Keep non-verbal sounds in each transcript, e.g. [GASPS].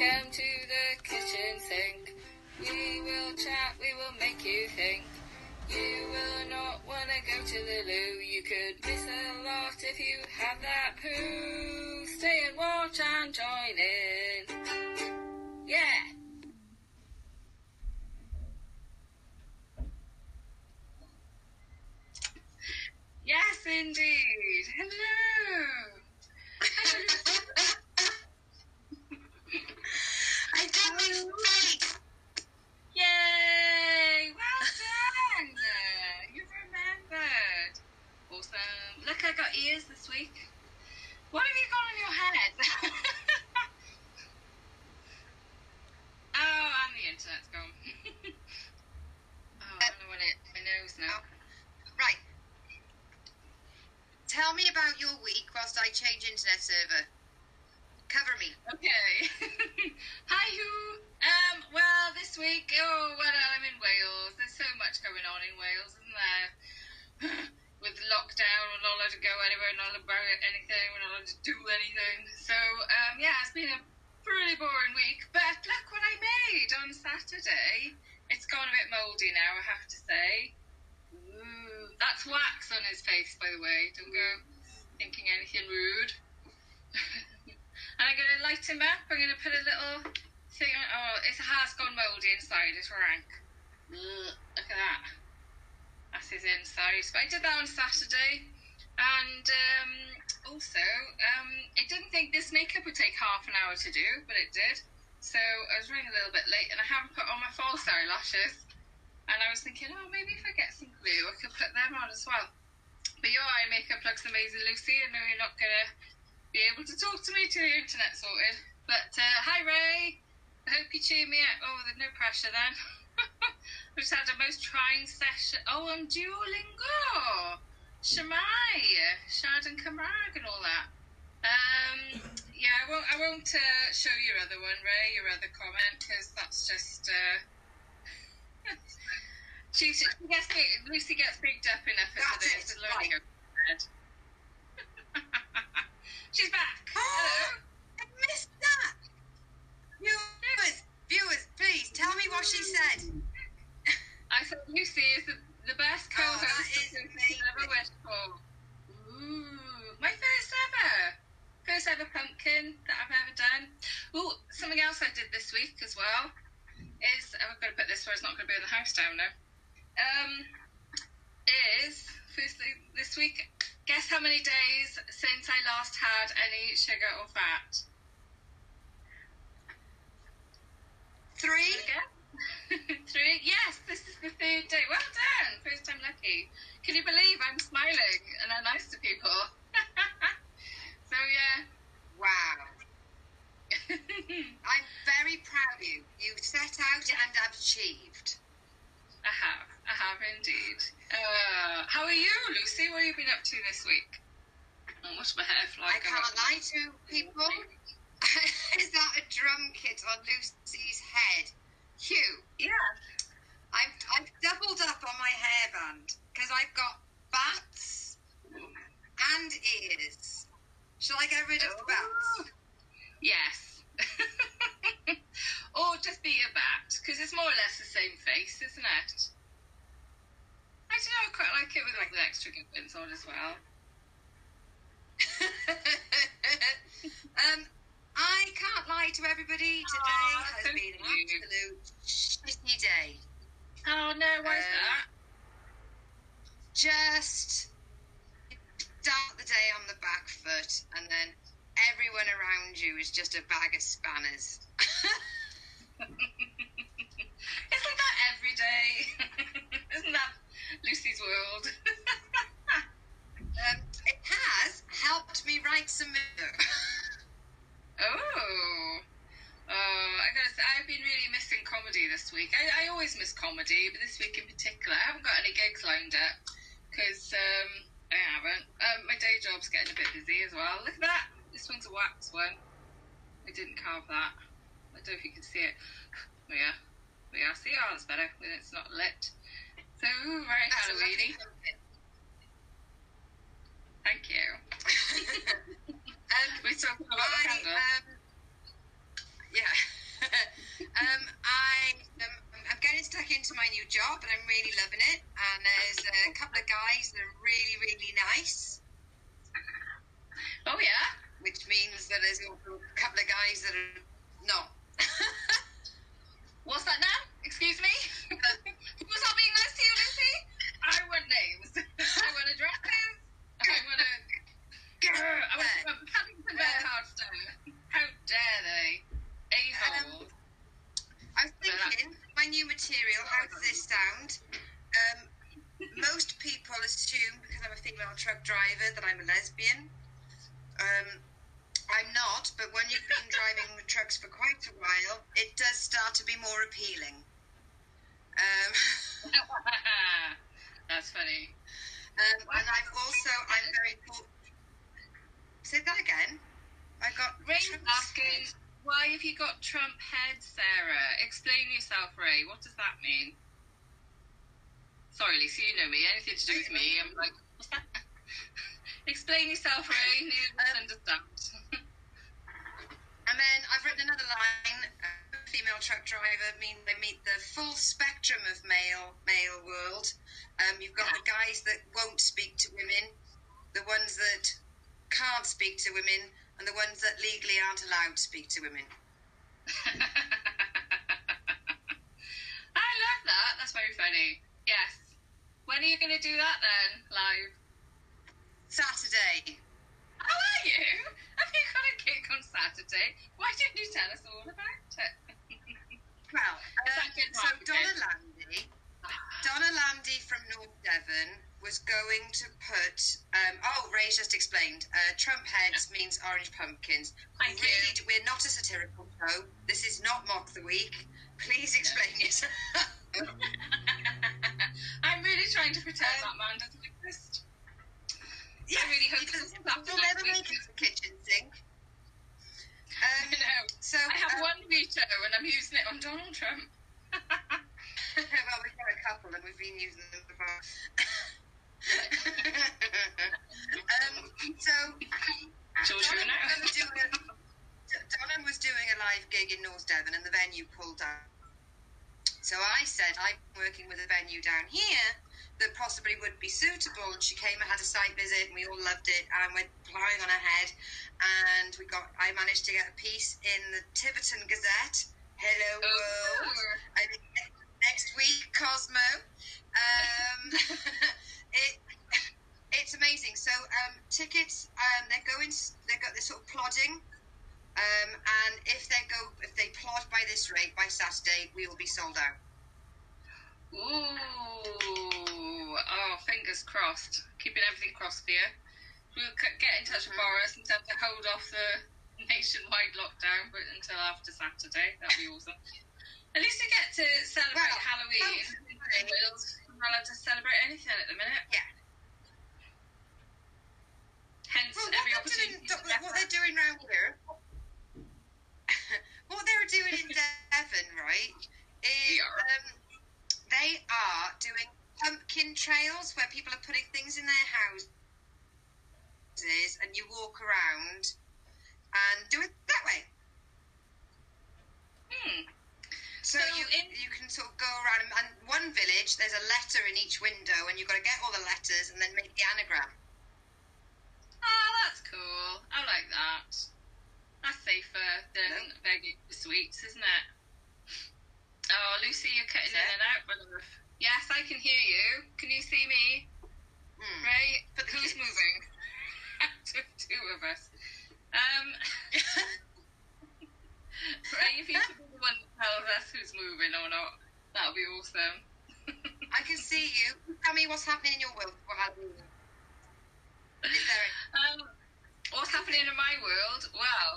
Welcome to the kitchen sink. We will chat, we will make you think. You will not want to go to the loo. You could miss a lot if you have that poo. Stay and watch and join in. Yeah. Yes, indeed. Hello. [LAUGHS] I did mistake. Yay! Well done! You've remembered. Awesome. Look, I got ears this week. What have you got on your head? [LAUGHS] oh, and the internet's gone. [LAUGHS] oh, I don't want it. My nose now. Right. Tell me about your week whilst I change internet server. Cover me. Okay. [LAUGHS] Hi, who? Um, well, this week, oh, well, I'm in Wales. There's so much going on in Wales, isn't there? With lockdown, we're not allowed to go anywhere, we're not allowed to buy anything, we're not allowed to do anything. So, um, yeah, it's been a pretty boring week. But look what I made on Saturday. It's gone a bit mouldy now, I have to say. Ooh, that's wax on his face, by the way. Don't go thinking anything rude. [LAUGHS] and I'm to light him up. I'm going to put a little thing on. Oh, it has gone mouldy inside. It's rank. Ugh, look at that. That's his inside. But I did that on Saturday. And um, also, um, I didn't think this makeup would take half an hour to do, but it did. So I was running a little bit late and I haven't put on my false eyelashes. And I was thinking, oh, maybe if I get some glue, I could put them on as well. But your eye makeup looks amazing, Lucy. I know you're not to be able to talk to me till the internet sorted. But uh, hi, Ray. I hope you cheer me up. Oh, there's no pressure then. [LAUGHS] [LAUGHS] we just had a most trying session. Oh, on Duolingo. Shemai, Shad and Camargue and all that. Um, yeah, I won't. I won't uh, show your other one, Ray. Your other comment, because that's just. Uh, [LAUGHS] she, she gets big, Lucy gets bigged up enough as it is right. to go to bed. She's back. Oh, Hello. I missed that. Viewers, viewers, please tell me what she said. [LAUGHS] I said Lucy is the, the best Oh, co-host Lucy amazing. ever wished for. Ooh, my first ever. First ever pumpkin that I've ever done. Oh, something else I did this week as well is I'm going to put this where it's not going to be in the house down now. Um, is firstly this week. Guess how many days since I last had any sugar or fat? Three. [LAUGHS] Three? Yes, this is the third day. Well done. First time lucky. Can you believe I'm smiling and I'm nice to people? [LAUGHS] so, yeah. Wow. [LAUGHS] I'm very proud of you. You set out Yeah. and have achieved. I have. I have indeed. Uh, how are you, Lucy? What have you been up to this week? Oh, what's my hair fly I can't lie to people. [LAUGHS] Is that a drum kit on Lucy's head? Hugh, Yeah. I've, I've doubled up on my hairband because I've got bats and ears. Shall I get rid of the bats? Yes. [LAUGHS] or just be a bat, because it's more or less the same face, isn't it? I don't know, I quite like it with like the extra gibbons on as well. [LAUGHS] um, I can't lie to everybody. Today Aw, has so been an cute. absolute shitty day. Oh no, why's Um, that? Just start the day on the back foot, and then everyone around you is just a bag of spanners. [LAUGHS] Isn't that every day? [LAUGHS] Isn't that Lucy's world? [LAUGHS] um, it has helped me write some. Oh. Oh, I gotta say, I've been really missing comedy this week. I, I always miss comedy, but this week in particular, I haven't got any gigs lined up because um, I haven't. Um, my day job's getting a bit busy as well. Look at that. This one's a wax one. I didn't carve that. I don't know if you can see it. [SIGHS] Yeah. Yeah, see, oh, that's better when it's not lit. So, very That's a lovely Halloweeny. Thank you. [LAUGHS] [LAUGHS] Um, we about I, um, yeah. [LAUGHS] um, I, um, I'm getting stuck into my new job and I'm really loving it. And there's a couple of guys that are really, really nice. Oh, yeah. Which means that there's a couple of guys that are not. [LAUGHS] What's that now? Excuse me? [LAUGHS] Was that being nice to you, Lucy? I want names. I want addresses. I want to. I want to put Paddington Bear Hardstone. How dare they? A-hole. I was thinking, my new material, how does this sound? Um, most people assume, because I'm a female truck driver, that I'm a lesbian. Um, I'm not, but when you've been [LAUGHS] driving trucks for quite a while, it does start to be more appealing. Um, [LAUGHS] That's funny. um, and I've also, I'm very. Say that again. I got. Trump's asking, head. why have you got Trump head, Sarah? Explain yourself, Ray. What does that mean? Sorry, Lisa, you know me. Anything to do with me, I'm like. [LAUGHS] Explain yourself, Ray. Neither Um, understand. And then I've written another line. Uh, female truck driver mean they meet the full spectrum of male male world. Um, you've got the guys that won't speak to women, the ones that can't speak to women, and the ones that legally aren't allowed to speak to women. [LAUGHS] I love that. That's very funny. Yes. When are you going to do that then, live? Saturday. How are you? Have you got a gig on Saturday? Why didn't you tell us all about it? [LAUGHS] Well, that uh, so? Donna Landy, Donna Landy from North Devon was going to put. Um, oh, Ray's just explained. Uh, Trump heads means orange pumpkins. Thank you. really, we're not a satirical show. This is not mock the week. Please explain yourself. [LAUGHS] I'm really trying to pretend that man doesn't exist. yeah, I really hope this we'll never make it to the kitchen sink. [LAUGHS] I Um, know. so I have um, one veto and I'm using it on Donald Trump. [LAUGHS] [LAUGHS] well, we've got a couple and we've been using them before. [LAUGHS] um, so Donna, was doing a, Donna was doing a live gig in North Devon and the venue pulled out. So I said, I'm working with a venue down here that possibly would be suitable. And she came and had a site visit and we all loved it and went flying on ahead. And we got, I managed to get a piece in the Tiverton Gazette. Hello world. Oh. I think next week, Cosmo. Um, [LAUGHS] it, it's amazing. So um, tickets, um, they're going. They've got this sort of plodding, um, and if they go, if they plod by this rate by Saturday, we will be sold out. Ooh. Oh, fingers crossed. Keeping everything crossed for you. We'll get in touch with Boris and tell him to hold off the [LAUGHS] nationwide lockdown but until after Saturday. That'd be awesome. At least we get to celebrate Well, Halloween hopefully. We're not allowed to celebrate anything at the minute. Yeah. Hence, Well, every what they're opportunity. doing, what they're doing around here, [LAUGHS] what they're doing in Devon, right, is um, they are doing pumpkin trails where people are putting things in their houses, and you walk around and do it that way. Hmm. So, So you in- you can sort of go around and, and one village. There's a letter in each window, and you've got to get all the letters and then make the anagram. Oh, that's cool. I like that. That's safer than begging for sweets, isn't it? Oh, Lucy, you're cutting in and out, my love. Yes, I can hear you. Can you see me? Hmm. Right? The Who's kids. moving? [LAUGHS] two, two of us. Um, [LAUGHS] [LAUGHS] right, if you could be the one tells us who's moving or not, that would be awesome. [LAUGHS] I can see you. Tell me what's happening in your world for Halloween. Is there [LAUGHS] Um, what's happening in my world? Well,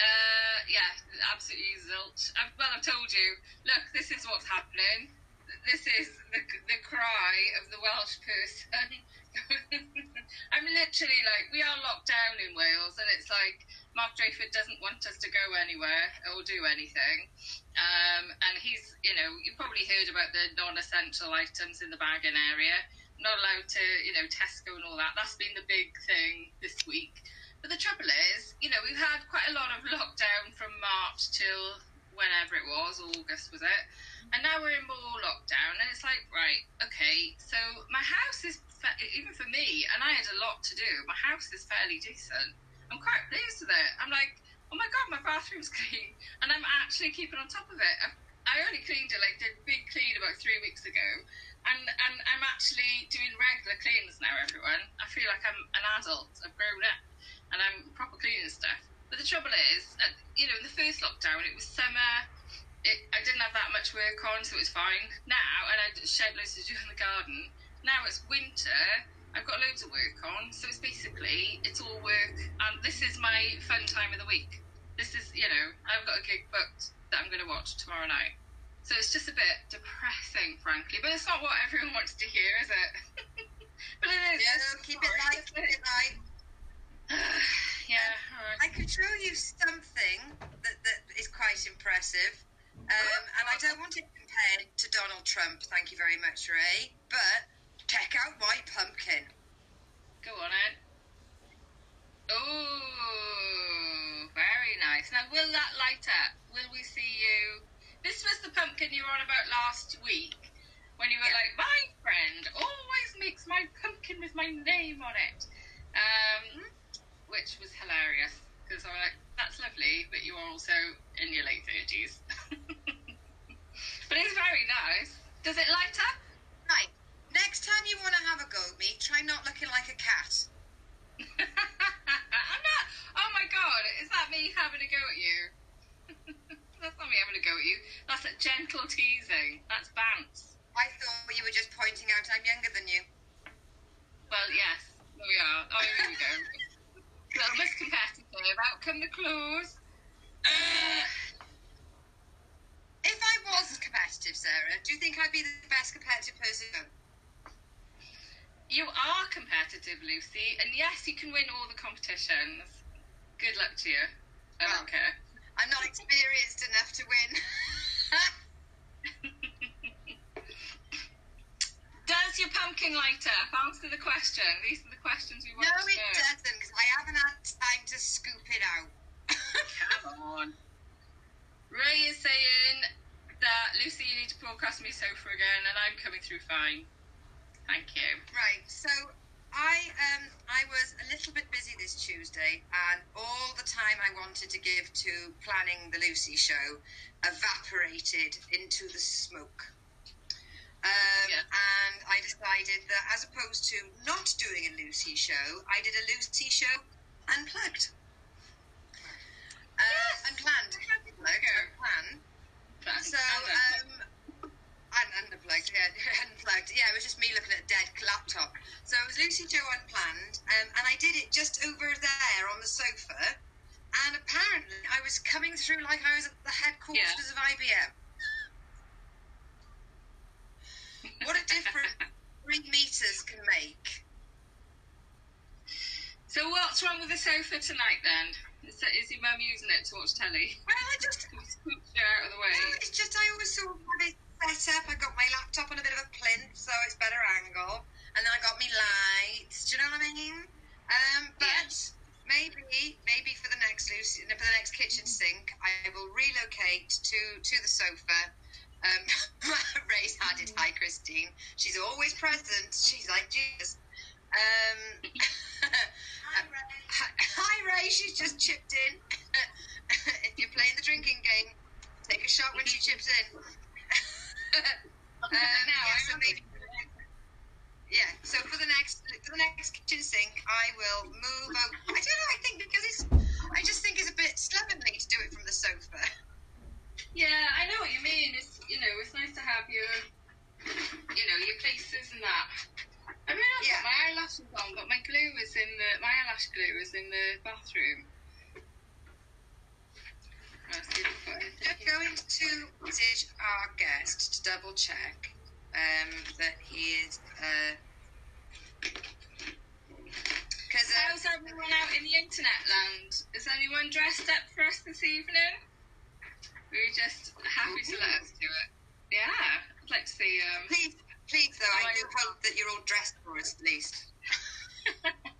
uh, yeah, absolutely zilch. I've, well, I've told you. Look, this is what's happening. This is the, the cry of the Welsh person. [LAUGHS] I'm literally like, we are locked down in Wales, and it's like Mark Drakeford doesn't want us to go anywhere or do anything. Um, and he's, you know, you probably heard about the non-essential items in the bargain area. Not allowed to, you know, Tesco and all that. That's been the big thing this week. But the trouble is, you know, we've had quite a lot of lockdown from March till whenever it was, August was it. And now we're in more lockdown, and it's like, right, okay, so my house is, even for me, and I had a lot to do, my house is fairly decent. I'm quite pleased with it. I'm like, oh my god, my bathroom's [LAUGHS] clean, and I'm actually keeping on top of it. I, I only cleaned it, like, did big clean about three weeks ago, and, and I'm actually doing regular cleans now, everyone. I feel like I'm an adult, I've grown up, and I'm proper cleaning stuff. But the trouble is, at, you know, in the first lockdown, it was summer it, I didn't have that much work on, so it was fine. Now, and I shed loads to do in the garden. Now it's winter. I've got loads of work on, so it's basically it's all work, and this is my fun time of the week. This is, you know, I've got a gig booked that I'm going to watch tomorrow night. So it's just a bit depressing, frankly, but it's not what everyone [LAUGHS] wants to hear, is it? [LAUGHS] but it is. Yeah, no, keep it light, keep it light. [SIGHS] yeah, right. I could show you something that, that is quite impressive. Um, and I don't want it compared to Donald Trump, thank you very much, Ray. But check out my pumpkin. Go on, Ed. Oh, very nice. Now, will that light up? Will we see you? This was the pumpkin you were on about last week when you were Yeah. like, my friend always makes my pumpkin with my name on it. Um, which was hilarious because I was like, that's lovely, but you are also in your late 30s. [LAUGHS] but it's very nice. Does it light up? Right. Next time you want to have a go at me, try not looking like a cat. [LAUGHS] I'm not. Oh my god, is that me having a go at you? [LAUGHS] That's not me having a go at you. That's a gentle teasing. That's bants. I thought you were just pointing out I'm younger than you. Well, yes, there we are. Oh, here we go. [LAUGHS] Little bit competitive. Out come the claws. Uh, If I was competitive, Sarah, do you think I'd be the best competitive person? You are competitive, Lucy, and yes, you can win all the competitions. Good luck to you. I Well. don't care. I'm not experienced enough to win. [LAUGHS] Does your pumpkin light up? Answer the question. These are the questions we want no, to it doesn't, because I haven't had time to scoop it out. Come on. Ray is saying that Lucy, you need to broadcast me sofa again, and I'm coming through fine. Thank you. Right, so I um I was a little bit busy this Tuesday, and all the time I wanted to give to planning the Lucy show evaporated into the smoke. Um, Yeah. And I decided that as opposed to not doing a Lucy show, I did a Lucy show unplugged. Uh, Yes. Unplanned. Unplugged. Unplanned. So, um, and unplugged, yeah, [LAUGHS] unplugged. Yeah, it was just me looking at a dead laptop. So it was Lucy Joe unplanned, um, and I did it just over there on the sofa. And apparently, I was coming through like I was at the headquarters Yeah. of IBM. What a difference [LAUGHS] three meters can make. so what's wrong with the sofa tonight then? Is, is your mum using it to watch telly? Well, I just [LAUGHS] scoot you out of the way? Well, it's just I always sort of have it set up. I got my laptop on a bit of a plinth, so it's better angle, and then I got me lights. Do you know what I mean? Um, but maybe, maybe for the next Lucy, for the next kitchen sink, I will relocate to to the sofa. Um, [LAUGHS] Ray's it. Hi, Christine. She's always present. She's like Jesus. Um, Hi, [LAUGHS] Ray. She's just chipped in. [LAUGHS] if you're playing the drinking game, take a shot when she chips in. Um, Now, yeah, so maybe, yeah. So for the next for the next kitchen sink, I will move over. I don't know. I think because it's, I just think it's a bit slovenly to do it from the sofa. Yeah, I know what you mean. It's you know, it's nice to have your you know, your places and that. I mean I've Yeah. got my eyelashes on, but my glue is in the my eyelash glue is in the bathroom. I've Just going to message our guest to double check um, that he is. Because uh, How's everyone out in the internet land? Is anyone dressed up for us this evening? We're just happy to let us do it. Yeah, I'd like to see. Um, please, please though, I do hope that you're all dressed for us at least. [LAUGHS]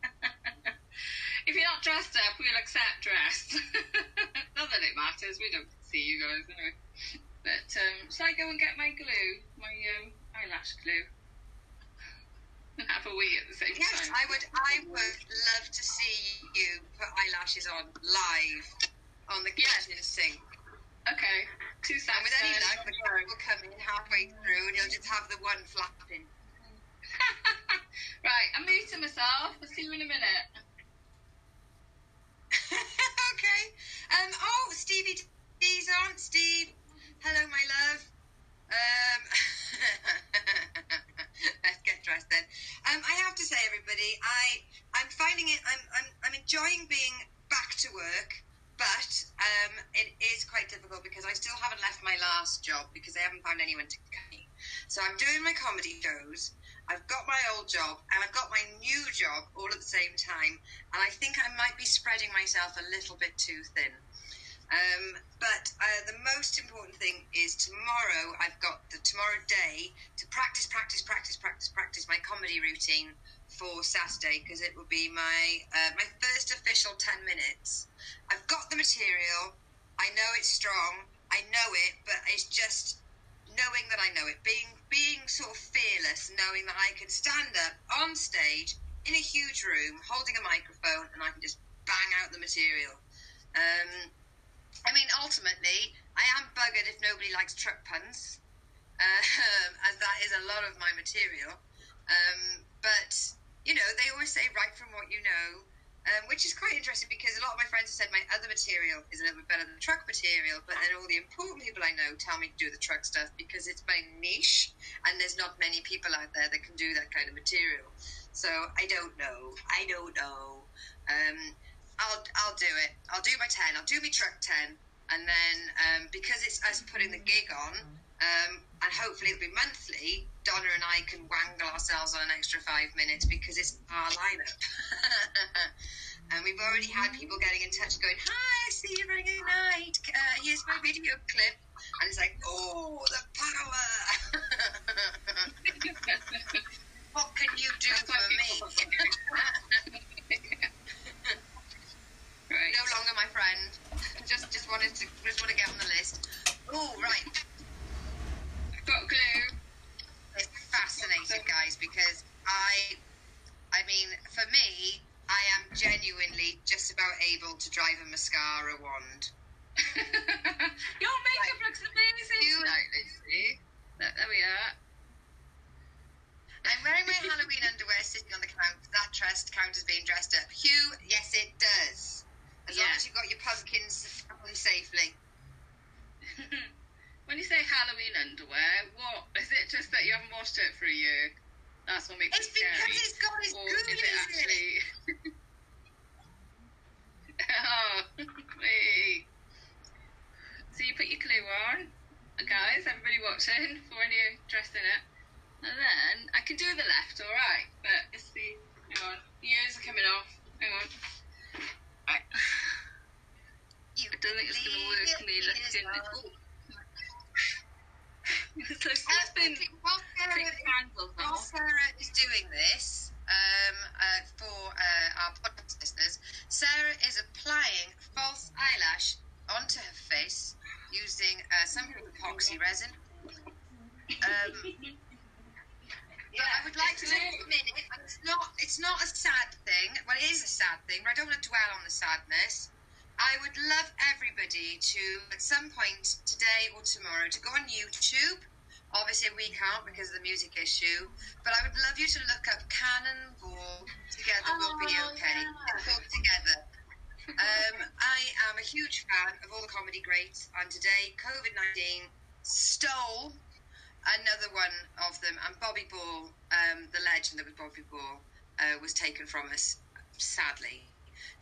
if you're not dressed up, we'll accept dressed. [LAUGHS] not that it matters. We don't see you guys anyway. But um, shall I go and get my glue, my um, eyelash glue? And have a wee at the same Yes, time. I would. I would love to see you put eyelashes on live on the Yes. kitchen sink. Okay, two And seconds. with any luck, the guy will come in halfway through, and he'll just have the one flapping. [LAUGHS] right, I'm muting myself. I'll see you in a minute. [LAUGHS] okay. Um. Oh, Stevie D's on. Steve. Hello, my love. Um. [LAUGHS] let's get dressed then. Um. I have to say, everybody, I I'm finding it. I'm I'm I'm enjoying being back to work, but um, it is quite difficult because I still haven't left my last job because I haven't found anyone to cut me. So I'm doing my comedy shows. I've got my old job and I've got my new job all at the same time, and I think I might be spreading myself a little bit too thin. Um, but uh, the most important thing is tomorrow. I've got the tomorrow day to practice, practice, practice, practice, practice my comedy routine for Saturday because it will be my uh, my first official ten minutes. I've got the material. I know it's strong. I know it, but it's just knowing that I know it, being being sort of fearless, knowing that I can stand up on stage in a huge room, holding a microphone, and I can just bang out the material. Um, I mean, ultimately, I am buggered if nobody likes truck puns, um, [LAUGHS] as that is a lot of my material. Um, but you know, they always say write from what you know, um, which is quite interesting because a lot of my friends have said my other material is a little bit better than the truck material, but then all the important people I know tell me to do the truck stuff because it's my niche, and there's not many people out there that can do that kind of material. So I don't know. I don't know. Um, I'll I'll do it. I'll do my ten. I'll do my truck ten, and then um, because it's us putting the gig on, um, and hopefully it'll be monthly. Donna and I can wangle ourselves on an extra five minutes because it's our lineup. [LAUGHS] and we've already had people getting in touch, going, "Hi, I see you running at night. Uh, here's my video clip." And it's like, "Oh, the power! [LAUGHS] what can you do That's for me?" [LAUGHS] right. no longer my friend. just just wanted to just want to get on the list. Oh right, got glue. it's fascinating, guys, because I, I mean, for me, I am genuinely just about able to drive a mascara wand. [LAUGHS] Your makeup looks amazing You- tonight, Lucy. There, there we are. I'm wearing my Halloween underwear sitting on the couch. That dress count as being dressed up? Hugh, yes, it does. As long as you've got your pumpkins happen safely. [LAUGHS] when you say Halloween underwear, what is it? Just that you haven't washed it for a year? That's what makes It's it scary. It's because it's got its or is it actually? [LAUGHS] oh, wait. So you put your glue on, guys. Everybody watching for when you're dressed in it, and then I can do the left, all right. But it's the hang on, the ears are coming off. Hang on. Right. You I don't think it's going to work me looking. So she's been While Sarah- While. Sarah is doing this, um, uh, for uh, our podcast listeners, Sarah is applying false eyelash onto her face using uh, some kind of epoxy resin. Um, [LAUGHS] but I would like to take a minute, it's not, it's not a sad thing. Well, it is a sad thing, but I don't want to dwell on the sadness. I would love everybody to, at some point today or tomorrow, to go on YouTube. Obviously, we can't because of the music issue, but I would love you to look up Cannon and Ball Together we'll Be Oh, Okay. yeah. Called Together. Um, I am a huge fan of all the comedy greats, and today COVID 19 stole another one of them, and Bobby Ball, um, the legend that was Bobby Ball, uh, was taken from us, sadly.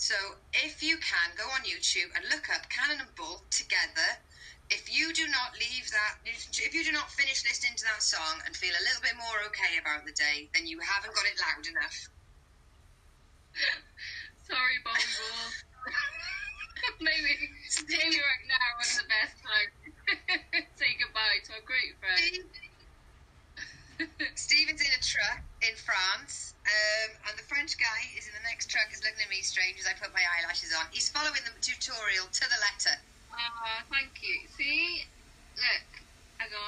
So if you can, go on YouTube and look up Cannon and Ball together. If you do not leave that, if you do not finish listening to that song and feel a little bit more okay about the day, then you haven't got it loud enough. [LAUGHS] Sorry, Bobby Ball. [LAUGHS] maybe, maybe right now is the best time. [LAUGHS] Say goodbye to a great friend. Stephen's in a truck in France, um, and the French guy is in the next truck, is looking at me strange as I put my eyelashes on. He's following the tutorial to the letter. Ah, thank you. See, look, I go,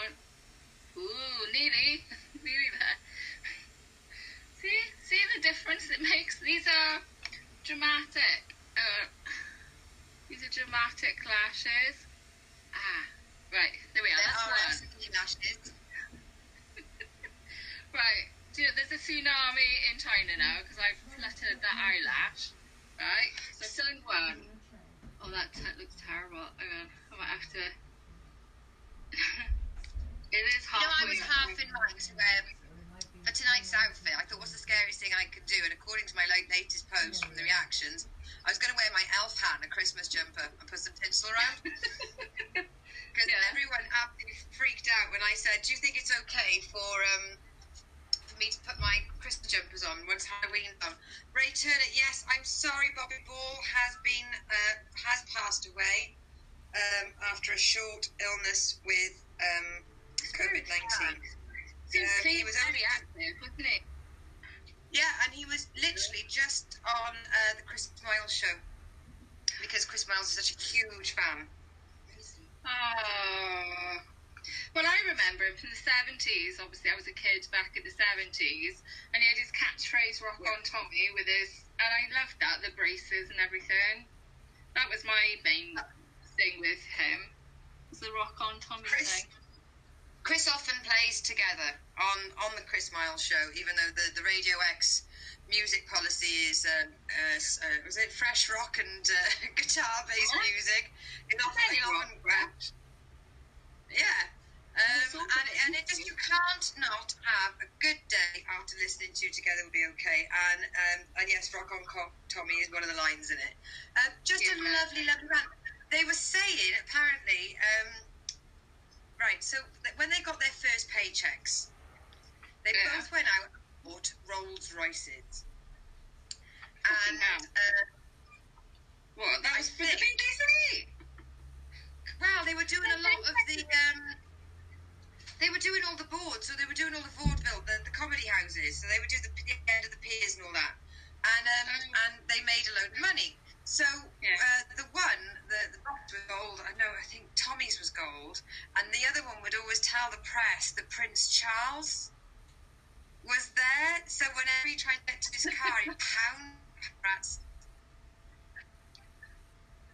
ooh, nearly, [LAUGHS] nearly there. See, see the difference it makes. These are dramatic. Uh, these are dramatic lashes. Ah, right, there we are. There That's are lashes. [LAUGHS] Right. Know, there's a tsunami in China now because I've fluttered that eyelash. Right. So done one. Oh, that t- looks terrible. Hang on. I might have to. [LAUGHS] it is You know, I was half in mind to wear for tonight's outfit. I thought, what's the scariest thing I could do? And according to my late, latest post from the reactions, I was going to wear my elf hat and a Christmas jumper and put some tinsel around. [LAUGHS] Because Yeah. everyone absolutely freaked out when I said, "Do you think it's okay for um for me to put my Christmas jumpers on once Halloween's on?" Ray Turner, yes, I'm sorry, Bobby Ball has been uh, has passed away um, after a short illness with um, COVID nineteen. Uh, he was only- active, wasn't he? Yeah, and he was literally just on uh, the Chris Moyles show because Chris Moyles is such a huge fan. Oh. Well, I remember him from the 70s. Obviously, I was a kid back in the 70s. And he had his catchphrase, Rock Yeah. on Tommy, with his. And I loved that, the braces and everything. That was my main thing with him. Was the Rock on Tommy Chris- thing. Chris often plays together on, on the Chris Moyles show, even though the, the Radio X music policy is um, uh, uh, was it fresh rock and uh, [LAUGHS] guitar based music. It often, often yeah. Um, and, and it just you can't not have a good day after listening to Together Will Be Okay. And um, and yes, Rock on Co- Tommy is one of the lines in it. Um, just a lovely, lovely band. They were saying apparently, um, right? So th- when they got their first paychecks, they Yeah. both went out and bought Rolls Royces. And uh, What? That I was for the BBC? Well, they were doing a lot of the. [LAUGHS] They were doing all the boards, so they were doing all the vaudeville, the, the comedy houses. So they would do the, the end of the piers and all that, and um, Oh. and they made a load of money. So Yeah. uh, the one, the the box was gold. I know. I think Tommy's was gold, and the other one would always tell the press that Prince Charles was there. So whenever he tried to get to his car, he [LAUGHS] pound rats.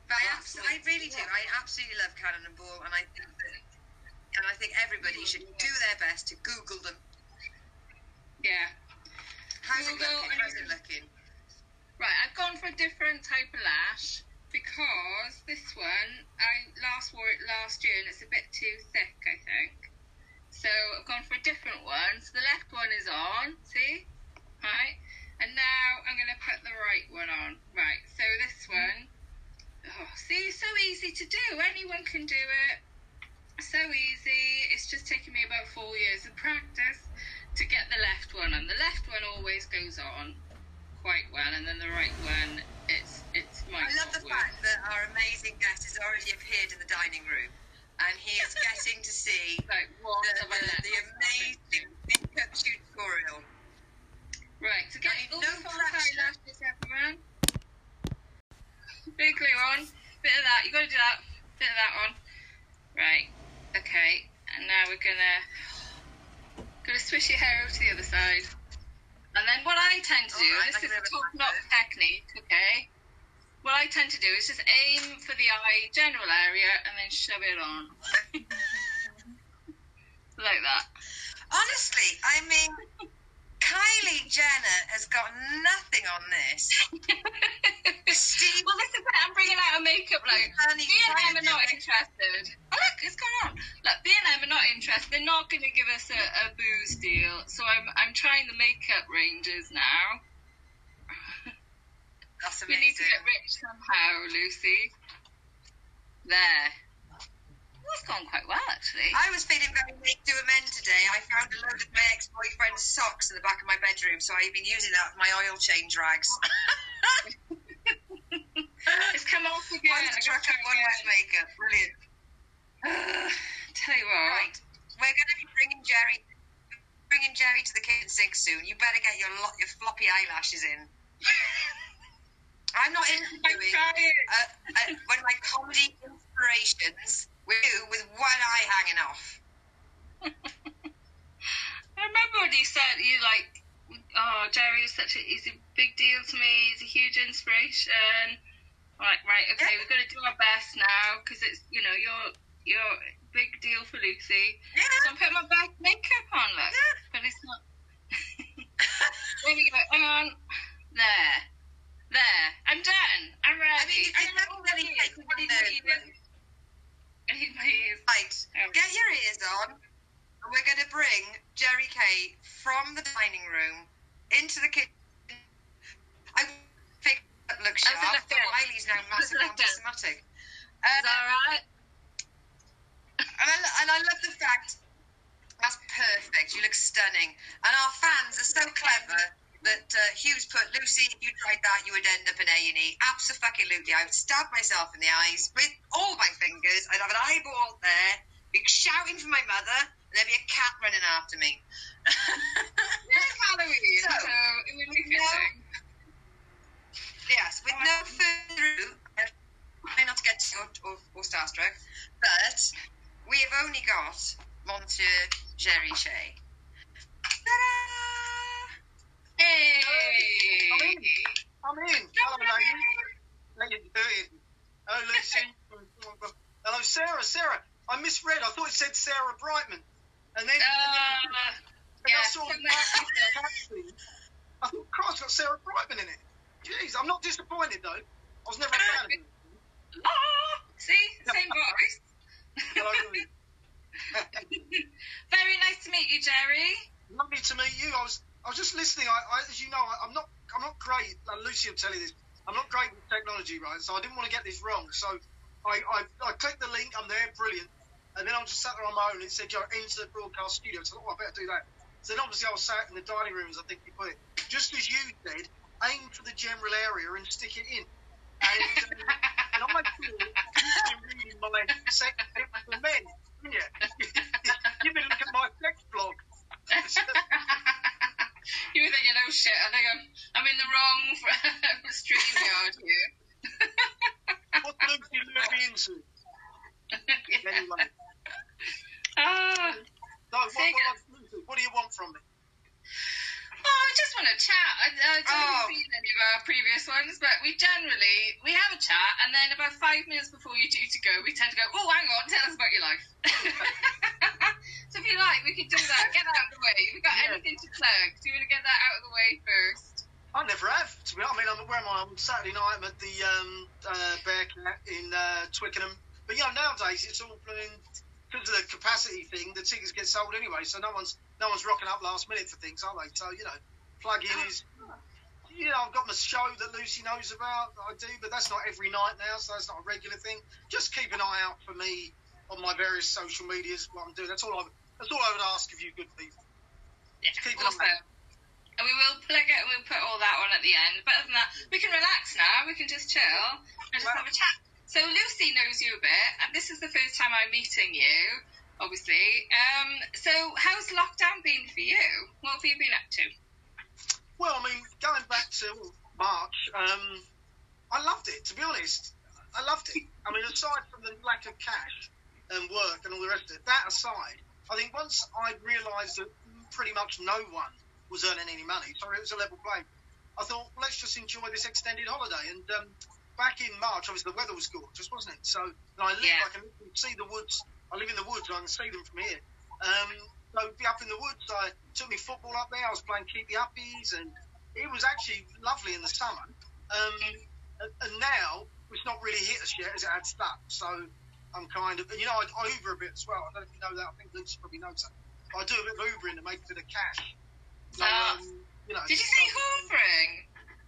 But I, I really do. I absolutely love Cannon and Ball, and I think that, and I think everybody should do their best to Google them. Yeah. How's it Google looking? How's it looking? Right, I've gone for a different type of lash because this one I last wore it last year and it's a bit too thick, I think. So I've gone for a different one. So the left one is on, see? Right. And now I'm gonna put the right one on. Right, so this one oh, see it's so easy to do. Anyone can do it. So easy. It's just taken me about four years of practice to get the left one and the left one always goes on quite well, and then the right one, it's it's my. I love the fact that our amazing guest has already appeared in the dining room, and he is [LAUGHS] getting to see like what the, the, the amazing makeup tutorial. Right, to get all no the eyelashes, everyone. Big glue on, bit of that. You got to do that. Bit of that on. Right. Okay. And now we're gonna gonna swish your hair over to the other side. And then what I tend to do, Alright, this is a top knot technique, okay? What I tend to do is just aim for the eye general area and then shove it on. [LAUGHS] like that. Honestly, I mean, Kylie Jenner has got nothing on this. Steve [LAUGHS] well, this is it. I'm bringing out a makeup like Honey, B and M are not interested. Oh look, it's gone on. Look, B and M are not interested. They're not going to give us a, a booze deal. So I'm I'm trying the makeup ranges now. That's amazing. We need to get rich somehow, Lucy. There. That's gone quite well, actually. I was feeling very make do amend today. I found a load of my ex-boyfriend's socks in the back of my bedroom, so I've been using that for my oil change rags. [LAUGHS] [LAUGHS] it's come off again. One I to gotta track one with makeup. Brilliant. Uh, [SIGHS] tell you what. Right, we're going to be bringing Gerry, bringing Gerry to the kitchen sink soon. You better get your lo- your floppy eyelashes in. [LAUGHS] I'm not interviewing uh, uh, one of my comedy inspirations with you with one eye hanging off. [LAUGHS] I remember when you said you like, oh, Gerry is such a he's a big deal to me. He's a huge inspiration. Like, right, okay, we've got to do our best now because it's you know you're you're big deal for Lucy. Yeah. So I'm putting my best makeup on, look, Yeah. but it's not. [LAUGHS] there we go. Hang on. There. There. I'm done. I'm ready. I mean, you I'm didn't all really ready. take I one need there, my ears. I need my ears. Right, get your ears on. We're going to bring Gerry Kyei from the dining room into the kitchen. I think that looks sharp, but? Wiley's now massively anti-Semitic. Is that um, alright? and, I, and I love the fact that's perfect. You look stunning. And our fans are so clever that uh, Hughes put, Lucy, if you tried that, you would end up in A&E. Absolutely. I would stab myself in the eyes with all my fingers. I'd have an eyeball there, be shouting for my mother, and there'd be a cat running after me. [LAUGHS] It's Halloween, So, so, it would be no- yes, with no further ado, try not to get too or, or starstruck, but we have only got Monsieur Gerry Kyei. Ta-da! Hey! I'm in. I'm in. Hello, ladies. How you doing? Lucy. Hello, Sarah. Sarah, I misread. I thought it said Sarah Brightman. And then, Uh, and I yeah, saw the. I thought, Christ, got Sarah Brightman in it. Jeez, I'm not disappointed, though. I was never a fan of it. see? Same voice. Hello, Very nice to meet you, Gerry. Lovely to meet you. I was, I was just listening. I, I, as you know, I, I'm not, I'm not great. Uh, Lucy, I'm telling you this. I'm not great with technology, right? So I didn't want to get this wrong. So I, I, I clicked the link. I'm there, brilliant. And then I just sat there on my own. and It said, "Go into the broadcast studio." So I thought, oh, I better do that. So then obviously I was sat in the dining room, as I think you put it, just as you said, aim for the general area and stick it in. And, um, [LAUGHS] and I you've been reading my sex for men, haven't you? [LAUGHS] You've been looking at my sex blog. [LAUGHS] you were thinking, oh shit, I think I'm, I'm in the wrong [LAUGHS] stream yard here. [LAUGHS] What Lucy lured me into? [LAUGHS] Anyway. Ah. No, what, what, what, what do you want from me? Oh, I just want to chat. I, I don't Oh. see any of our previous ones, but we generally we have a chat, and then about five minutes before you're due to go, we tend to go, "Oh, hang on, tell us about your life." [LAUGHS] so if you like, we could do that. Get that out of the way. Have you got Yeah. anything to plug? Do you want to get that out of the way first? I never have. To be honest, I mean, I'm, where am I? On Saturday night, I'm at the um, uh, Bearcat in uh, Twickenham. But you know, nowadays it's all because of the capacity thing. The tickets get sold anyway, so no one's no one's rocking up last minute for things, are they? So you know, plug in is. You know, I've got my show that Lucy knows about. I do, but that's not every night now, so that's not a regular thing. Just keep an eye out for me on my various social medias. What I'm doing. That's all I. That's all I would ask of you, good people. Yeah, Keep it on awesome. And we will plug it and we'll put all that on at the end. But other than that, we can relax now. We can just chill and just have a chat. So Lucy knows you a bit, and this is the first time I'm meeting you, obviously. Um, so how's lockdown been for you? What have you been up to? Well, I mean, going back to March, um, I loved it. To be honest, I loved it. I mean, aside from the lack of cash and work and all the rest of it, that aside, I think once I realised that pretty much no one was earning any money, so it was a level playing. I thought, let's just enjoy this extended holiday. And um, back in March, obviously the weather was gorgeous, wasn't it? So and I live, Yeah. I can see the woods. I live in the woods, I can see them from here. Um, so be up in the woods. I took me football up there. I was playing keepy uppies, and it was actually lovely in the summer. Um, and, now it's not really hit us yet as it had stuck. So I'm kind of, you know, I, I Uber a bit as well. I don't know if you know that. I think Lucy probably knows that. But I do a bit of Ubering to make a bit of cash. So, Ah. um, you know, Did you say hoovering?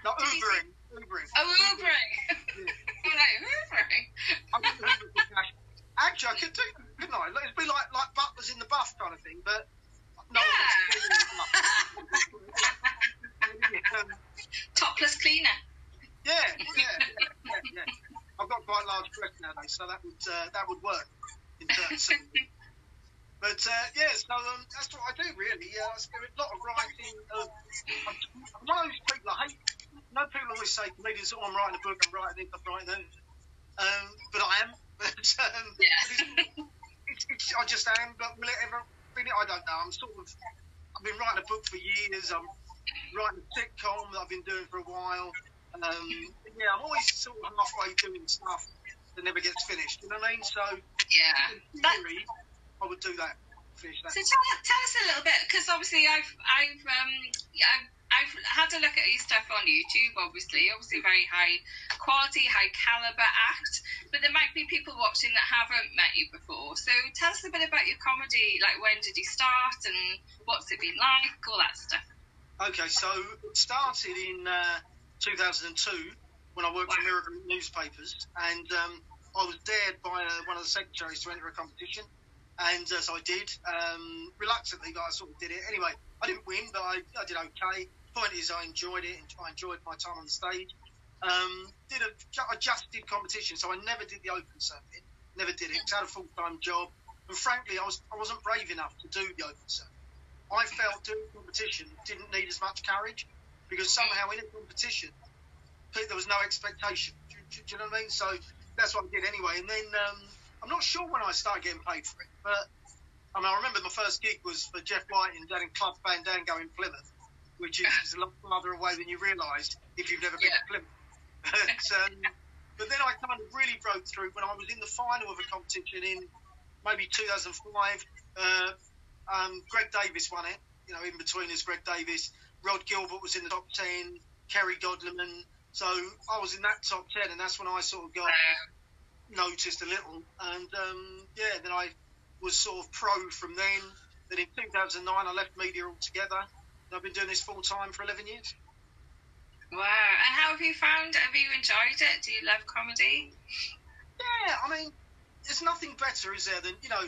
No, you Ubering. Ubering. Oh, hoovering. [LAUGHS] I'm like, hoovering. I would Uber for cash. Actually, I could do, couldn't I? It'd be like like butlers in the buff kind of thing, but no one wants to do it in the buff. Um, [LAUGHS] Topless cleaner. Yeah, yeah, yeah, yeah, yeah. I've got quite a large breasts nowadays, so that would uh, that would work in terms. Of, but uh, yeah, so um, that's what I do really. Uh, I spend a lot of writing. Of, I'm, I'm one of those people I hate. No people always say comedians, "Oh, I'm writing a book, I'm writing this, I'm writing that." Um, but I am. [LAUGHS] But, um, Yeah. But just am. but will it ever finish? I don't know. I'm sort of. I've been writing a book for years. I'm writing a sitcom that I've been doing for a while. Um, yeah, I'm always sort of halfway doing stuff that never gets finished. You know what I mean? So Yeah. in That, theory, I would do that. Finish that. so tell, tell us a little bit, because obviously I've I've um yeah, I've, I've had a look at your stuff on YouTube. Obviously, obviously very high quality, high caliber act. But there might be people watching that haven't met you before. So tell us a bit about your comedy. Like when did you start and what's it been like? All that stuff. Okay, so it started in uh, 2002 when I worked for Wow. Mirror Group newspapers, and um, I was dared by uh, one of the secretaries to enter a competition, and uh, so I did, um, reluctantly, but I sort of did it. Anyway, I didn't win, but I, I did okay. Point is, I enjoyed it, and I enjoyed my time on the stage. Um, did a, I just did competition, so I never did the open circuit, never did it. 'cause I had a full time job, and frankly, I was I wasn't brave enough to do the open circuit. I felt doing competition didn't need as much courage because somehow in a competition there was no expectation. Do, do- do you know what I mean? So that's what I did anyway. And then um, I'm not sure when I started getting paid for it, but I mean I remember my first gig was for Jeff Whiting down in Club Fandango in Plymouth, which is a lot farther away than you realise if you've never been Yeah. to Plymouth. [LAUGHS] but, um, but then I kind of really broke through when I was in the final of a competition in maybe 2005. Uh, um, Greg Davies won it. You know, in between us, Greg Davies. Rhod Gilbert was in the top 10. Kerry Godliman. So I was in that top 10, and that's when I sort of got noticed a little. And um, yeah, then I was sort of pro from then. Then in 2009, I left media altogether. I've been doing this full time for 11 years. wow. And how have you found? it? Have you enjoyed it? Do you love comedy? Yeah, I mean, there's nothing better, is there, than, you know,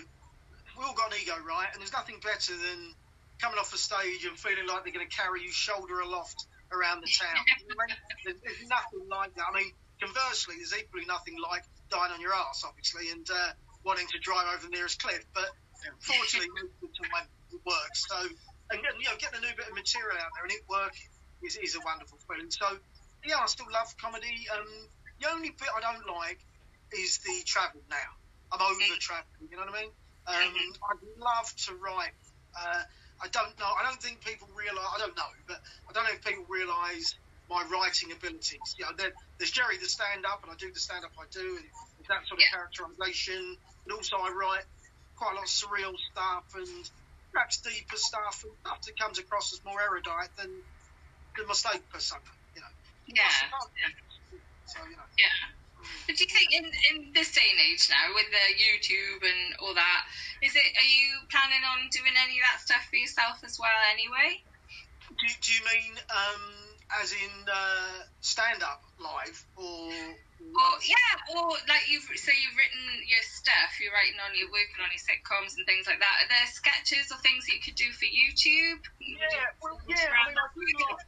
we all got an ego, right? And there's nothing better than coming off the stage and feeling like they're going to carry you shoulder aloft around the town. [LAUGHS] You know what I mean? there's, there's nothing like that. I mean, conversely, there's equally nothing like dying on your ass, obviously, and uh, wanting to drive over the nearest cliff. But fortunately, most of the time it works. So, and getting, you know, getting a new bit of material out there and it working is, is a wonderful feeling. So, yeah, I still love comedy. Um, the only bit I don't like is the travel now. I'm over traveling, you know what I mean? Um, I'd love to write. Uh, I don't know. I don't think people realise. I don't know, but I don't know if people realise my writing abilities. You know, there, there's Gerry the stand-up, and I do the stand-up I do, and that sort of Yeah. characterisation. But also, I write quite a lot of surreal stuff and perhaps deeper stuff and stuff that comes across as more erudite than the mistake persona. You know. Yeah. So you know. Yeah. But do you think in, in this day and age now, with the YouTube and all that, is it? Are you planning on doing any of that stuff for yourself as well? Anyway. Do, do you mean um, as in uh, stand-up live or? Or yeah, or like you've so you've written your stuff, you're writing on your working on your sitcoms and things like that. Are there sketches or things that you could do for YouTube? Yeah, well, yeah. I mean, I do a lot.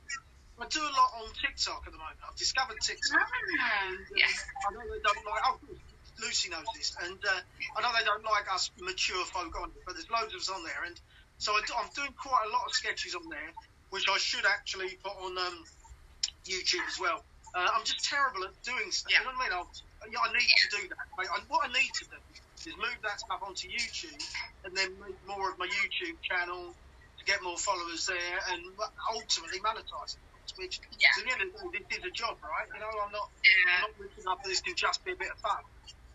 I do a lot on TikTok at the moment. I've discovered TikTok. Ah, yes. I know they don't like. Oh, Lucy knows this, and uh, I know they don't like us mature folk on it, but there's loads of us on there, and so I I'm doing quite a lot of sketches on there, which I should actually put on um, YouTube as well. Uh, I'm just terrible at doing stuff. Yeah. You know what I mean? I'll, yeah, I need to do that. Mate. I, what I need to do is move that stuff onto YouTube, and then make more of my YouTube channel to get more followers there, and ultimately monetize it. Which, Yeah. to the end of the day, this is a job, right? You know, I'm not. I'm Yeah. not looking up this can just be a bit of fun.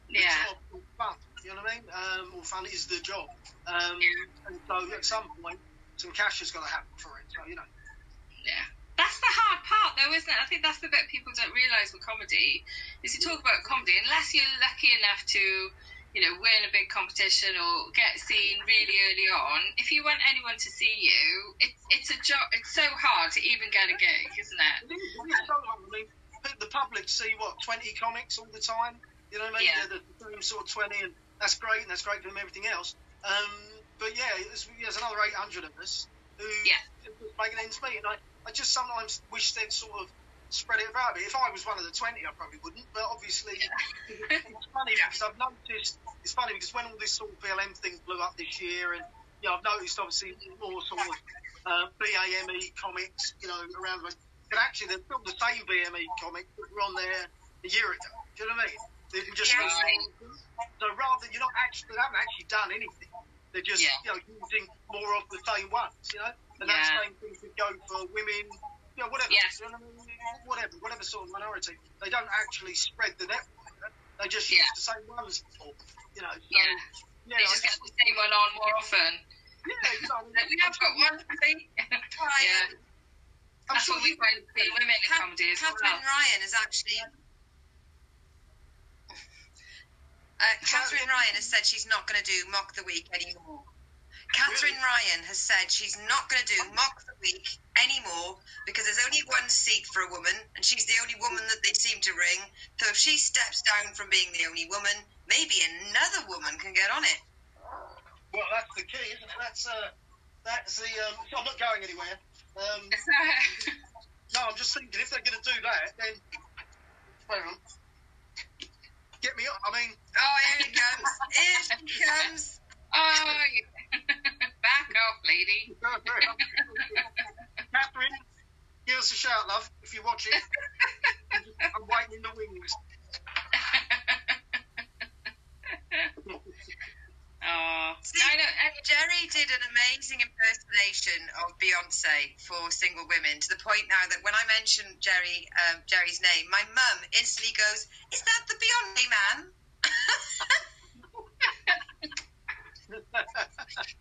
The Yeah. job is fun. You know what I mean? Um, or fun is the job. Um, Yeah. And so at some point, some cash has got to happen for it. So, you know. Yeah. That's the hard part, though, isn't it? I think that's the bit people don't realise with comedy. Is you talk about comedy, unless you're lucky enough to, you know, win a big competition or get seen really early on. If you want anyone to see you, it, it's a job. It's so hard to even get a gig, isn't it? It is, it is so hard. I mean, the public see, what, 20 comics all the time? You know what I mean? Yeah. They're the same sort of 20, and that's great, and that's great for them, everything else. Um, but yeah, there's, there's another 800 of us who Yeah. making ends meet. And I, I just sometimes wish they'd sort of spread it about a bit. If I was one of the 20, I probably wouldn't. But obviously, [LAUGHS] it's funny because I've noticed, it's funny because when all this sort of BLM thing blew up this year, and you know, I've noticed obviously more sort of uh, BAME comics, you know, around the but actually they're still the same BME comics that were on there a year ago. Do you know what I mean? They just Yeah. so rather you're not actually they haven't actually done anything. They're just Yeah. you know using more of the same ones, you know, and that same thing could go for women, you know, whatever, Yes. you know what I mean? whatever, whatever sort of minority. They don't actually spread the network. you know? They just use Yeah. the same ones, for, you know. So, Yeah. yeah, They I just get the same one on more often. yeah, you [LAUGHS] know, We have got one, I think. yeah. I'm That's sure what we you, find with the women in Ca- comedy as Katherine well. Ryan is actually. Uh, Katherine Ryan has said she's not going to do Mock the Week anymore. Katherine Really? Ryan has said she's not going to do Mock the Week anymore because there's only one seat for a woman and she's the only woman that they seem to ring. So if she steps down from being the only woman, maybe another woman can get on it. well, that's the key, isn't it? That's uh, that's the. Um, I'm not going anywhere. Um, [LAUGHS] no, I'm just thinking if they're going to do that, then. On. Get me up. I mean, Oh, here he comes. Here he comes. oh, [LAUGHS] back off, lady. Katherine, give us a shout, love, if you're watching. [LAUGHS] I'm waiting in the wings. Oh, See, I know. and- Gerry did an amazing impersonation of Beyonce for single women to the point now that when I mention Gerry, um, Gerry's name, my mum instantly goes, "Is that the Beyonce man?" [LAUGHS]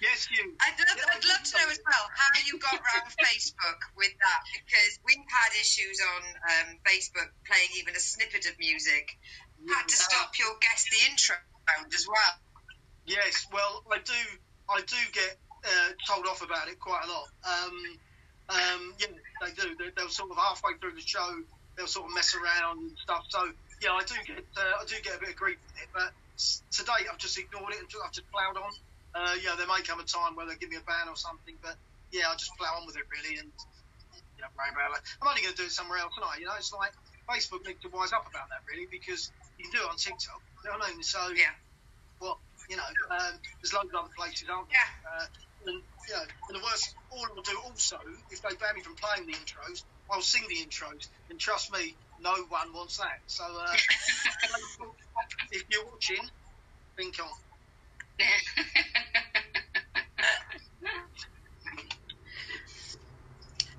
yes, you. I'd love, I'd love to know as well how you got around [LAUGHS] Facebook with that because we've had issues on um, Facebook playing even a snippet of music. Had to stop your guest the intro round as well. Yes, well, I do. I do get uh, told off about it quite a lot. Um, um, yeah, they do. They, they'll sort of halfway through the show, they'll sort of mess around and stuff. So yeah, I do get. Uh, I do get a bit of grief with it. But today, I've just ignored it and I've just ploughed on. Uh, yeah, there may come a time where they give me a ban or something, but yeah, I just plough on with it really and you know. I'm only going to do it somewhere else tonight. You know, it's like Facebook needs to wise up about that really because you can do it on TikTok. You know what I mean? So Yeah. well, you know, um, there's loads of other places, aren't there? Yeah. Uh, and, you know, and the worst, all I'll do also, if they ban me from playing the intros, I'll sing the intros. And trust me, no one wants that. So, uh, [LAUGHS] if you're watching, think on. [LAUGHS]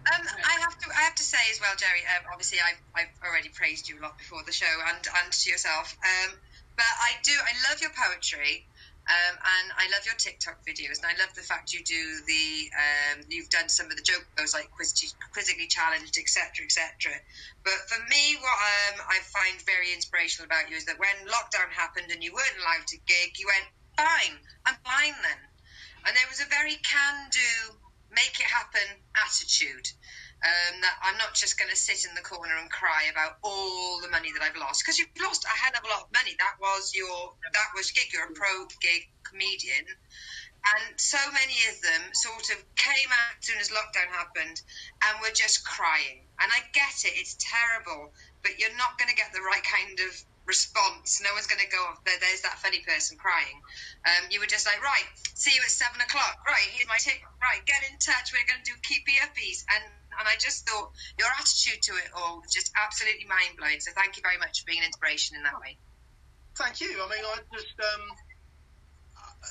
Um, I have to, I have to say as well, Gerry. Um, obviously, I've, I've already praised you a lot before the show, and and to yourself. Um, but I do, I love your poetry, um, and I love your TikTok videos, and I love the fact you do the, um, you've done some of the joke shows like Quiz- quizzically challenged, etc., etc. But for me, what um, I find very inspirational about you is that when lockdown happened and you weren't allowed to gig, you went, fine, I'm fine then. And there was a very can-do, make it happen attitude. Um, that I'm not just going to sit in the corner and cry about all the money that I've lost because you've lost a hell of a lot of money. That was your that was gig. You're a pro gig comedian, and so many of them sort of came out as soon as lockdown happened and were just crying. And I get it; it's terrible, but you're not going to get the right kind of response. No one's going to go, there, there's that funny person crying. Um, you were just like, right, see you at seven o'clock. Right, here's my tip. Right, get in touch. We're going to do keepy uppies. And and I just thought your attitude to it all was just absolutely mind blowing. So thank you very much for being an inspiration in that way. Thank you. I mean, I just, um,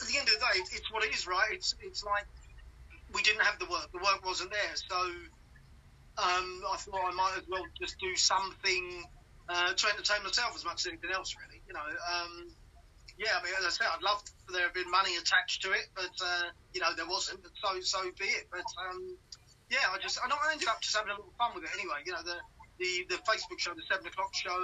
at the end of the day, it's, it's what it is, right? It's, it's like we didn't have the work. The work wasn't there. So um, I thought I might as well just do something uh, to entertain myself as much as anything else, really. You know, um, yeah, I mean, as I said, I'd love for there have been money attached to it, but, uh, you know, there wasn't, but so, so be it. But, um, yeah, I just, I, know, I ended up just having a little fun with it anyway. You know, the, the, the Facebook show, the 7 o'clock show,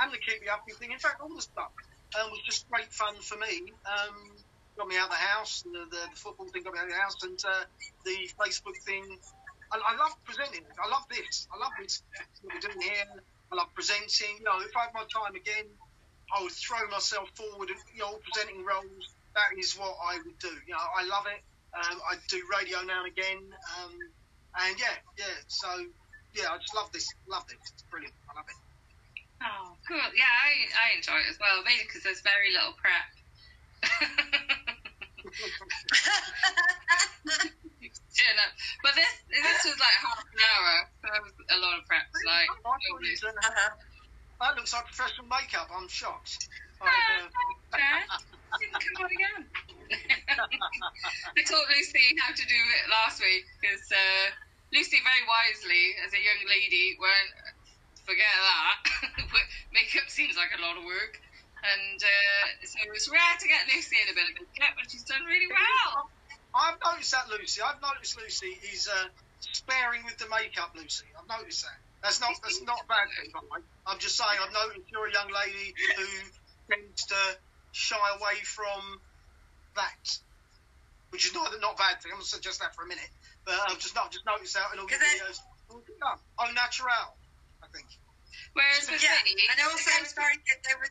and the Keep Me Up thing. In fact, all the stuff um, was just great fun for me. Um, got me out of the house, the, the, the football thing got me out of the house, and uh, the Facebook thing. I, I love presenting. I love this. I love this. What we're doing here. I love presenting. You know, if I had my time again, I would throw myself forward. And, you know, presenting roles. That is what I would do. You know, I love it. Um, I do radio now and again. Um, and yeah, yeah. So yeah, I just love this. Love this. It's brilliant. I love it. Oh, cool. Yeah, I, I enjoy it as well, mainly because there's very little prep. [LAUGHS] [LAUGHS] [LAUGHS] know, but this this was like half an hour, that was a lot of prep. Like, it was, Uh-huh. that looks like professional makeup. I'm shocked. I, uh, Yeah. [LAUGHS] didn't come on again. [LAUGHS] I taught Lucy how to do it last week because uh, Lucy very wisely, as a young lady, went, forget that. [LAUGHS] makeup seems like a lot of work. And uh, so it's rare to get Lucy in a bit of makeup, but she's done really well. I've noticed that Lucy. I've noticed Lucy is uh, sparing with the makeup. Lucy, I've noticed that. That's not that's not a bad thing. by the way. I'm just saying I've noticed you're a young lady who tends to shy away from that, which is not not a bad thing. I'm gonna suggest that for a minute, but I've just not just noticed that in all your 'Cause it- videos. Yeah, Au natural, I think. Whereas with Yeah, me, and also it was very good. There was.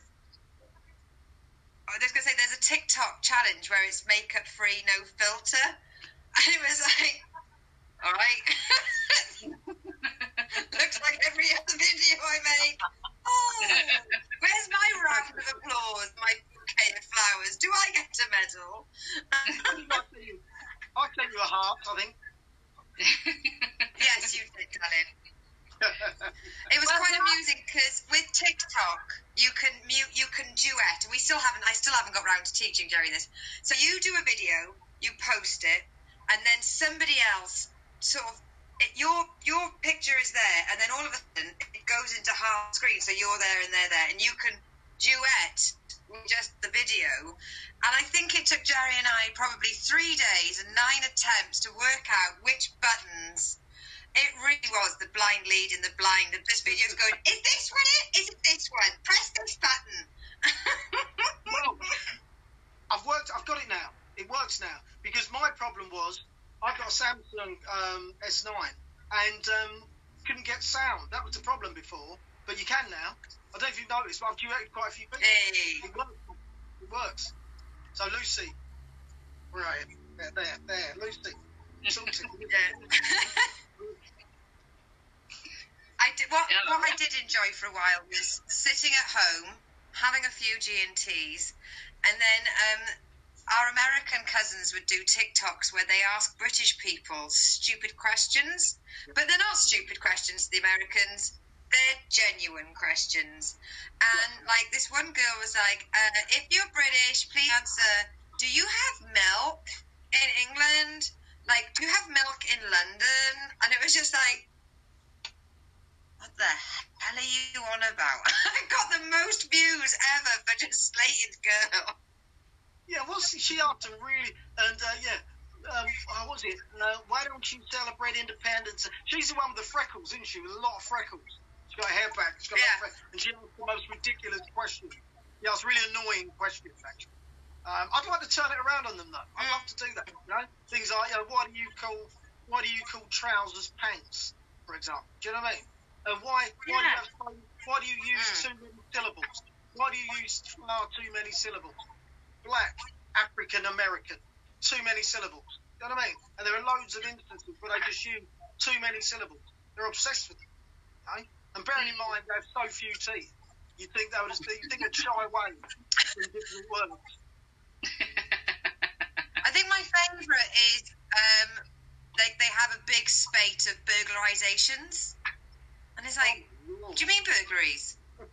I was going to say there's a TikTok challenge where it's makeup free, no filter, and [LAUGHS] it was like, all right, [LAUGHS] looks like every other video I make. Oh, where's my round of applause? My bouquet of flowers. Do I get a medal? [LAUGHS] I'll sent you a heart, I think. yes, you did, darling. It was Well, quite amusing because with TikTok you can mute, you can duet, and we still haven't. I still haven't got round to teaching Gerry this. So you do a video, you post it, and then somebody else sort of it, your your picture is there, and then all of a sudden it goes into half screen, so you're there and they're there, and you can duet with just the video. And I think it took Gerry and I probably three days and nine attempts to work out which buttons it really was the blind lead in the blind. This video's going, is this one it? Is it this one? Press this button. [LAUGHS] Well, I've worked. I've got it now. It works now because my problem was I've got a Samsung um, S9 and um, couldn't get sound. That was the problem before, but you can now. I don't know if you've noticed, but I've duetted quite a few people. hey. It works. It works. So Lucy, you? There, there, there, Lucy. [LAUGHS] Talk to me. [LAUGHS] I did, what, Yeah. what I did enjoy for a while was sitting at home, having a few G&Ts, and then um, our American cousins would do TikToks where they ask British people stupid questions, but they're not stupid questions to the Americans. They're genuine questions. And like this one girl was like, uh, if you're British, please answer, do you have milk in England? Like, do you have milk in London? And it was just like, what the hell are you on about? [LAUGHS] I got the most views ever for just slated girl. Yeah, what's she up to really? And uh, yeah, um, how was it? Uh, why don't you celebrate independence? She's the one with the freckles, isn't she? With a lot of freckles. She's got her hair back. She's got a lot of Yeah. freckles. And she asked the most ridiculous question. Yeah, it's really annoying question, actually. Um, I'd like to turn it around on them, though. I'd love to do that. You know, things like, you know, why do you call why do you call trousers pants, for example? Do you know what I mean? And why why do you Yeah. have so, why do you use Mm. too many syllables? Why do you use far too many syllables? Black, African American, too many syllables. You know what I mean? And there are loads of instances where they just use too many syllables. They're obsessed with it. Okay? And bearing in mind they have so few teeth, you think they would you think they'd shy away from different words. [LAUGHS] I think my favourite is um, they, they have a big spate of burglarizations. And it's like, Oh, do you mean burglaries? [LAUGHS]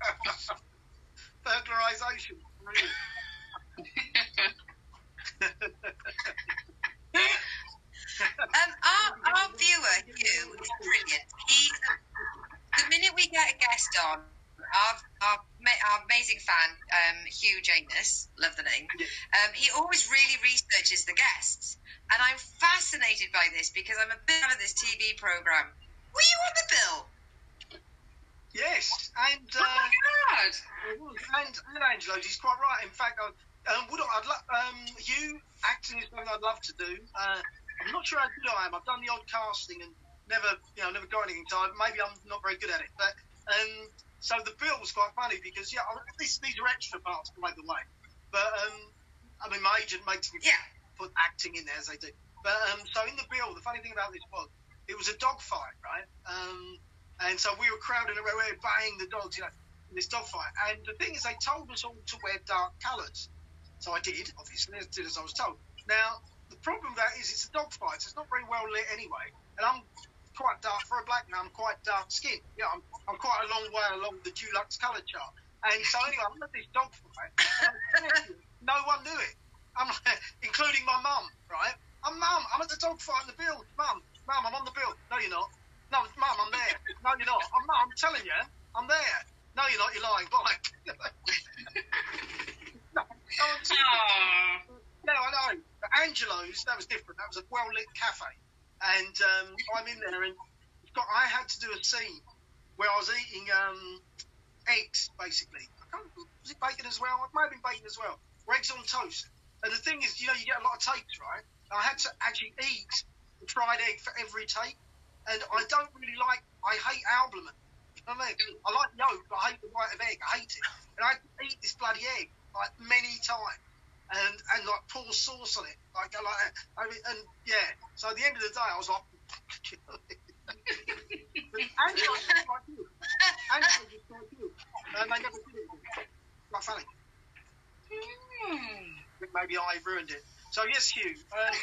Burglarization. Really. Um, our, our viewer, Hugh, is brilliant. He, the minute we get a guest on, our, our, our amazing fan, um, Hugh Janus, love the name, um, he always really researches the guests. And I'm fascinated by this because I'm a bit of this TV program. Were you on the bill? Yes, and oh uh, and and Angelo, he's quite right. In fact, I, um, would I, I'd lo- um, you acting is something I'd love to do. Uh, I'm not sure how good I am. I've done the odd casting and never, you know, never got anything. So maybe I'm not very good at it. But um, so the bill was quite funny because yeah, I, these these are extra parts by the way. But um, I mean, my agent makes me Yeah. put acting in there as they do. But um, so in the bill, the funny thing about this was it was a dog fight, right? Um, and so we were crowding around, we were baying the dogs, you know, in this dog fight. And the thing is, they told us all to wear dark colours. So I did, obviously, as did as I was told. Now, the problem with that is it's a dog fight, so it's not very well lit anyway. And I'm quite dark for a black man, I'm quite dark skinned. Yeah, I'm, I'm quite a long way along the Dulux colour chart. And so anyway, I'm at this dog fight. And no one knew it. I'm like, [LAUGHS] including my mum, right? I'm mum. I'm at the dog fight in the Bill. Mum, mum, I'm on the Bill. No, you're not. No, mum, I'm there. No, you're not. I'm, I'm telling you, I'm there. No, you're not. You're lying. Bye. [LAUGHS] no, no, I'm. Aw. No, I know. But Angelo's, that was different. That was a well lit cafe. And um, I'm in there, and got, I had to do a scene where I was eating um, eggs, basically. I can't, was it bacon as well? It might have been bacon as well. Or eggs on toast. And the thing is, you know, you get a lot of takes, right? I had to actually eat the fried egg for every take. And I don't really like, I hate albumin. You know what I mean? I like yolk, but I hate the white of egg. I hate it. And I eat this bloody egg, like, many times and and like pour sauce on it, like I like I mean, and yeah. So at the end of the day, I was like, [LAUGHS] Angela was just like you. Angela was just like you, and they never did it. Quite funny. Hmm. Maybe I ruined it. So yes, Hugh. Um, [LAUGHS]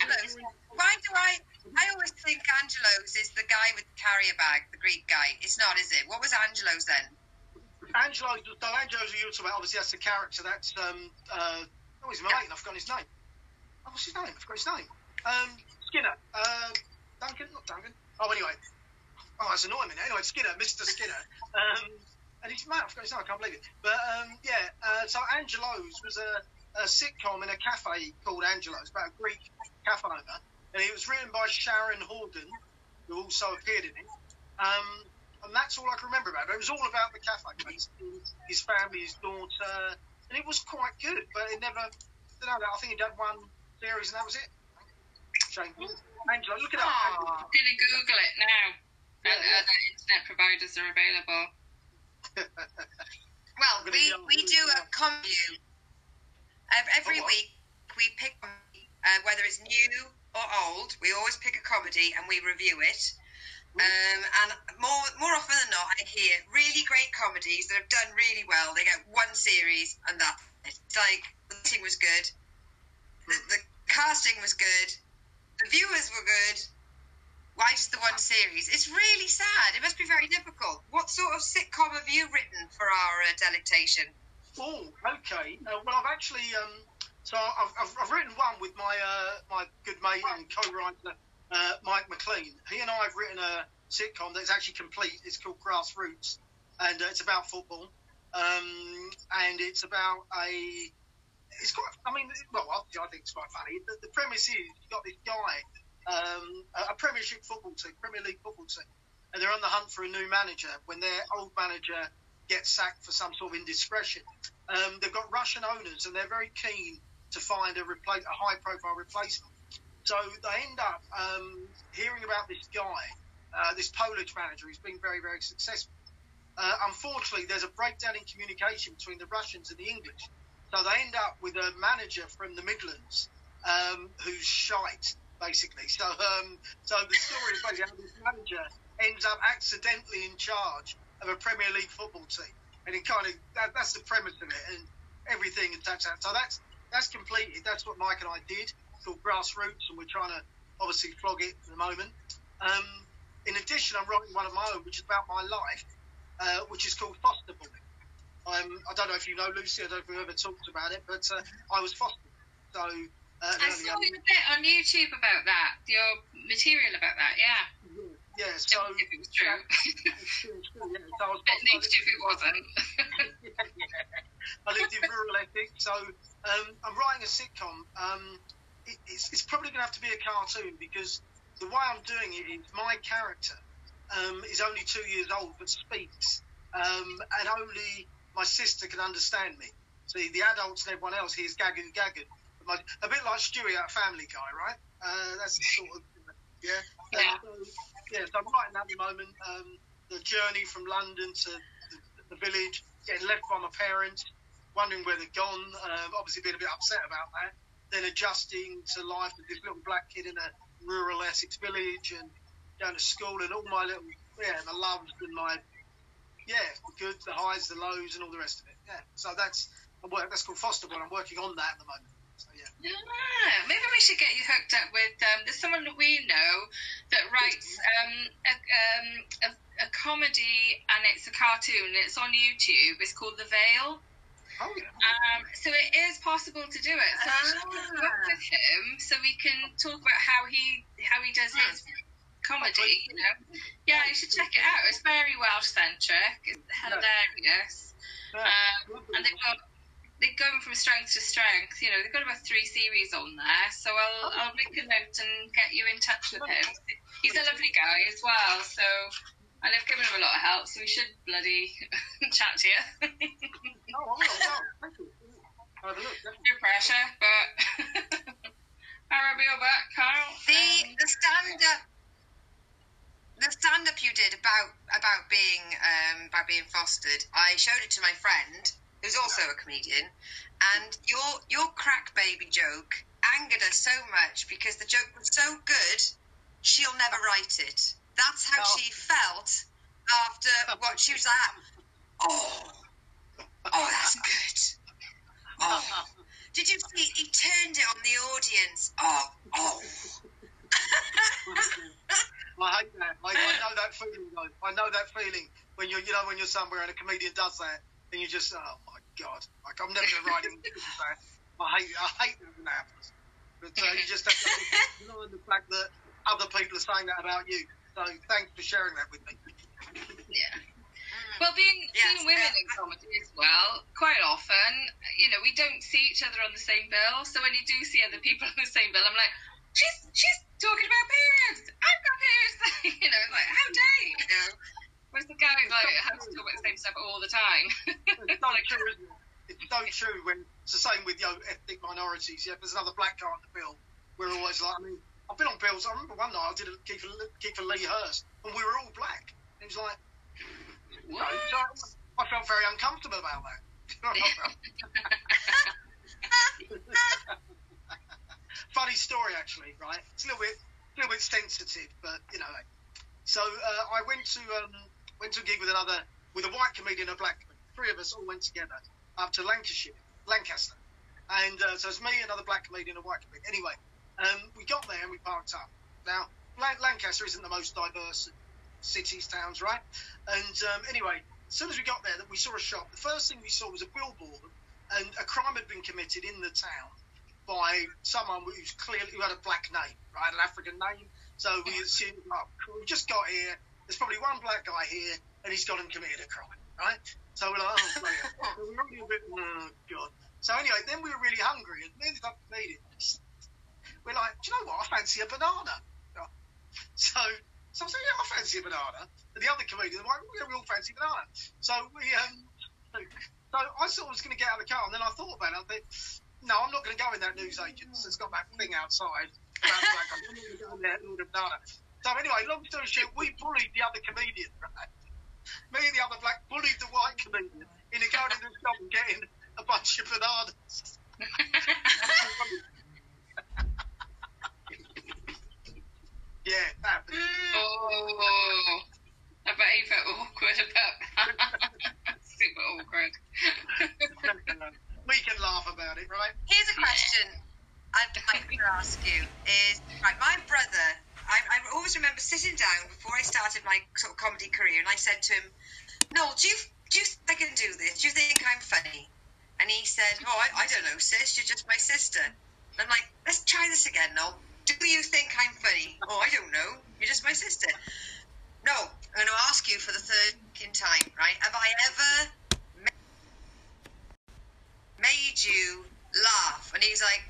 Angelo's. Why do I? I always think Angelo's is the guy with the carrier bag, the Greek guy. It's not, is it? What was Angelo's then? Angelo, so Angelo's who you're talking about, obviously that's the character. That's um uh oh he's my mate. and I've forgotten his name. Oh, what's his name? I forgot his name. Um, Skinner. Uh, Duncan, not Duncan. Oh, anyway. Oh, that's annoying me. Anyway, Skinner, Mr. Skinner. Um, and he's mate. I forgot his name. I can't believe it. But um, yeah. Uh, so Angelo's was a, a sitcom in a cafe called Angelo's about a Greek cafe owner, and it was written by Sharon Horgan, who also appeared in it. Um, and that's all I can remember about it. It was all about the cafe, basically, his family, his daughter, and it was quite good. But it never, you know, I think it had one series, and that was it. Shame. Angela, look it up. Ah, I'm gonna Google it now. Uh, yeah, and yeah. Uh, other internet providers are available. [LAUGHS] Well, we, we do a now. comedy. Ev- Every Oh, week we pick uh, whether it's new or old. We always pick a comedy and we review it. Um, and more more often than not, I hear really great comedies that have done really well. They get one series and that's it. It's like the writing was good, the, the casting was good, the viewers were good. Why just the one series? It's really sad. It must be very difficult. What sort of sitcom have you written for our uh, delectation? Oh, okay. Uh, well, I've actually, um, so I've, I've, I've written one with my uh, my good mate and co-writer uh, Mike McLean. He and I have written a sitcom that's actually complete. It's called Grassroots, and uh, it's about football. Um, and it's about a. It's quite. I mean, well, I think it's quite funny. The, the premise is you've got this guy, um, a, a Premiership football team, Premier League football team, and they're on the hunt for a new manager. When their old manager gets sacked for some sort of indiscretion, um, they've got Russian owners, and they're very keen to find a, a high-profile replacement. So they end up um, hearing about this guy, uh, this Polish manager who's been very, very successful. Uh, unfortunately, there's a breakdown in communication between the Russians and the English. So they end up with a manager from the Midlands um, who's shite, basically. So, um, so the story is basically how this manager ends up accidentally in charge of a Premier League football team, and it kind of that, that's the premise of it, and everything attached to that. So that's that's completed. That's what Mike and I did. It's called Grassroots, and we're trying to obviously flog it at the moment. Um, in addition, I'm writing one of my own, which is about my life, uh, which is called Foster Boy. Um, I don't know if you know Lucy. I don't know if we've ever talked about it, but uh, I was fostered. So uh, I saw age- a bit on YouTube about that. Your material about that, yeah. yeah. So Don't it was true. [LAUGHS] it's it's true, yeah. So I was if it wasn't. [LAUGHS] I lived in rural Essex, so um, I'm writing a sitcom. Um, it, it's, it's probably going to have to be a cartoon because the way I'm doing it is my character um, is only two years old but speaks, um, and only my sister can understand me. See, the adults and everyone else hears gagging, gagging. My, a bit like Stewie out of Family Guy, right? Uh, that's the sort of yeah. Yeah. Um, so, yeah, so I'm writing at the moment um, the journey from London to the, the village, getting left by my parents, wondering where they're gone, um, obviously being a bit upset about that, then adjusting to life with this little black kid in a rural Essex village and going to school and all my little, yeah, the loves and my, yeah, the goods, the highs, the lows, and all the rest of it. Yeah, so that's that's called Foster Boy. I'm working on that at the moment. So yeah. Ah, maybe we should get you hooked up with. Um, there's someone that we know that writes um, a, um, a, a comedy and it's a cartoon. It's on YouTube. It's called The Veil. Um, so it is possible to do it. So Ah. work with him so we can talk about how he how he does his comedy. You know, yeah, you should check it out. It's very Welsh centric. It's hilarious. Um, and they've got they're going from strength to strength. You know, they've got about three series on there. So I'll I'll make a note and get you in touch with him. He's a lovely guy as well. So. And I've given him a lot of help, so we should bloody [LAUGHS] chat to you. Oh, I will. No, thank you. Have a look. no pressure, but [LAUGHS] I'll be your back, Carl. The Um, the stand up the stand up you did about about being um, about being fostered, I showed it to my friend who's also a comedian, and your your crack baby joke angered her so much because the joke was so good, she'll never write it. That's how Oh. she felt after what she was like. Oh, oh, that's good. Oh, did you see? He turned it on the audience. Oh, oh. I hate that. I, I know that feeling though. I know that feeling when you're, you know, when you're somewhere and a comedian does that, and you just, oh my god, like I'm never gonna write him that. I hate, I hate it when that happens. But uh, you just have to learn the fact that other people are saying that about you. So thanks for sharing that with me. yeah. Well, being, Yes, being women uh, in comedy as well, quite often, you know, we don't see each other on the same bill. So when you do see other people on the same bill, I'm like, she's she's talking about periods. I've got periods. [LAUGHS] you know, it's like, how dare you? you know? Whereas the guy like has to talk about the same stuff all the time. It's so true, isn't it? It's so true when it's the same with you know, ethnic minorities. Yeah, if there's another black guy on the bill, we're always like, I mean, I've been on bills. I remember one night I did a gig for Lee Hurst, and we were all black. And it was like, what? so I felt very uncomfortable about that. [LAUGHS] Funny story, actually, right? It's a little bit, a little bit sensitive, but you know. So uh, I went to um, went to a gig with another, with a white comedian and a black comedian. Three of us all went together up to Lancashire, Lancaster, and uh, so it's me, another black comedian, and a white comedian. Anyway, um, we got there and we parked up. Now, Lancaster isn't the most diverse of cities, towns, right? And um, anyway, as soon as we got there, that we saw a shop. The first thing we saw was a billboard, and a crime had been committed in the town by someone who's clearly who had a black name, right, an African name. So we assumed, oh, we just got here. There's probably one black guy here, and he's gone and committed a crime, right? So we're like, oh, [LAUGHS] we're already a bit, oh, God. So anyway, then we were really hungry, and we ended up eating. We're like, do you know what? I fancy a banana. So, so I said, yeah, I fancy a banana. And the other comedian, like, yeah, we all fancy banana. So we, um, so I sort of was going to get out of the car, and then I thought about it. I thought, no, I'm not going to go in that newsagent that's got that thing outside. About black guys. I'm going to go in there and order banana. So anyway, long story short, we bullied the other comedian, right? Me and the other black bullied the white comedian into going in the shop and getting a bunch of bananas. [LAUGHS] [LAUGHS] yeah, that happened. Mm. oh, I bet he felt awkward about that. [LAUGHS] Super awkward. [LAUGHS] we can laugh about it, right? Here's a question I'd like to ask you is right, my brother, I, I always remember sitting down before I started my sort of comedy career and I said to him, Noel, do you, do you think I can do this? Do you think I'm funny? And he said, Oh, I, I don't know, sis, you're just my sister. And I'm like, let's try this again, Noel. Do you think I'm funny? Oh, I don't know. You're just my sister. No, I'm going to ask you for the third time, right? Have I ever made you laugh? And he's like,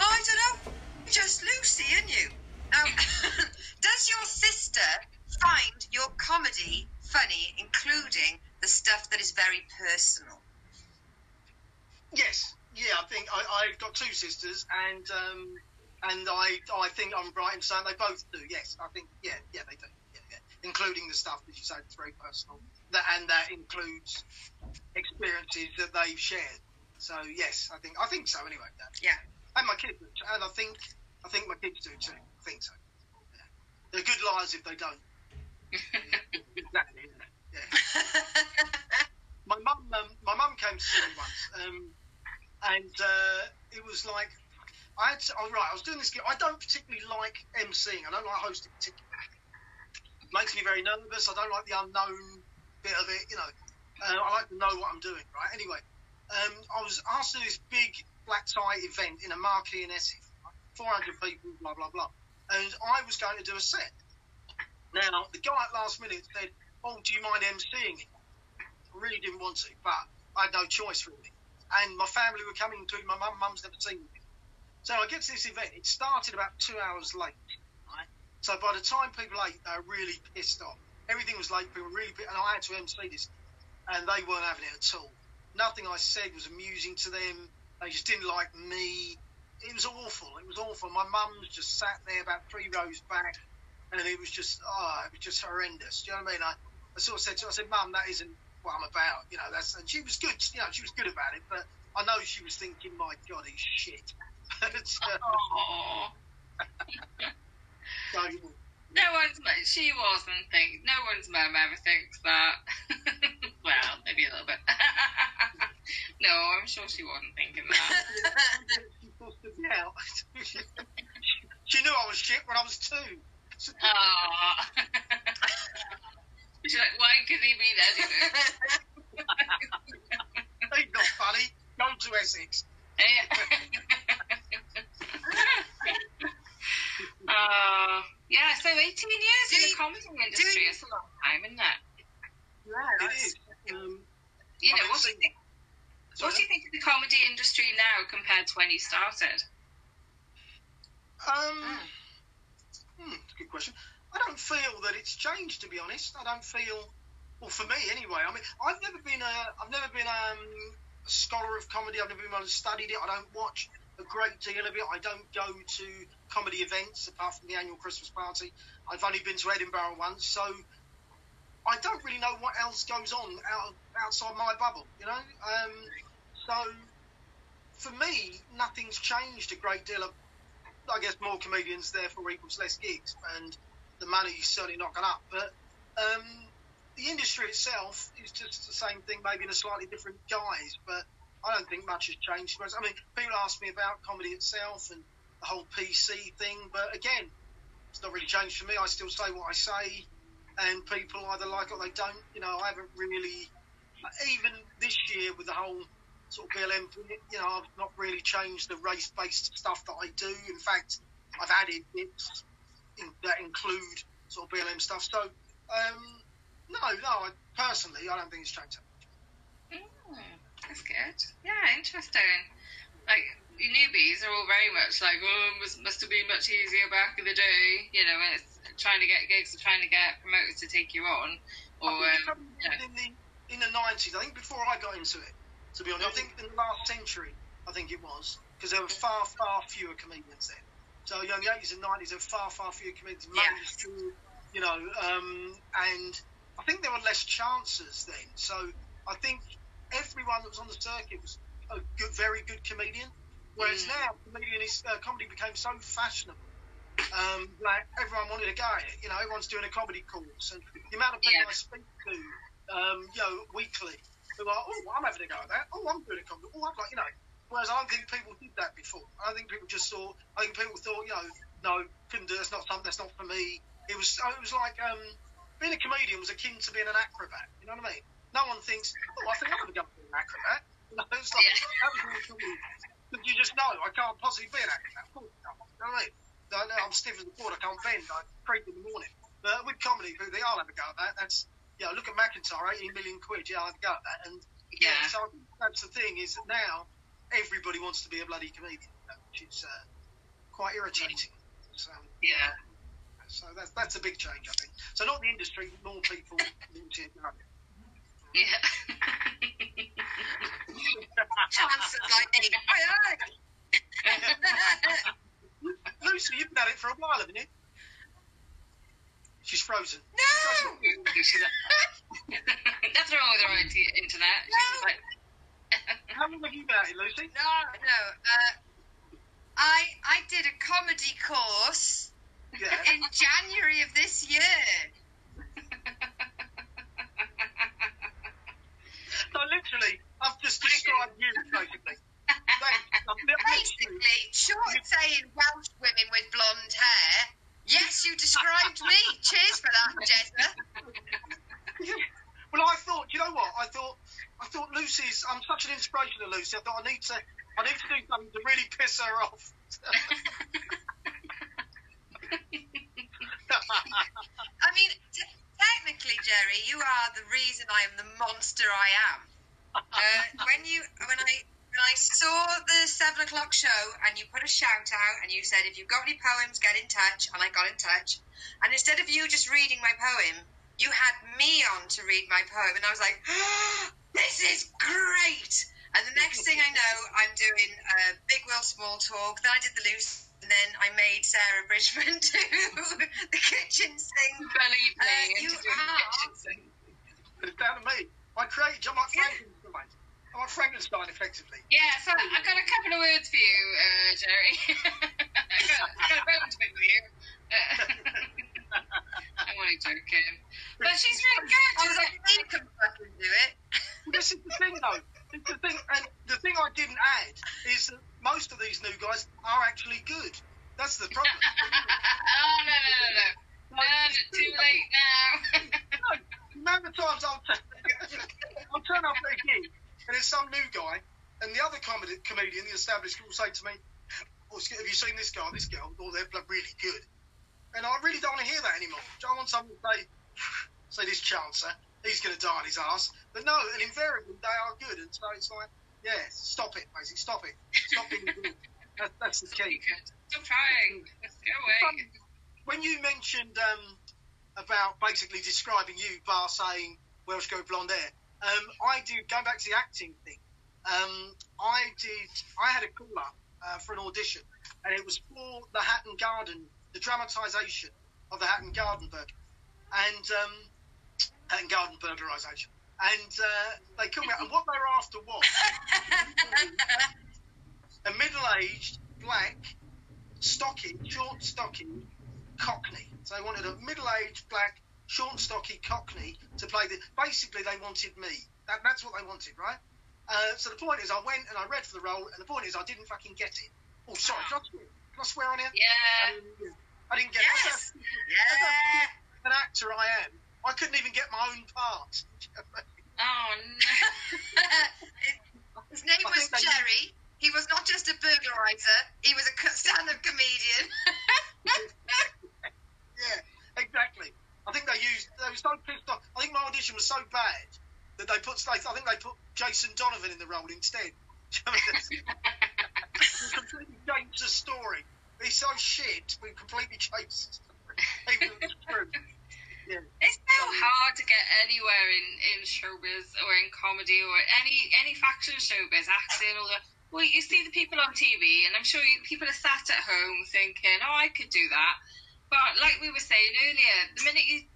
Oh, I don't know. You're just Lucy, aren't you? Now, [LAUGHS] does your sister find your comedy funny, including the stuff that is very personal? Yes, yeah, I think I, I've got two sisters, and um, and I I think I'm right in saying they both do. Yes, I think yeah, yeah, they do. Yeah, yeah. Including the stuff that you say that's very personal, that and that includes experiences that they've shared. So yes, I think I think so anyway. Yeah. Yeah. And my kids, and I think I think my kids do too. I think so. Yeah. They're good liars if they don't. [LAUGHS] exactly. Yeah. [LAUGHS] my mum um, my mum came to see me once, um, and uh, it was like I had to, oh, right. I was doing this. gig. I don't particularly like emceeing. I don't like hosting particularly. It makes me very nervous. I don't like the unknown bit of it. You know, uh, I like to know what I'm doing. Right. Anyway, um, I was asked to do this big black tie event in a marquee in Essex, 400 people, blah blah blah, and I was going to do a set. Now the guy at last minute said, "Oh, do you mind emceeing it?" I really didn't want to, but I had no choice really. And my family were coming, including my mum. Mum's never seen me. So I get to this event. It started about two hours late. Right? So by the time people ate, they were really pissed off. Everything was late. People were really, and I had to MC this, and they weren't having it at all. Nothing I said was amusing to them. They just didn't like me. It was awful. It was awful. My mum just sat there about three rows back, and it was just, oh, it was just horrendous. Do you know what I mean? I, I sort of said to her, I said, Mum, that isn't what I'm about. You know, that's and she was good. You know, she was good about it, but I know she was thinking, my God, he's shit. But, Aw. so, No one's she wasn't think no one's mum ever thinks that. [LAUGHS] well, maybe a little bit. [LAUGHS] no, I'm sure she wasn't thinking that. she [LAUGHS] busted she, knew I was shit when I was two. She's like, why could he be there? He's not funny. Go to Essex. [LAUGHS] uh, yeah, so 18 years Do in the comedy do industry you- is a long time, isn't it? Yeah, It is. Um, You know, mean, what do you think? What do you think of the comedy industry now compared to when you started? Um, hmm, a good question. I don't feel that it's changed, to be honest. I don't feel, well, for me anyway. I mean, I've never been a, I've never been um, a scholar of comedy. I've never been one who studied it. I don't watch a great deal of it. I don't go to comedy events apart from the annual Christmas party. I've only been to Edinburgh once, so I don't really know what else goes on out outside my bubble. You know, um, so for me, nothing's changed a great deal. Of, I guess more comedians, therefore equals less gigs, and the money's certainly not gone up. But um, the industry itself is just the same thing, maybe in a slightly different guise. But I don't think much has changed. I mean, people ask me about comedy itself and the whole PC thing, but again, it's not really changed for me. I still say what I say, and people either like it or they don't. You know, I haven't really, even this year with the whole sort of BLM, thing, you know, I've not really changed the race-based stuff that I do. In fact, I've added bits in, that include sort of BLM stuff. So, um, no, no, I, personally, I don't think it's changed. That's good. Yeah, interesting. Like newbies are all very much like, oh, must, must have been much easier back in the day. You know, when it's trying to get gigs or trying to get promoters to take you on, or um, yeah. in the in the nineties, I think before I got into it, to be honest, I think in the last century, I think it was because there were far far fewer comedians then. So you know, in the eighties and nineties, there were far far fewer comedians. Yeah. You know, um, and I think there were less chances then. So I think everyone that was on the circuit was a good, very good comedian. Whereas Mm. now, comedian is, uh, comedy became so fashionable um, like everyone wanted to go. You know, everyone's doing a comedy course, and the amount of people Yeah. I speak to, um, you know, weekly, who are, oh, I'm having a go at that. Oh, I'm doing a comedy. Oh, I've got, you know. Whereas I don't think people did that before. I think people just saw. I think people thought, you know, no, couldn't do. That's not something. That's not for me. It was. It was like um, being a comedian was akin to being an acrobat. You know what I mean? No one thinks, oh, I think I'm going to go be an acrobat. [LAUGHS] You know, it's like, Yeah. that was really cool. But you just know, I can't possibly be an acrobat. Of course. You know what I mean? No, no, I'm stiff as a board. I can't bend. I creep in the morning. But with comedy, think, I'll have a go at that. That's, know, look at McIntyre, 18 million quid. Yeah, I'll have a go at that. And yeah, Yeah. so that's the thing is that now everybody wants to be a bloody comedian, which is uh, quite irritating. So, yeah. so that's that's a big change, I think. So not the industry, more people want to know. Yeah. [LAUGHS] Chances like me. Aye, [LAUGHS] aye. Lucy, you've been at it for a while, haven't you? She's frozen. no! She's like, [LAUGHS] Nothing wrong with her own t- internet. She's like, How long have you been at it, Lucy? No, no. Uh, I I did a comedy course Yeah. in January of this year. So literally, I've just described you, basically. Basically, short of saying Welsh women with blonde hair, yes, you described me. Cheers for that, Jezza. well, I thought, you know what? I thought, I thought Lucy's. I'm such an inspiration to Lucy. I thought I need to. I need to do something to really piss her off. [LAUGHS] I mean, technically, Gerry, you are the reason I am the monster I am. Uh, when you when I when I saw the seven o'clock show and you put a shout out and you said if you've got any poems, get in touch, and I got in touch. And instead of you just reading my poem, you had me on to read my poem, and I was like, oh, this is great. And the next thing I know, I'm doing a Big Will Small Talk. Then I did the loose. And then I made Sarah Bridgman [LAUGHS] do the kitchen sink. Believe me, Uh, you are- kitchen sink. It's down to me. I create. I'm like. Frankenstein. I'm like Frankenstein, effectively. Yeah, so I've got a couple of words for you, uh, Gerry. [LAUGHS] I got, a bone to pick with you. Uh, [LAUGHS] I'm only joking. But she's really good. She's like, you can fucking do it. This is the thing, though. The thing, and the thing I didn't add is that most of these new guys are actually good. That's the problem. oh, no, no, no, no. No, too late now. no, amount of times I'll, t- I'll turn up at a gig and there's some new guy, and the other comedy, comedian, the established, will say to me, oh, "Have you seen this guy, this girl? Oh, they're really good." And I really don't want to hear that anymore. I want someone to say, "Say this chancer, he's going to die on his ass." But no, and invariably they are good, and so it's like, yeah, stop it, basically, stop it, stop being good. [LAUGHS] That, that's the key. Stop trying. Let's away. when you mentioned um, about basically describing you, bar saying Welsh Go Blonde Hair, um, I did going back to the acting thing. Um, I did. I had a call up uh, for an audition, and it was for the Hatton Garden, the dramatisation of the Hatton Garden burg, and um, Hatton Garden burglarisation. And uh, they called me up, and [LAUGHS] what they were after was a middle-aged black stocky, short, stocky Cockney. So they wanted a middle-aged black, short, stocky Cockney to play the. Basically, they wanted me. That, that's what they wanted, right? Uh, so the point is, I went and I read for the role, and the point is, I didn't fucking get it. Oh, sorry, can I swear, can I swear on here? Yeah. Um, I didn't get Yes. it. Yeah. An actor I am. I couldn't even get my own part. Oh, no. [LAUGHS] His name I was Gerry. He was not just a burglarizer, he was a stand-up comedian. [LAUGHS] Yeah, exactly. I think they used. They were so pissed off. I think my audition was so bad that they put. I think they put Jason Donovan in the role instead. [LAUGHS] completely changed the story. He's so shit. We completely changed the story. It's so hard to get anywhere in, in showbiz or in comedy or any any faction of showbiz, acting, all the. Well, you see the people on TV, and I'm sure you, people are sat at home thinking, "Oh, I could do that." But like we were saying earlier, the minute you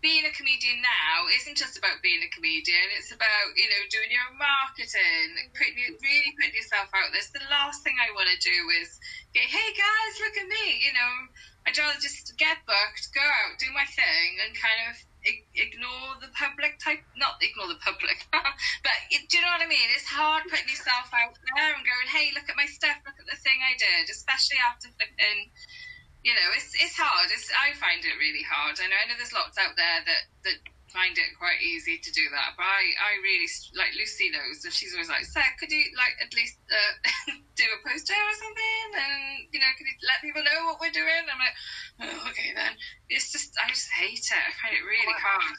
being a comedian now isn't just about being a comedian. It's about you know doing your own marketing, putting really putting yourself out there. So the last thing I want to do is go, "Hey guys, look at me," you know. I'd rather just get booked, go out, do my thing, and kind of ignore the public type. Not ignore the public, [LAUGHS] but it, do you know what I mean? It's hard putting yourself out there and going, "Hey, look at my stuff, look at the thing I did," especially after flipping you know, it's it's hard. It's I find it really hard. I know I know there's lots out there that that find it quite easy to do that, but I I really like Lucy knows, and she's always like, Sarah, could you like at least uh, [LAUGHS] do a poster or something, and you know, could you let people know what we're doing? I'm like, oh, okay then. It's just I just hate it. I find it really hard.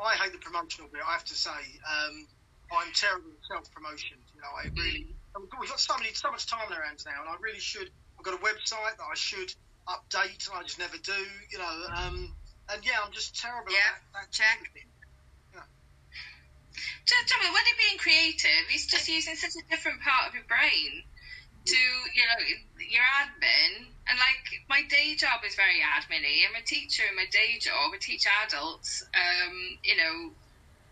I hate the promotional bit. I have to say, um, I'm terrible at self promotion. You know, I really. We've got so many, so much time on our hands now, and I really should. I've got a website that I should update, and I just never do. You know, um, and yeah, I'm just terrible Yeah, at that. check. Just tell me, when you're being creative, it's just using such a different part of your brain to, you know, your admin. And like my day job is very admin-y. I'm a teacher in my day job. I teach adults, um, you know,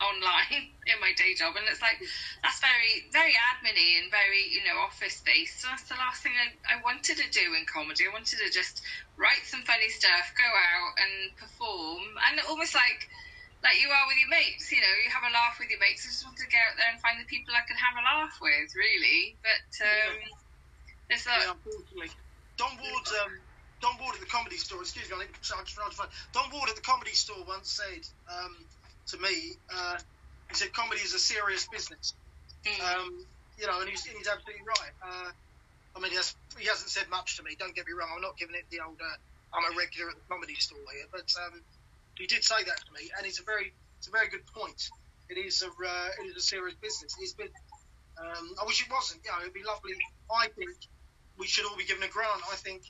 online [LAUGHS] in my day job, and it's like that's very, very admin-y and very, you know, office-based. So that's the last thing I, I wanted to do in comedy. I wanted to just write some funny stuff, go out and perform, and almost like like you are with your mates, you know, you have a laugh with your mates. I just want to get out there and find the people I can have a laugh with, really. But um, there's a Yeah, unfortunately. Don Ward, um, Don Ward at the comedy store, excuse me, I think I'm just trying to find- Don Ward at the comedy store once said um, to me, uh, He said comedy is a serious business. Mm. Um, you know, and he's, he's absolutely right. Uh, I mean, he, has, he hasn't said much to me. Don't get me wrong. I'm not giving it the old. Uh, I'm a regular at the comedy store here, but um, he did say that to me, and it's a very, it's a very good point. It is a, uh, it is a serious business. It's been. Um, I wish it wasn't. You know, it'd be lovely. I think we should all be given a grant. I think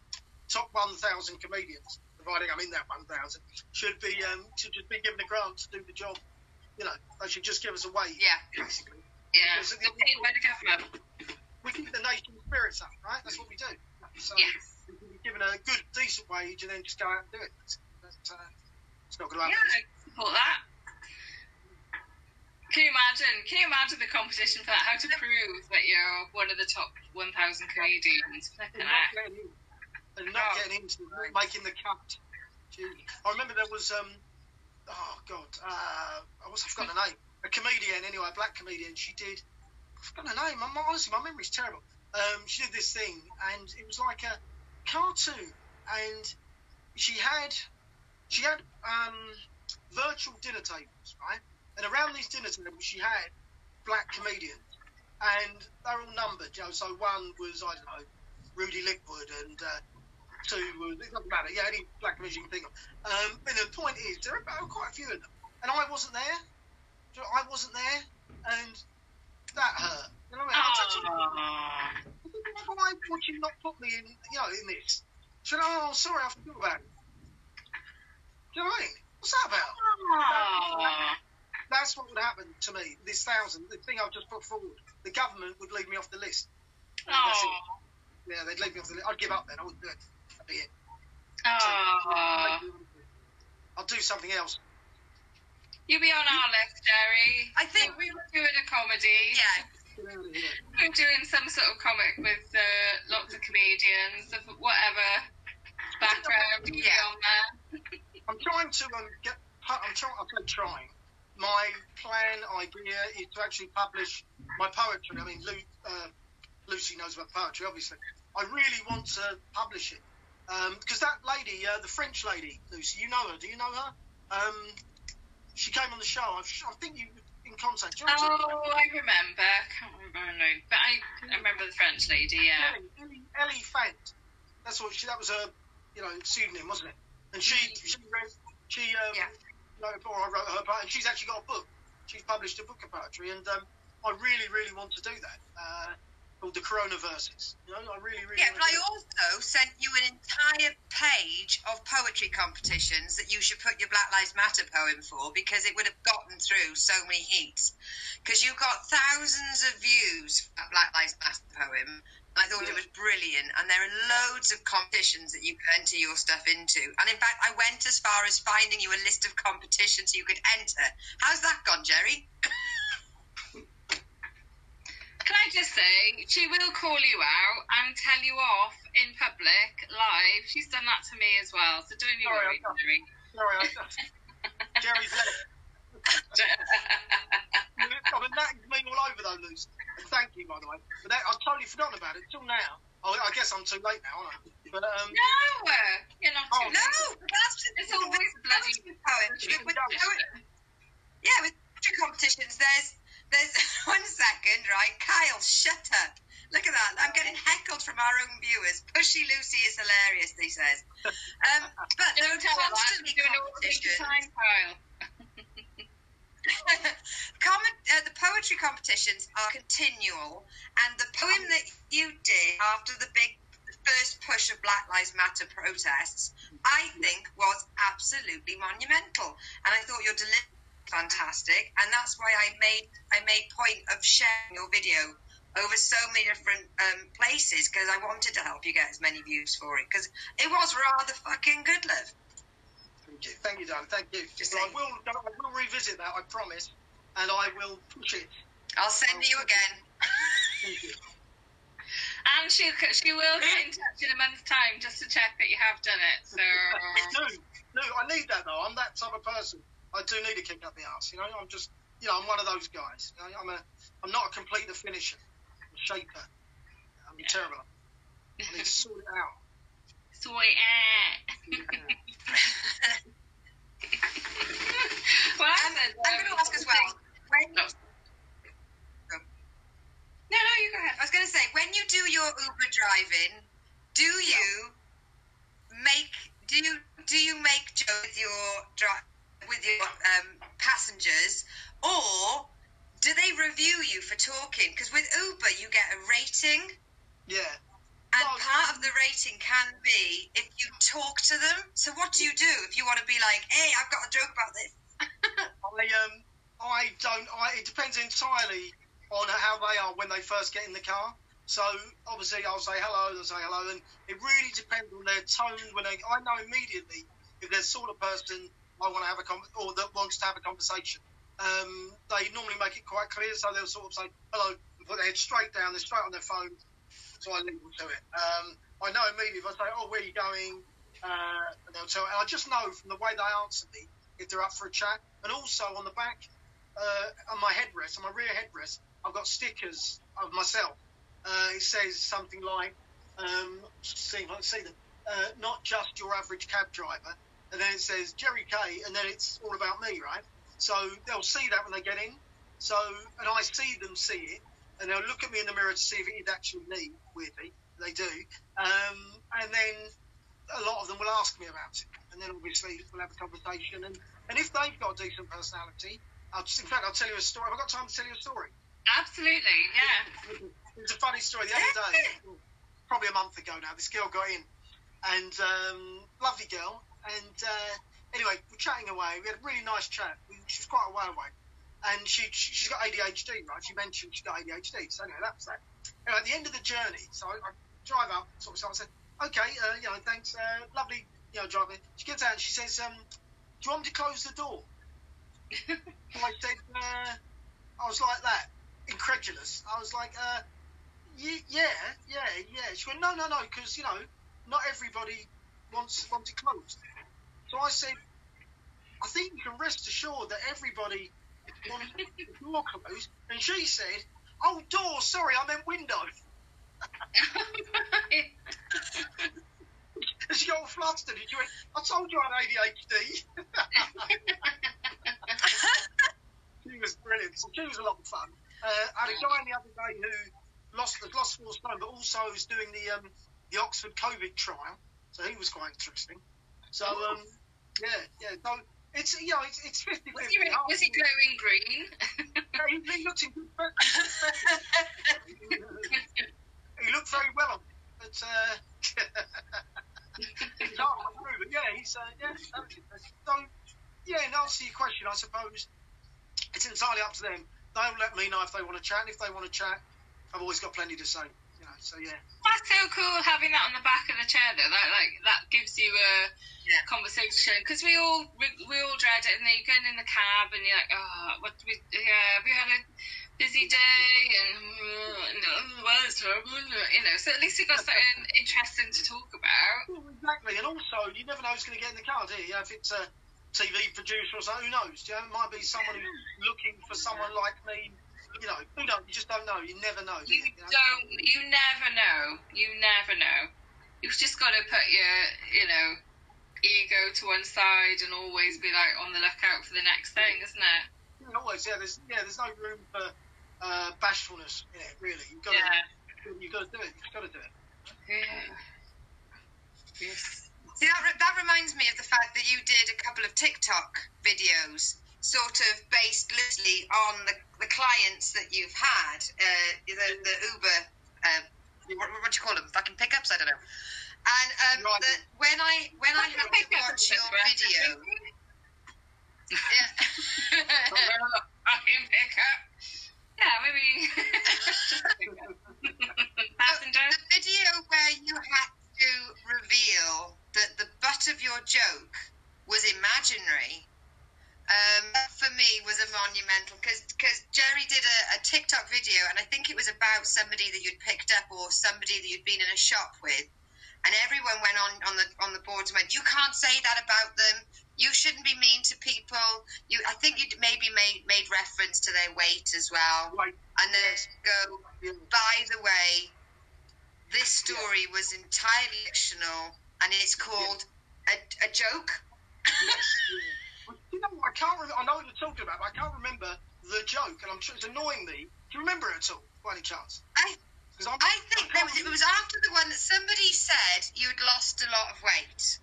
top 1,000 comedians, providing I'm in that 1,000, should be um, should just be given a grant to do the job. You know, they should just give us a wage, Yeah. basically. Yeah. Because They're paid by the government. We keep the nation's spirits up, right? That's what we do. So Yes. we can be given a good, decent wage and then just go out and do it. Uh, it's not going to Yeah, happen. I support that. Can you imagine? Can you imagine the competition for that? How to prove that you're one of the top 1,000 comedians? Flipping They're not getting in. They're not getting into it, making the cut. I remember there was, um, oh God, uh, I was, I forgot the name. A comedian, anyway, a black comedian. She did, I forgot her name. I'm, honestly, my memory's terrible. Um, she did this thing, and it was like a cartoon, and she had, she had um, virtual dinner tables, right? And around these dinner tables, she had black comedians, and they're all numbered. You know, so one was I don't know, Rudy Lickwood, and uh, two was uh, it doesn't matter. Yeah, any black comedian you can think of. Um, but the point is, there are quite a few of them, and I wasn't there. So I wasn't there, and that hurt. You know what I mean? I was actually- Aww. Ah. why would you not put me in, you know, in this? Said, oh, sorry, I forgot about it. Do you know what I mean? What's that about? Aww. That's what would happen to me. This thousand, the thing I've just put forward, the government would leave me off the list. And that's it. Aww. Yeah, they'd leave me off the list. I'd give up then. I wouldn't do it. That'd be it. Aww. I'll do something else. You'll be on our list, Gerry. I think- we were doing a comedy. Yeah. Get out of here. We're doing some sort of comic with uh, lots of comedians of whatever background Yeah. on there. I'm trying to um, get. I'm trying. I'm not trying. My plan idea is to actually publish my poetry. I mean, Lu, uh, Lucy knows about poetry, obviously. I really want to publish it because that lady, uh, the French lady, Lucy, you know her. Do you know her? Um, she came on the show. I, I think you were in contact. You know what I'm talking Oh, I remember. I can't remember her name, but I, I remember the French lady. Yeah. Ellie, Ellie, Ellie Fant. That's what she. That was her, you know, pseudonym, wasn't it? And she, she, wrote, she, um, Yeah. wrote, or I wrote her, part, and she's actually got a book. She's published a book of poetry, and um, I really, really want to do that. Uh, called the Corona Verses. You know, I really, really. Yeah, but I also sent you an entire page of poetry competitions that you should put your Black Lives Matter poem for because it would have gotten through so many heats. Because you got thousands of views for that Black Lives Matter poem. I thought Yeah. it was brilliant, and there are loads of competitions that you can enter your stuff into. And in fact, I went as far as finding you a list of competitions you could enter. How's that gone, Gerry? [LAUGHS] Can I just say, she will call you out and tell you off in public, live. She's done that to me as well, so don't you Sorry, worry, Gerry. Sorry, I, [LAUGHS] Gerry's [LAUGHS] left. I mean, that me all over though, Lucy. And thank you, by the way. But that, I've totally forgotten about it till now. Oh, I guess I'm too late now, aren't I? But um, no, you're not Oh, too No, late. that's It's always bloody poetry. With always- poet- yeah, with poetry competitions, there's there's [LAUGHS] one second, right? Kyle, shut up. Look at that. I'm getting heckled from our own viewers. Pushy Lucy is hilarious, he says. Um, but there are Don't tell her that. constantly doing all the time, Kyle. [LAUGHS] Comment, uh, the poetry competitions are continual, and the poem that you did after the big first push of Black Lives Matter protests, I think was absolutely monumental, and I thought your delivery fantastic, and that's why I made I made point of sharing your video over so many different um, places because I wanted to help you get as many views for it because it was rather fucking good, love. Thank you, thank you, darling. Thank you. Just But I will, I will revisit that. I promise, and I will push it. I'll send you again. Thank you. And she she will get in touch in a month's time just to check that you have done it. So [LAUGHS] No, no, I need that though. I'm that type of person. I do need a kick up the arse. You know, I'm just, you know, I'm one of those guys. You know, I'm a, I'm not a complete finisher, I'm a shaper. I'm terrible. I need to sort it out. sweet. [LAUGHS] well, Um, I'm going to ask as well. when No. No, no, you go ahead. I was going to say, when you do your Uber driving, do you make do you do you make jokes with your dri- with your um, passengers, or do they review you for talking? Because with Uber, you get a rating, Yeah. and No. part of the rating can be if you talk to them. So what do you do if you want to be like, "Hey, I've got a joke about this"? [LAUGHS] I um I don't I it depends entirely on how they are when they first get in the car. So obviously I'll say hello, they'll say hello, and it really depends on their tone when they. I know immediately if they're the sort of person I want to have a con or that wants to have a conversation. Um, they normally make it quite clear, so they'll sort of say hello, and put their head straight down, they're straight on their phone, so I leave them to it. Um, I know immediately if I say, oh, where are you going? Uh, and they'll tell, and I just know from the way they answer me if they're up for a chat. And also on the back, uh, on my headrest, on my rear headrest, I've got stickers of myself. Uh, it says something like, um, see I see them, uh, not just your average cab driver. And then it says Gerry K, and then it's all about me, right? So they'll see that when they get in. So, and I see them see it, and they'll look at me in the mirror to see if it is actually me, weirdly. They do. Um, and then a lot of them will ask me about it. And then obviously we'll have a conversation. And, and if they've got a decent personality, I'll just, in fact, I'll tell you a story. Have I got time to tell you a story? Absolutely, yeah. It's a funny story. The other day, probably a month ago now, this girl got in, and um, lovely girl. And uh, anyway, we're chatting away. We had a really nice chat. We, she was quite a while away, and she, she she's got ADHD, right? She mentioned she's got ADHD. So anyway, that was that. Anyway, at the end of the journey, so I, I drive up, sort of, so I said, okay, uh, you know, thanks, uh, lovely, you know, driving. She gets out and she says, um, do you want me to close the door? [LAUGHS] I said, uh, I was like that, incredulous. I was like, uh, yeah, yeah, yeah. She went, no, no, no, because you know, not everybody wants wants it closed. So I said, I think you can rest assured that everybody wants the door closed. And she said, oh, door, sorry, I meant window. [LAUGHS] She got all flustered. And she went, I told you I had ADHD. [LAUGHS] she was brilliant. So she was a lot of fun. Uh, I had a guy the other day who lost has lost four stone, but also is doing the um, the Oxford COVID trial. So he was quite interesting. So um, yeah, yeah. So it's you know it's it's fifty was, he, was he glowing green? He, he looked in good [LAUGHS] he looked very well on, but uh, [LAUGHS] to. But yeah, he's uh, yeah. So yeah, in answer to your question, I suppose it's entirely up to them. They'll let me know if they want to chat. And if they want to chat, I've always got plenty to say. You so yeah. That's so cool having that on the back of the chair though. That like that gives you a Yeah. conversation because we all we, we all dread it, and then you get in the cab and you're like, oh, what we yeah, we had a busy day and, uh, oh, well, it's terrible, you know. So at least you've got something interesting to talk about. Well, exactly, and also you never know who's going to get in the car, do you? If it's a TV producer or something, who knows? You know, it might be someone who's looking for someone like me. You know, who knows? You just don't know. You never know. Do You you? You know? don't, you never know. You never know. You've just got to put your, you know, ego to one side and always be like on the lookout for the next thing, isn't it? You can always, yeah. There's yeah, there's no room for uh, bashfulness in it. Really, you've got Yeah. to you've got to do it. You've got to do it. Yeah. Yes. See, that, re- that reminds me of the fact that you did a couple of TikTok videos, sort of based loosely on the, the clients that you've had, uh, the, the Uber, uh, what, what do you call them? Fucking pickups? I don't know. And um, Right. the, when I when I had to watch your video, [LAUGHS] yeah. [LAUGHS] Fucking pick up. Yeah, maybe. [LAUGHS] Passenger. The video where you had to reveal that the butt of your joke was imaginary, um, for me was a monumental because Gerry did a, a TikTok video and I think it was about somebody that you'd picked up or somebody that you'd been in a shop with, and everyone went on on the on the boards and went, "You can't say that about them. You shouldn't be mean to people." You, I think you maybe made made reference to their weight as well, Right. and then go by the way, this story was entirely fictional and it's called a, a joke. Yes, [LAUGHS] yeah. You know, I can't. Re- I know what you're talking about, but I can't remember the joke, and I'm sure it's annoying me. Do you remember it at all, by any chance? I I think there was, it was after the one that somebody said you'd lost a lot of weight.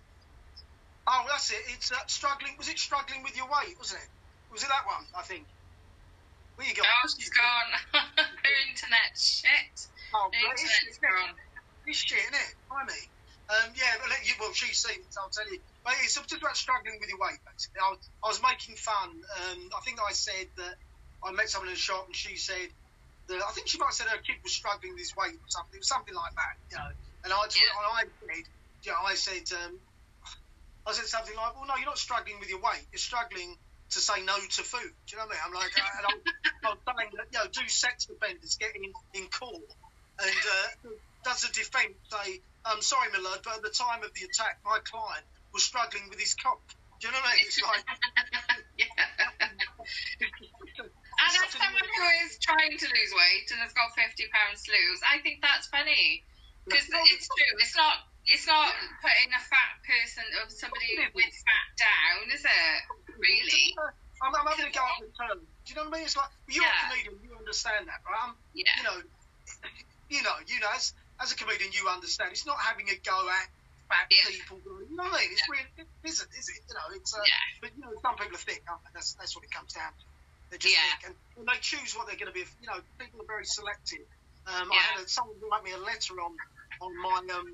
Oh, that's it. It's uh, struggling. Was it struggling with your weight? Wasn't it? Was it that one? I think. Where you go? Oh, she's gone. [LAUGHS] Her internet shit. Oh, it's, internet's gone. it's shit, isn't it? Blimey. Um, yeah, well, you, well, she's seen it, so I'll tell you. But it's just about struggling with your weight, basically. I was, I was making fun. Um, I think I said that I met someone in the shop and she said that I think she might have said her kid was struggling with his weight or something, something like that, you know. And I, Yeah. and I said, you know, I said, um, I said something like, well, no, you're not struggling with your weight. You're struggling to say no to food. Do you know what I mean? I'm like, uh, and I'm, [LAUGHS] I'm saying that, you know, do sex offenders get in, in court? And uh, does the defence say, I'm sorry, my lord, but at the time of the attack, my client was struggling with his cock. Do you know what I mean? It's like. [LAUGHS] And as someone who is trying to lose weight and has got 50 pounds to lose, I think that's funny. Because it's true. It's not. It's not putting a fat person or somebody with fat down, is it? Really? I'm, I'm having a go at the term. Do you know what I mean? It's like you're Yeah. a comedian, you understand that, right? I'm, Yeah. you know, [LAUGHS] you know, you know, as, as a comedian, you understand. It's not having a go at fat Yeah. people. You know what I mean? It's really, it isn't, is it? You know, it's. Uh, Yeah. But you know, some people are thick. Aren't they? That's that's what it comes down to. They're just Yeah. thick, and, and they choose what they're going to be. You know, people are very selective. Um, I had a, someone write me a letter on on my um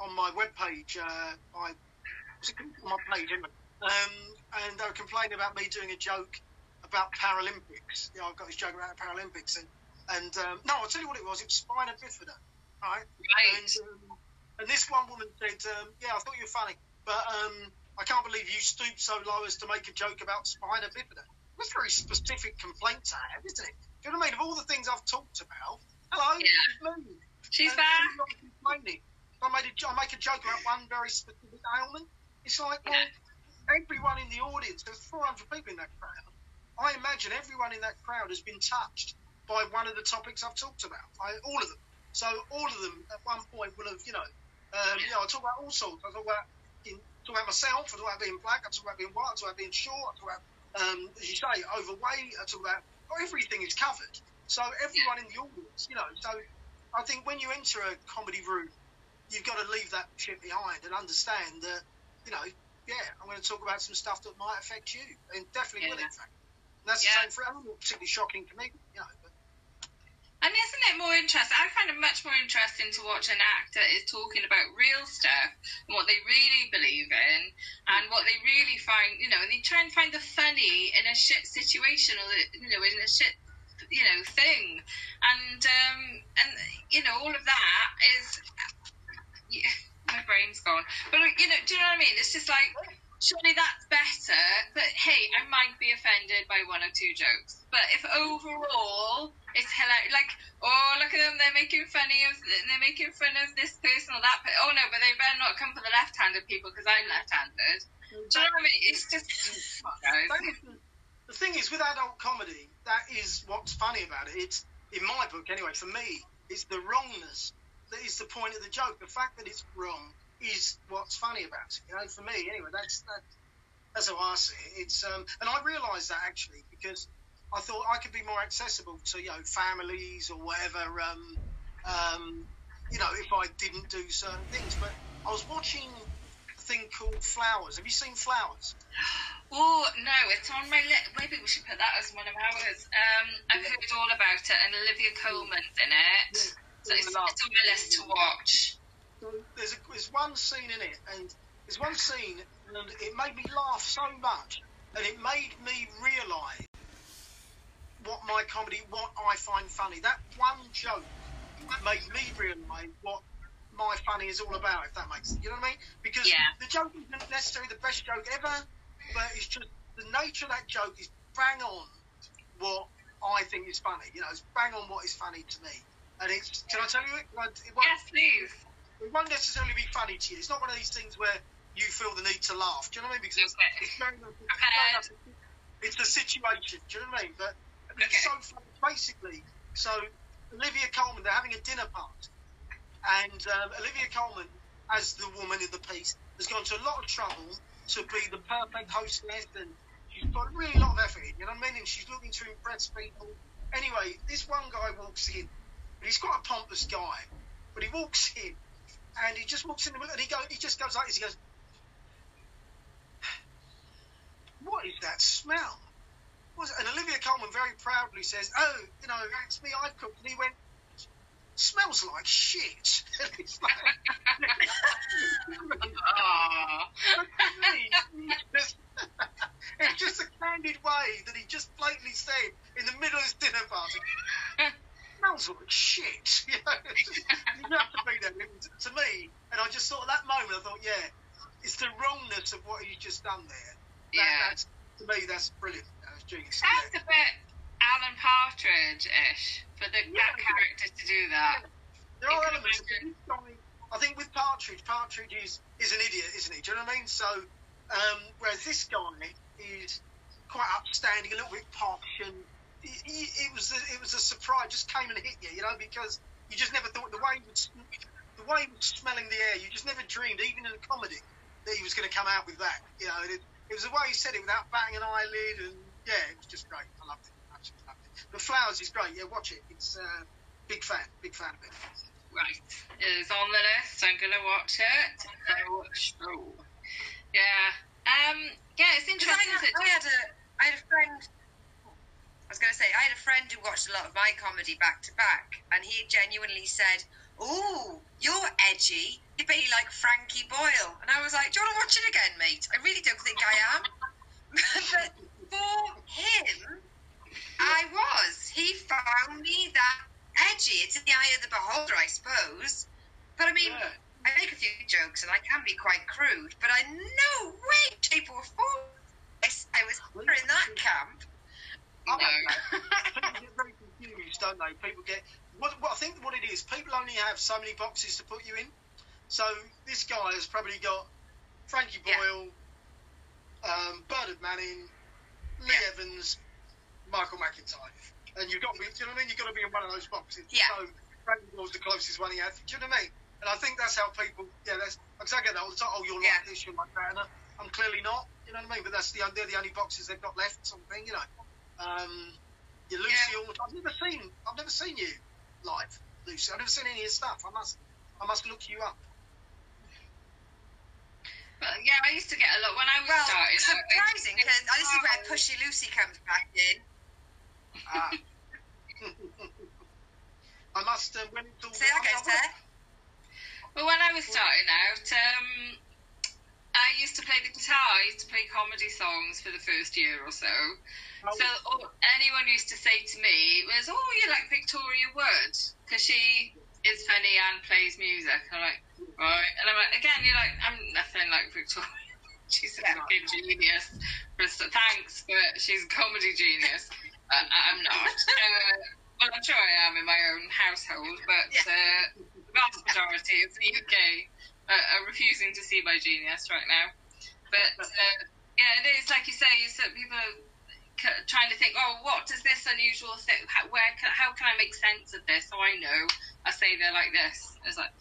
on my webpage. Uh, I was it on my page, it? Um, and they were complaining about me doing a joke about Paralympics. You know, I've got this joke about the Paralympics, and and um, no, I'll tell you what it was. It was spina bifida, right? Right. And, um, and this one woman said, um, "Yeah, I thought you were funny, but um, I can't believe you stooped so low as to make a joke about spina bifida." That's a very specific complaint to have, isn't it? Do you know what I mean? Of all the things I've talked about, hello, Yeah. it's me. She's And back. she's not complaining. I made a, I make a joke about one very specific ailment. It's like, well, everyone in the audience, there's 400 people in that crowd. I imagine everyone in that crowd has been touched by one of the topics I've talked about. I, all of them. So all of them at one point will have, you know, um, you know, I talk about all sorts. I talk about, in, talk about myself. I talk about being black. I talk about being white. I talk about being short. I talk about, um, as you say, overweight. I talk about everything is covered. So everyone in the audience, you know. So I think when you enter a comedy room, you've got to leave that shit behind and understand that, you know, yeah, I'm going to talk about some stuff that might affect you, and definitely will, Yeah. in fact. And that's Yeah. the same for not particularly shocking to me, you know. And isn't it more interesting? I find it much more interesting to watch an actor is talking about real stuff and what they really believe in and what they really find, you know, and they try and find the funny in a shit situation or, the- you know, in a shit, you know, thing. And, um, and, you know, all of that is, yeah, [LAUGHS] my brain's gone. But, you know, do you know what I mean? It's just like, surely that's better. But hey, I might be offended by one or two jokes. But if overall it's hilarious, like, oh look at them, they're making funny of, they're making fun of this person or that. Per- oh no, but they better not come for the left-handed people because I'm left-handed. Mm-hmm. Do you know what I mean? It's just, guys. that is the, the thing is, with adult comedy, that is what's funny about it. It's, in my book anyway, for me, it's the wrongness that is the point of the joke. The fact that it's wrong is what's funny about it. You know, for me anyway, that's that, that's how I see it. It's um, and I realised that actually because I thought I could be more accessible to you know families or whatever. Um, um, you know, if I didn't do certain things, but I was watching a thing called Flowers. Have you seen Flowers? Oh no, it's on my list. Maybe we should put that as one of ours. Um, I've heard all about it, and Olivia Colman's in it, so it's, it's on my list to watch. There's a, there's one scene in it, and there's one scene, and it made me laugh so much, and it made me realise what my comedy, what I find funny. That one joke made me realise what my funny is all about. If that makes sense, you know what I mean? Because Yeah. the joke isn't necessarily the best joke ever, but it's just the nature of that joke is bang on what I think is funny. You know, it's bang on what is funny to me. And it's, can I tell you it? Yes, please. It won't necessarily be funny to you. It's not one of these things where you feel the need to laugh. Do you know what I mean? Because it's, Okay. it's very much, it's, very much, it's the situation. Do you know what I mean? But Okay. it's so funny. Basically, so Olivia Colman, they're having a dinner party, and um, Olivia Colman, as the woman in the piece, has gone to a lot of trouble to be the perfect hostess, and She's put a really lot of effort in, you know what I mean? And she's looking to impress people. Anyway, this one guy walks in, and he's quite a pompous guy, but he walks in, and he just walks in the middle, and he goes, he just goes like this. He goes, "What is that smell?" And Olivia Colman very proudly says, "Oh, you know, it's me. I've cooked." And he went, "Smells like shit." [LAUGHS] And it's like, [LAUGHS] it's just a candid way that he just blatantly said in the middle of his dinner party. Smells like shit. [LAUGHS] You know, you have to be there to me. And I just thought at that moment, I thought, yeah, it's the wrongness of what he's just done there. That, Yeah. That's, to me, that's brilliant. That's genius. Sounds Yeah. a bit Alan Partridge-ish for the, Yeah, that character to do that. There are elements. I think with Partridge, Partridge is, is an idiot, isn't he? Do you know what I mean? So, um, whereas this guy is quite upstanding, a little bit posh, and it was a, it was a surprise. Just came and hit you, you know, because you just never thought the way he was the way he was smelling the air. You just never dreamed, even in a comedy, that he was going to come out with that. You know, it, it was the way he said it without batting an eyelid, and yeah, it was just great. I loved it. Absolutely loved it. The Flowers is great. Yeah, watch it. It's uh, big fan, big fan of it. Right. It is on the list. I'm going to watch it. So, sure. Yeah. Um, yeah, it's Because I, interesting. I had a I had a friend. I was going to say I had a friend who watched a lot of my comedy back to back, and he genuinely said, "Oh, you're edgy. You're be like Frankie Boyle." And I was like, "Do you want to watch it again, mate? I really don't think I am." [LAUGHS] but for him, I was. He found me that edgy. It's in the eye of the beholder, I suppose. But I mean, Yeah. I make a few jokes and I can be quite crude, but I no way, shape, or form I, I was never in that camp. I No. [LAUGHS] people get very confused, don't they? People get what, what I think what it is. People only have so many boxes to put you in. So this guy has probably got Frankie Yeah. Boyle, um, Bernard Manning, Lee Yeah. Evans, Michael McIntyre, and you've got to be. Do you know what I mean? You've got to be in one of those boxes. Yeah. So Frankie Boyle's the closest one he had. Do you know what I mean? And I think that's how people. Yeah, that's. Because I get that all the time. Oh, you're Yeah. like this, you're like that, and I'm clearly not. You know what I mean? But that's the they're the only boxes they've got left. Sort of thing, you know. Um, you're Lucy Yeah. all. I've never seen. I've never seen you live, Lucy. I've never seen any of your stuff. I must. I must look you up. But yeah, I used to get a lot when I was Well, starting. out, surprising because it this is where hard. Pushy Lucy comes back in. Ah. [LAUGHS] I must. Um, when it's all. Say that again, I- I- Seth. Well, when I was starting out, um, I used to play the guitar. I used to play comedy songs for the first year or so. Oh. So all, anyone used to say to me was, "Oh, you like Victoria Wood because she is funny and plays music." I'm like, right, and I'm like, again, you're like, I'm nothing like Victoria. [LAUGHS] She's a Yeah. fucking genius. So thanks, but she's a comedy genius. Uh, I'm not. [LAUGHS] Uh, well, I'm sure I am in my own household, but uh, the vast majority of the UK uh, are refusing to see my genius right now. But uh, yeah, it is like you say. You said people are trying to think, oh, what does this unusual thing? How, where can, how can I make sense of this? So I know. I say they're like this. It's like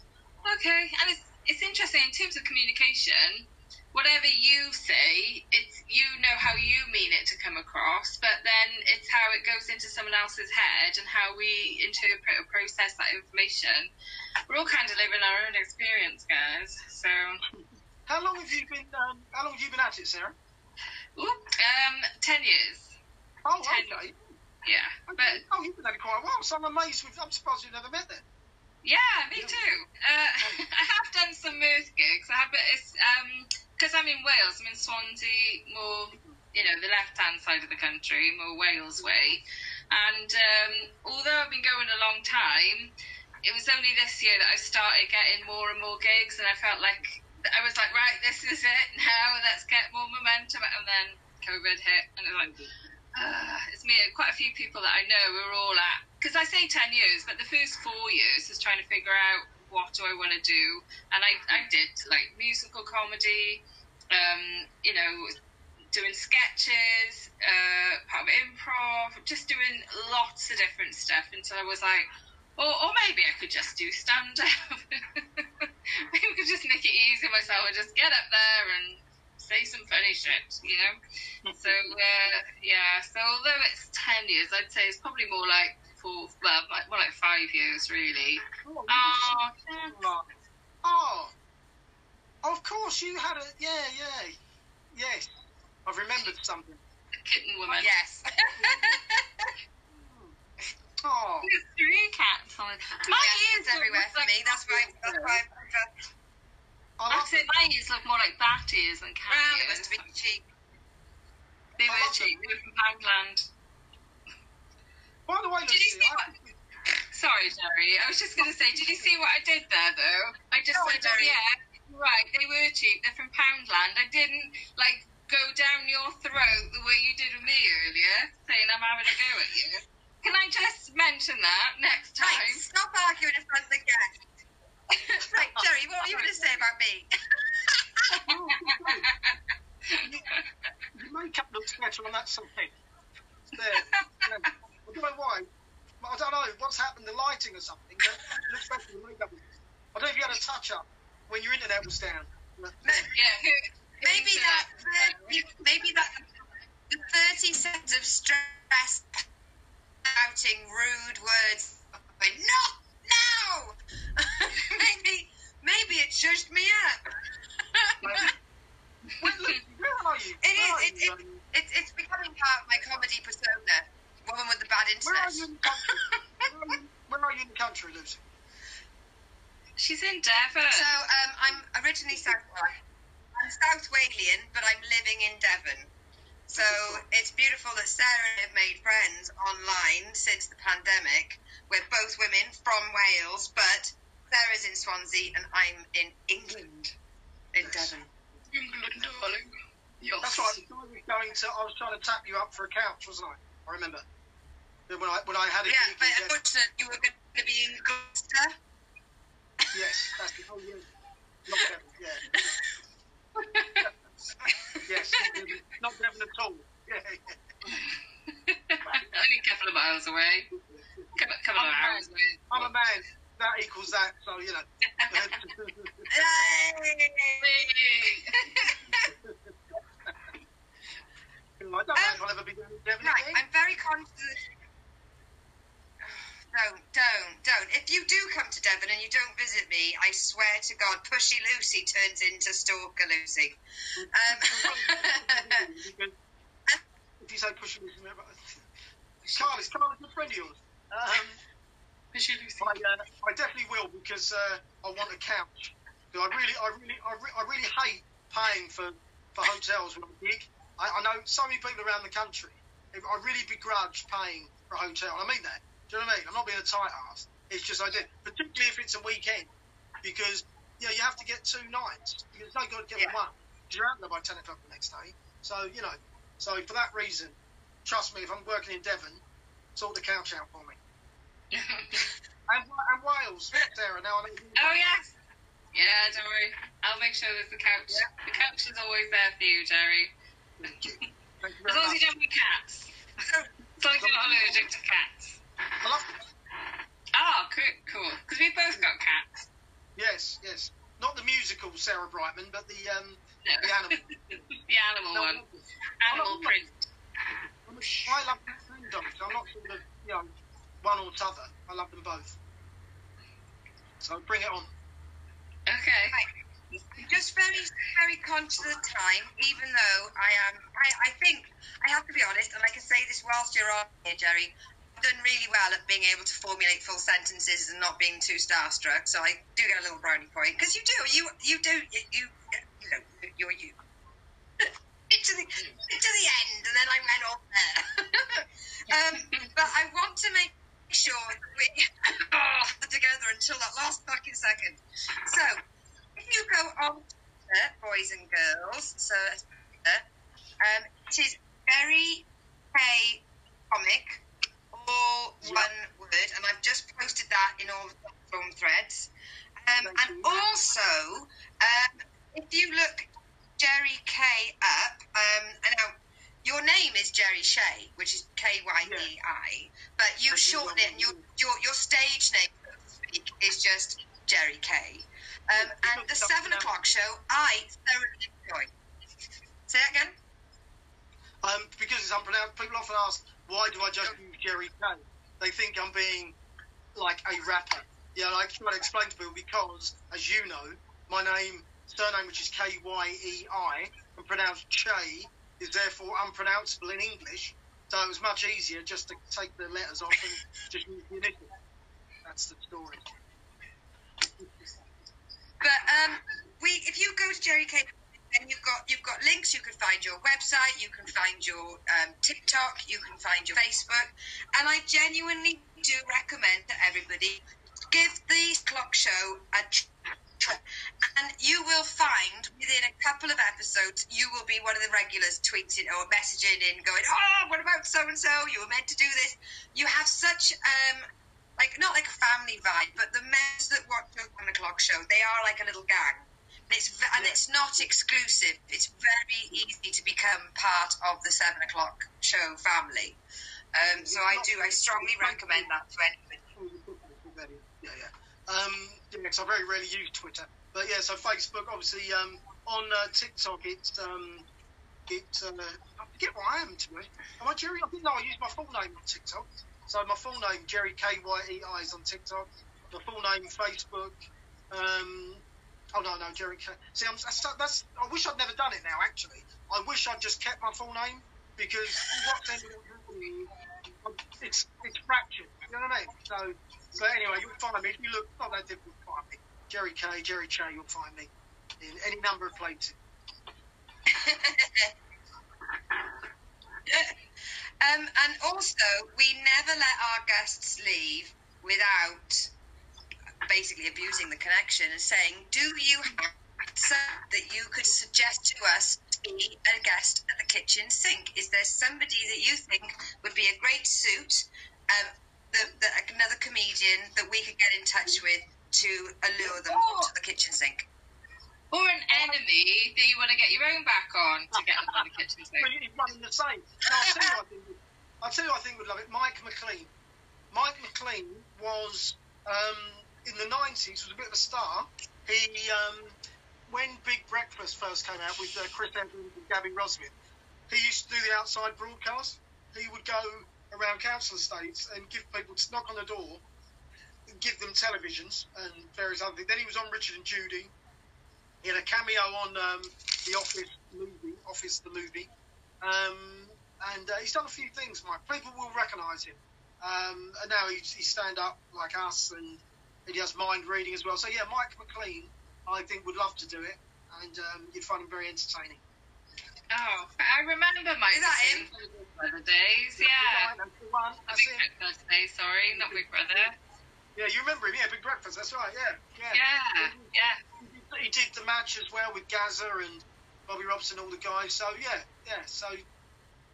okay, and it's it's interesting in terms of communication. Whatever you say, it's you know how you mean it to come across, but then it's how it goes into someone else's head and how we interpret or process that information. We're all kind of living our own experience, guys. So, How long have you been? Um, how long have you been at it, Sarah? ooh, um, ten years, Oh, Ten. okay. yeah. But oh, you've been at it quite a while. So I'm amazed. With, I'm surprised you've never met them. Yeah, me too. Uh, [LAUGHS] I have done some Mirth gigs. I have, but it's because I'm in Wales. I'm in Swansea, more you know the left-hand side of the country, more Wales way. And um, although I've been going a long time, it was only this year that I started getting more and more gigs, and I felt like I was like, right, this is it now. Let's get more momentum. And then COVID hit, and it was like. Uh, it's me and quite a few people that I know we're all at because I say 10 years but the first four years is trying to figure out what do I want to do and I, I did like musical comedy um, you know doing sketches uh, part of improv just doing lots of different stuff until I was like or, or maybe I could just do stand up [LAUGHS] maybe I could just make it easy myself and just get up there and say some funny shit, you know. [LAUGHS] So uh, yeah, so although it's ten years, I'd say it's probably more like four, well, like- more like five years really. Oh, ah, Oh, oh, of course you had a yeah, yeah, yes. I've remembered something. the kitten woman. Yes. [LAUGHS] Oh, three cats on it. My yeah, ears everywhere for like me. That's why. That's why. I I'd love say my ears look more like bat ears than cat Well, it ears. must have been cheap. They I were love cheap. them. They were from Poundland. By the way, Did you Lucy, see I, what? [LAUGHS] Sorry, Gerry. I was just going to say, did you see what I did there, though? I just Go on, said, oh, Gerry. yeah, right, they were cheap. They're from Poundland. I didn't, like, go down your throat the way you did with me earlier, saying I'm having a go at you. Can I just mention that next Right, time? stop arguing in front of the guest. right, [LAUGHS] Gerry, what were you going to say about me? [LAUGHS] your makeup looks better on that side. There. Yeah. I don't know why. I don't know what's happened, the lighting or something. But it looks better than makeup. I don't know if you had a touch up when your internet was down. yeah, who, who Maybe should that, maybe that, the 30 seconds of stress, shouting rude words, going, no, no! [LAUGHS] maybe, maybe it shushed me up. Where, look, where are you? It Where is, are it- you, it- It's, it's becoming part of my comedy persona. Woman with the bad Where are internet. you in the? Where are you, where are you in the country, Lucy? She's in Devon. So um, I'm originally South I'm South Walian, but I'm living in Devon. So it's beautiful that Sarah and I have made friends online since the pandemic. We're both women from Wales, but Sarah's in Swansea and I'm in England, in Devon. England, darling. Yes. That's right. I was going to. I was trying to tap you up for a couch, wasn't I? I remember. When I when I had it. Yeah, but in Devon. unfortunately you were going to be in Gloucester. Yes, that's the. Oh yeah. Not Devon. Yeah. [LAUGHS] Yes. Not Devon, at all. Yeah. [LAUGHS] Only a couple of miles away. Couple, couple of hours away. I'm a man. That equals that. So you know. [LAUGHS] I don't know if I'll ever be doing Devon Right, again. I'm very conscious. Don't, don't, don't. If you do come to Devon and you don't visit me, I swear to God, Pushy Lucy turns into Stalker Lucy. Um, [LAUGHS] if you say push me, Carly's come on, a good friend of yours. Um, I, uh, I definitely will because uh, I want a couch. 'Cause I really, I really, I, re- I really hate paying for, for hotels when I'm big. I, I know so many people around the country. I really begrudge paying for a hotel. I mean that. Do you know what I mean? I'm not being a tight ass. It's just I do, particularly if it's a weekend, because you know you have to get two nights. There's no good getting Yeah. one. You're out there by ten o'clock the next day. So you know. So for that reason, trust me, if I'm working in Devon, sort the couch out for me. [LAUGHS] And, and Wales, Sarah. Now I you- Oh yes. Yeah, don't worry. I'll make sure there's the couch. The couch is always there for you, Gerry. Thank you. [LAUGHS] Thank you As long as you don't want cats. [LAUGHS] As long as you're not allergic to cats. I love Oh, cool, cool. Because we've both got cats. Yes, yes. Not the musical Sarah Brightman, but the um, No. the animal. [LAUGHS] the animal No, one. I. Animal I print. I'm a- I love the dogs. I'm not sort of, you know, one or t'other. I love them both. So bring it on. Okay. I'm just very, very conscious of the time, even though I am, I, I think, I have to be honest, and I can say this whilst you're on here, Gerry, I've done really well at being able to formulate full sentences and not being too starstruck, so I do get a little brownie point. Because you do, you you do, you, you, you know, you're you. [LAUGHS] To the, to the end, and then I went off there. [LAUGHS] um, but I want to make sure that we [LAUGHS] are together until that last fucking second. So, if you go on Twitter, boys and girls, so um, it is Gerry K comic, all one word, and I've just posted that in all the platform threads. Um, and also, um, if you look Gerry K up, um, and now your name is Gerry Kyei, which is K Y E I, but you shorten it, and your your your stage name so to speak, is just Gerry K. Um, and the seven o'clock show, I thoroughly enjoy. Say it again. Um, because it's unpronounced, people often ask, why do I just use Gerry K? They think I'm being like a rapper. Yeah, I try to explain to people because, as you know, my name, surname, which is K Y E I, and pronounced Che, is therefore unpronounceable in English. So it was much easier just to take the letters off and just use the initials. That's the story. But um, we, if you go to Gerry K, you've got you've got links. You can find your website. You can find your um, TikTok. You can find your Facebook. And I genuinely do recommend that everybody give the clock show a try. And you will find within a couple of episodes, you will be one of the regulars tweeting or messaging in, going, "Oh, what about so and so? You were meant to do this." You have such um, like not like a family vibe, but the members that watch the o'clock show, they are like a little gang. It's and it's not exclusive. It's very easy to become part of the seven o'clock show family. Um, so I do. I strongly recommend that to anybody. Yeah, yeah. Um, yeah, 'cause I very rarely use Twitter. But yeah, so Facebook, obviously, um, on uh, TikTok, it's, um, it, uh, I forget what I am to it. Am I Gerry? I no, I use my full name on TikTok. So my full name, Gerry K-Y-E-I, is on TikTok. My full name, Facebook. Um, oh, no, no, Gerry. See, I'm, that's, I wish I'd never done it now, actually. I wish I'd just kept my full name because ended up happening, it's, it's fractured. You know what I mean? So, so anyway, you'll find me. If you look, not that difficult to find me. Gerry K, Gerry Kyei, you'll find me in any number of places. [LAUGHS] um, and also, we never let our guests leave without basically abusing the connection and saying, "Do you have something that you could suggest to us to be a guest at the kitchen sink? Is there somebody that you think would be a great suit, um, that, that another comedian that we could get in touch with to allure them Oh. to the kitchen sink?" Or an enemy that you want to get your own back on to get them on the kitchen Well, sink. you're running the same. No, I'll tell you, I think, I'll tell you, I think would love it. Mike McClean. Mike McClean was um, in the '90s was a bit of a star. He um, when Big Breakfast first came out with uh, Chris Evans and Gaby Roslin, he used to do the outside broadcast. He would go around council estates and give people to knock on the door, give them televisions and various other things. Then he was on Richard and Judy. He had a cameo on um, the Office movie, Office the movie, um, and uh, he's done a few things. Mike, people will recognise him, um, and now he's, he's stand up like us, and he does mind reading as well. So yeah, Mike McClean, I think would love to do it, and um, you'd find him very entertaining. Oh, I remember Mike. Is that McClean from the Big Brother days, yeah. That's one. Not That's Big it. Breakfast Day, sorry, not Big Brother. Yeah, you remember him? Yeah, Big Breakfast. That's right. Yeah, yeah. Yeah, yeah. He did the match as well with Gazza and Bobby Robson, all the guys. So yeah, yeah. So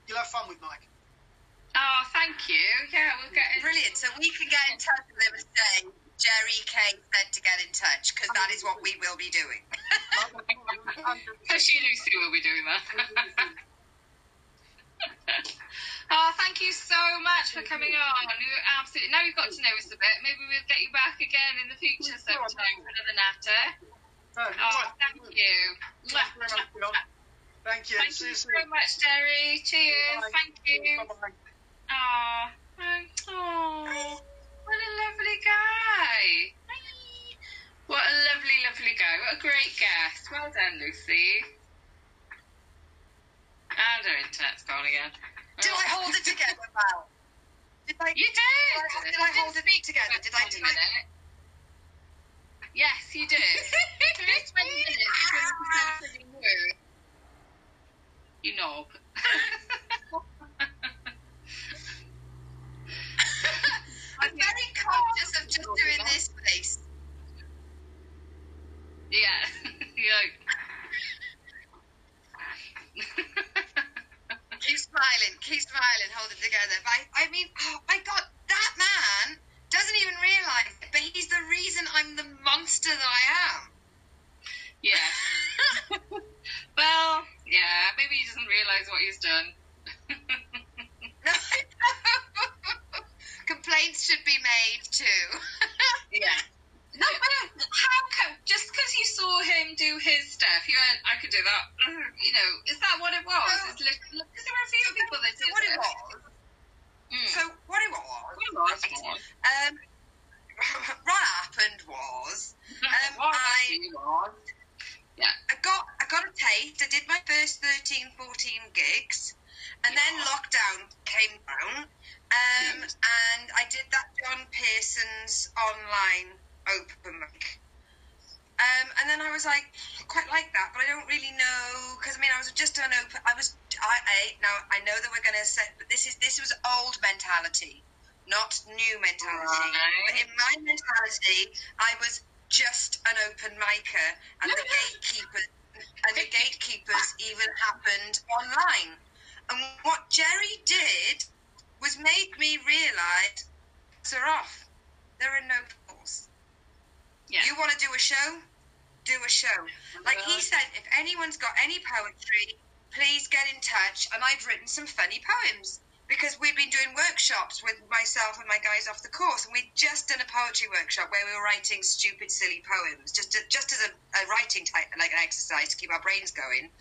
you'll have fun with Mike. Oh, thank you. Yeah, we'll get in. Brilliant. So we can get in touch with him and say Gerry K said to get in touch because that is what we will be doing. Especially Lucy will be doing that. [LAUGHS] oh, thank you so much for coming on. You absolutely. Now you've got to know us a bit. Maybe we'll get you back again in the future sometime for another natter. Oh, thank you. Thank you very much, Thank you. Thank you you so much, Gerry. Cheers. Bye. Thank you. Bye-bye. Ah, Aw. Oh, what a lovely guy. Hi. What a lovely, lovely guy. What a great guest. Well done, Lucy. And her internet's gone again. Did I oh. hold it together, Val? Did I? You did. Did I hold it together? Did I do it? Yes, you did. First 20 minutes, you couldn't have said a word. You knob. [LAUGHS] I'm very conscious of just doing this face. Yeah. [LAUGHS] You're. [LAUGHS] Keep smiling, keep smiling, hold it together. But I, I mean, oh my God, that man doesn't even realise it, but he's the reason I'm the monster that I am. yeah. [LAUGHS] well, yeah, maybe he doesn't realise what he's done. No, Complaints should be made too. [LAUGHS] yeah. No, but how come? Just because you saw him do his stuff, you went, I could do that. you know, is that what it was? No. Because there were a few people that So did what it was. Mm. So what it was. What it was, was. Um, [LAUGHS] what happened was Um, what I- was. I got I got a taste. I did my first 13, 14 gigs, and then lockdown came down. Um, and I did that John Pearson's online open mic. Um, and then I was like, I quite like that, but I don't really know because I mean I was just an open. I was I, I now I know that we're gonna set, but this is this was old mentality, not new mentality. Right. But in my mentality, I was just an open micer, and the gatekeepers and the [LAUGHS] gatekeepers even happened online. And what Gerry did was make me realise they're off. There are no rules. Yeah. You want to do a show? Do a show. Like he said, if anyone's got any poetry, please get in touch. And I'd written some funny poems because we'd been doing workshops with myself and my guys off the course, and we'd just done a poetry workshop where we were writing stupid, silly poems, just to, just as a, a writing type, like an exercise to keep our brains going.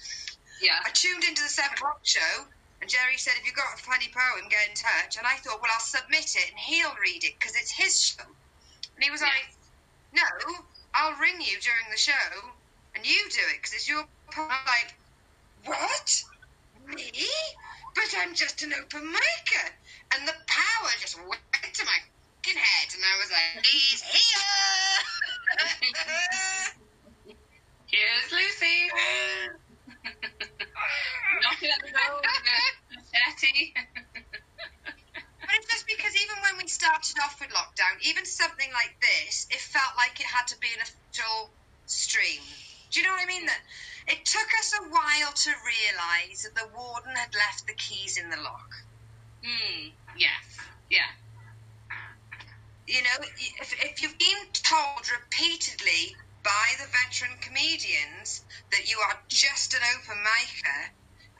Yeah. I tuned into the seven o'clock show, and Gerry said, "If you've got a funny poem, get in touch." And I thought, well, I'll submit it, and he'll read it because it's his show. And he was Yeah. like, "No, I'll ring you during the show, and you do it because it's your." poem." I'm like, "What? Me? But I'm just an open micer." And the power just went to my fucking head, and I was like, "He's here!" [LAUGHS] Here's Lucy. Knocking at the door with a machete. But it's just because even when we started off with lockdown, even something like this, it felt like it had to be an official stream. Do you know what I mean? That it took us a while to realise that the warden had left the keys in the lock. mm, yes. Yeah. You know, if, if you've been told repeatedly by the veteran comedians that you are just an open micer,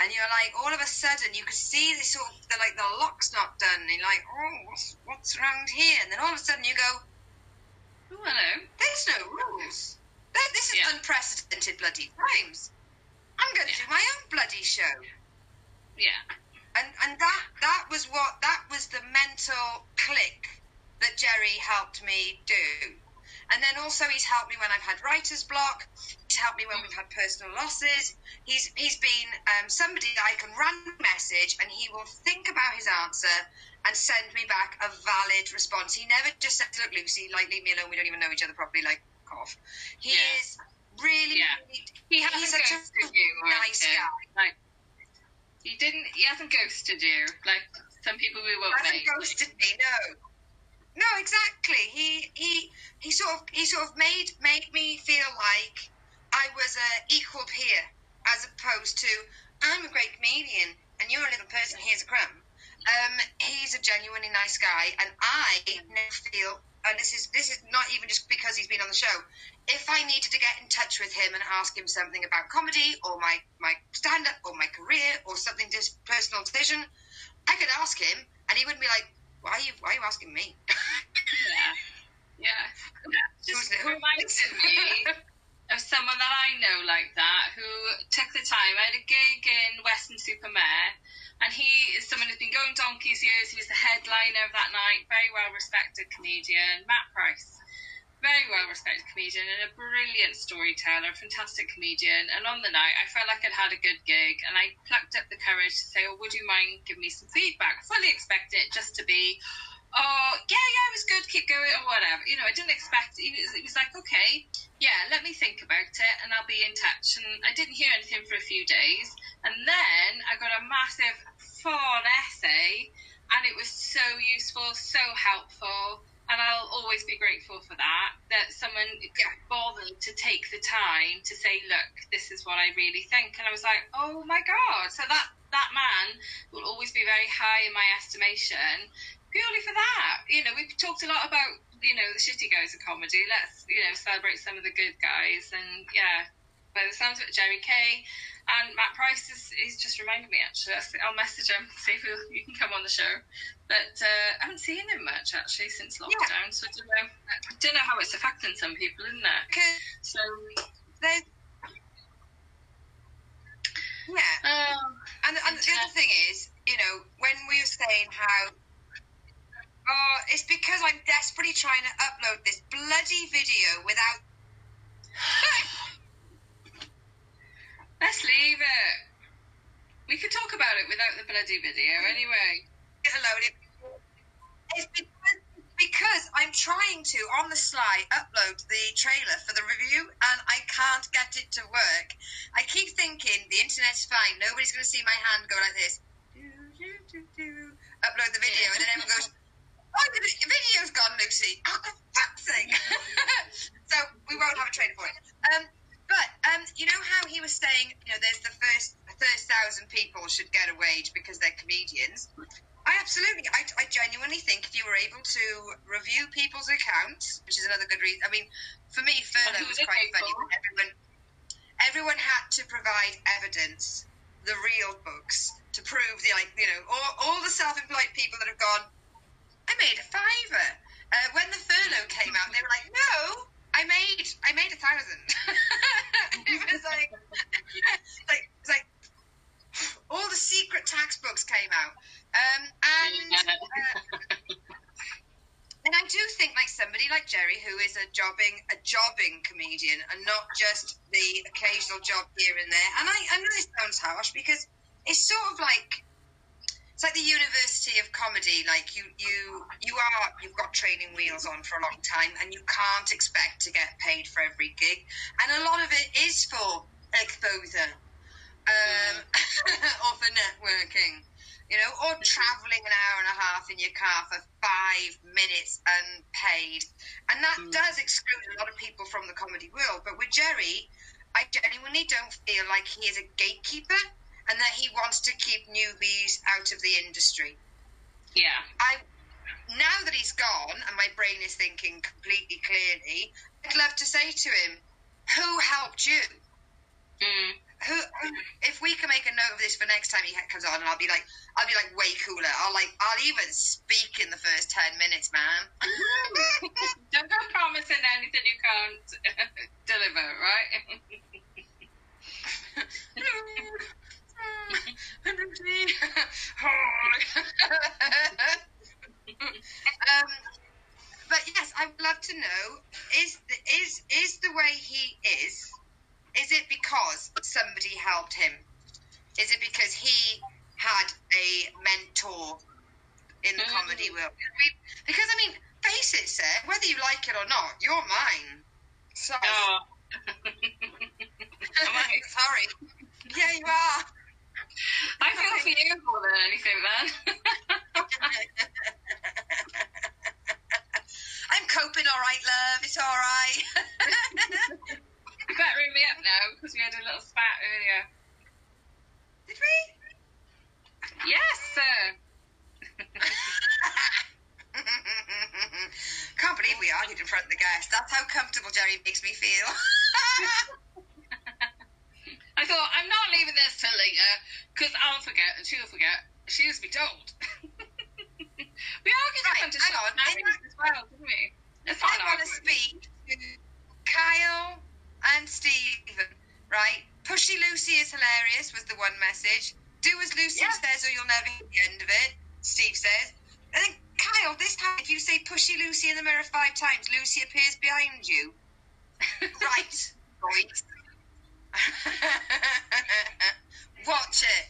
and you're like, all of a sudden, you could see this sort of, the, like, the lock's not done, and you're like, oh, what's, what's around here? And then all of a sudden you go, Oh, hello. There's no rules. This is Yeah. unprecedented bloody times. I'm going to Yeah. do my own bloody show. Yeah. And and that that was what that was the mental click that Gerry helped me do. And then also he's helped me when I've had writer's block. Helped me when we've had personal losses. He's he's been um, somebody I can run a message and he will think about his answer and send me back a valid response. He never just says, "Look, Lucy, like leave me alone. We don't even know each other properly." Like cough. He Yeah. is really, Yeah. really He he's such a you. nice guy. Like, he didn't. He hasn't ghosted you. Like some people we won't He hasn't make. ghosted me. No, no, exactly. He he he sort of he sort of made made me feel like I was an equal peer, as opposed to I'm a great comedian and you're a little person. Here's a crumb. Um, he's a genuinely nice guy, and I now feel, and this is this is not even just because he's been on the show. If I needed to get in touch with him and ask him something about comedy or my my stand up or my career or something just personal decision, I could ask him, and he wouldn't be like, "Why are you why are you asking me?" [LAUGHS] Yeah. Yeah. Just reminds me of someone that I know like that who took the time. I had a gig in Weston-super-Mare, and he is someone who's been going donkey's years. He was the headliner of that night, very well respected comedian, Matt Price. Very well respected comedian and a brilliant storyteller, fantastic comedian. And on the night, I felt like I'd had a good gig, and I plucked up the courage to say, "Oh, would you mind giving me some feedback?" Fully expect it just to be, "Oh, yeah, yeah, it was good, keep going," or whatever. You know, I didn't expect. It was, it was like, "Okay, yeah, let me think about it, and I'll be in touch." And I didn't hear anything for a few days, and then I got a massive full essay, and it was so useful, so helpful and I'll always be grateful for that. That someone bothered to take the time to say, "Look, this is what I really think," and I was like, "Oh my god!" So that that man will always be very high in my estimation purely for that. You know, we've talked a lot about you know the shitty guys of comedy. Let's you know celebrate some of the good guys, and yeah. By the sounds of it, Gerry K and Matt Price is, is just reminded me actually. I'll message him [LAUGHS] see if he'll, you can come on the show. But uh, I haven't seen him much actually since lockdown, so I don't know. I don't know how it's affecting some people, isn't it? Because So there's Yeah. Oh, And, and the other thing is, you know, when we were saying how, oh, it's because I'm desperately trying to upload this bloody video without. [LAUGHS] let's leave it. We could talk about it without the bloody video anyway. It's because, because I'm trying to, on the sly, upload the trailer for the review, and I can't get it to work. I keep thinking the internet's fine, nobody's going to see my hand go like this. Do, do, do. Upload the video, and then everyone goes, [LAUGHS] Oh, the vi- video's gone, Lucy. [LAUGHS] Oh, for fuck's sake. [LAUGHS] so we won't have a trailer for it. Um, but um, you know how he was saying, you know, there's the first first thousand people should get a wage because they're comedians. I absolutely, I, I genuinely think if you were able to review people's accounts, which is another good reason. I mean, for me, furlough was quite funny. Everyone, everyone had to provide evidence, the real books, to prove the like, you know, all, all the self-employed people that have gone. I made a fiver. Uh, when the furlough came out, they were like, "No, I made, I made a thousand. [LAUGHS] it was like, [LAUGHS] like, it's like all the secret tax books came out, um, and [LAUGHS] uh, and I do think like somebody like Gerry, who is a jobbing, a jobbing comedian, and not just the occasional job here and there. And I, I know this sounds harsh because it's sort of like it's like the University of Comedy. Like you, you, you are, you've got training wheels on for a long time, and you can't expect to get paid for every gig. And a lot of it is for exposure, um, [LAUGHS] or for networking, you know, or traveling an hour and a half in your car for five minutes unpaid. And that Mm. does exclude a lot of people from the comedy world. But with Gerry, I genuinely don't feel like he is a gatekeeper and that he wants to keep newbies out of the industry. yeah. I now that he's gone and my brain is thinking completely clearly, I'd love to say to him, "Who helped you? Mm. Who? who if we can make a note of this for next time he comes on, and I'll be like, I'll be like way cooler. I'll like, I'll even speak in the first ten minutes, man. [LAUGHS] Don't go promising anything you can't [LAUGHS] deliver, right? [LAUGHS] [LAUGHS] [LAUGHS] um, but yes, I would love to know is the, is is the way he is? Is it because somebody helped him? Is it because he had a mentor in the Mm. comedy world? I mean, Because I mean, face it, sir, whether you like it or not, you're mine. So oh. [LAUGHS] Sorry. Yeah, you are. I feel for you more than anything, man. [LAUGHS] I'm coping all right, love. It's all right. [LAUGHS] you better ring me up now because we had a little spat earlier. Did we? Yes, sir. [LAUGHS] Can't believe we argued in front of the guests. That's how comfortable Gerry makes me feel. I thought I'm not leaving this till later because I'll forget and she'll forget. She'll be told. [LAUGHS] we argued Right, front of hang on. Sharon as well, didn't we? It's I want to speak to Kyle and Stephen, right? Pushy Lucy is hilarious, was the one message. Do as Lucy Yeah. says or you'll never hear the end of it, Steve says. And then, Kyle, this time, if you say Pushy Lucy in the mirror five times, Lucy appears behind you. [LAUGHS] right, boys. [LAUGHS] Watch it.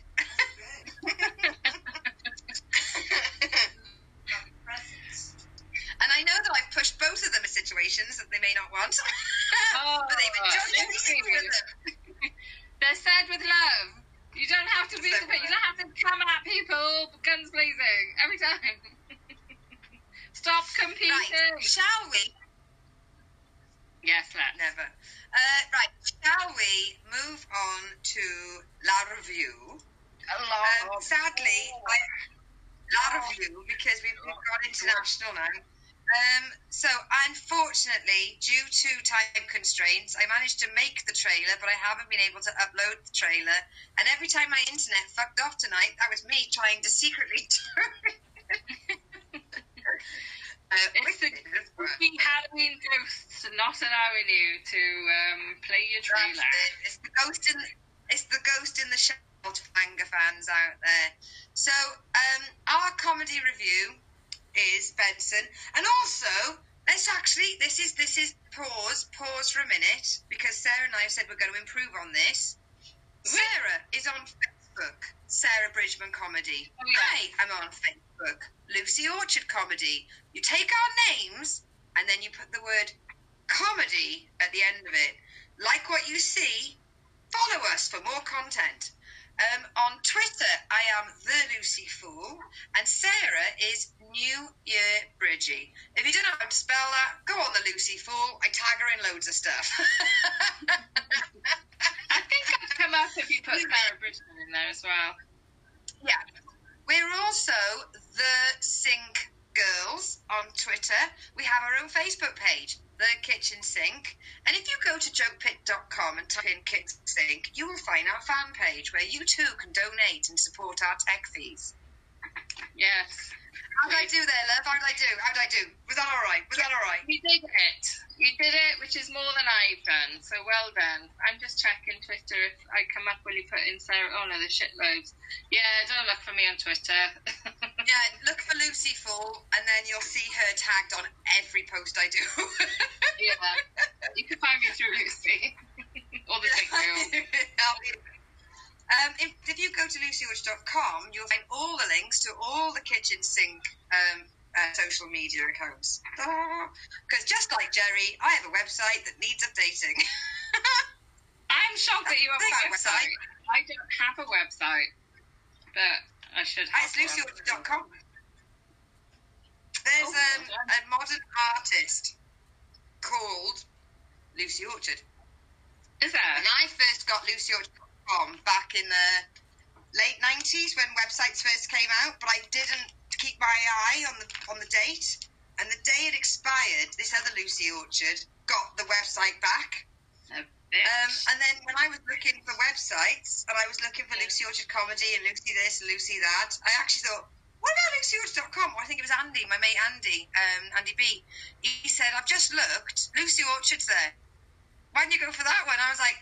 and I know that I've pushed both of them in situations that they may not want. Oh, [LAUGHS] but they've oh, enjoyed yes, everything we with do. them. [LAUGHS] They're said with love. You don't have to be. So- You don't have to come at people guns blazing every time. Stop competing. Right, shall we? Yes, let's. Never. Uh, right, shall we move on to La Review? Um, sadly, I, La Review, because we've, we've gone international now. Um, so, unfortunately, due to time constraints, I managed to make the trailer, but I haven't been able to upload the trailer. And every time my internet fucked off tonight, that was me trying to secretly [LAUGHS] turn it. Uh, It's the Halloween ghosts not allowing you to um, play your trailer. it. It's the ghost in it's the ghost in the shadow manga fans out there. So um, our comedy review is Benson, and also let's actually this is this is pause pause for a minute because Sarah and I have said we're going to improve on this. Sarah is on Facebook, Sarah Bridgman Comedy. Oh, yeah. I am on Facebook, Lucy Orchard Comedy. You take our names and then you put the word comedy at the end of it. Like what you see, follow us for more content. Um, on Twitter, I am the Lucy Fool, and Sarah is New Year Bridgie. If you don't know how to spell that, go on the Lucy Fool. I tag her in loads of stuff. [LAUGHS] I think come up if you put Sarah Bridgman in there as well. Yeah. We're also the Sink Girls on Twitter. We have our own Facebook page, The Kitchen Sink. And if you go to jokepit.com and type in Kitchen Sink, you will find our fan page where you too can donate and support our tech fees. Yes. How did I do there, love? How did I do? How did I do? Was that all right? Was that all right? You did it. You did it, which is more than I've done. So well done. I'm just checking Twitter if I come up when you put in Sarah. Oh no, there's shitloads. Yeah, don't look for me on Twitter. [LAUGHS] Yeah, look for Lucy Fool, and then you'll see her tagged on every post I do. yeah. You can find me through Lucy [LAUGHS] or the Big Girl. [LAUGHS] Um, if, if you go to lucyorch.com, you'll find all the links to all the kitchen sink um, uh, social media accounts. [LAUGHS] Because just like Gerry, I have a website that needs updating. [LAUGHS] I'm shocked that you have a our website. I don't have a website, but I should have. it's one. lucyorch.com. There's Oh, um, a modern artist called Lucy Orchard. Is there? And I first got back in the late 90s when websites first came out, but I didn't keep my eye on the on the date. And the day it expired, this other Lucy Orchard got the website back. Um, and then when I was looking for websites, and I was looking for Lucy Orchard comedy and Lucy this and Lucy that, I actually thought, what about LucyOrchard.com? Well, I think it was Andy, my mate Andy, um, Andy B. He said, I've just looked, Lucy Orchard's there. Why didn't you go for that one? I was like,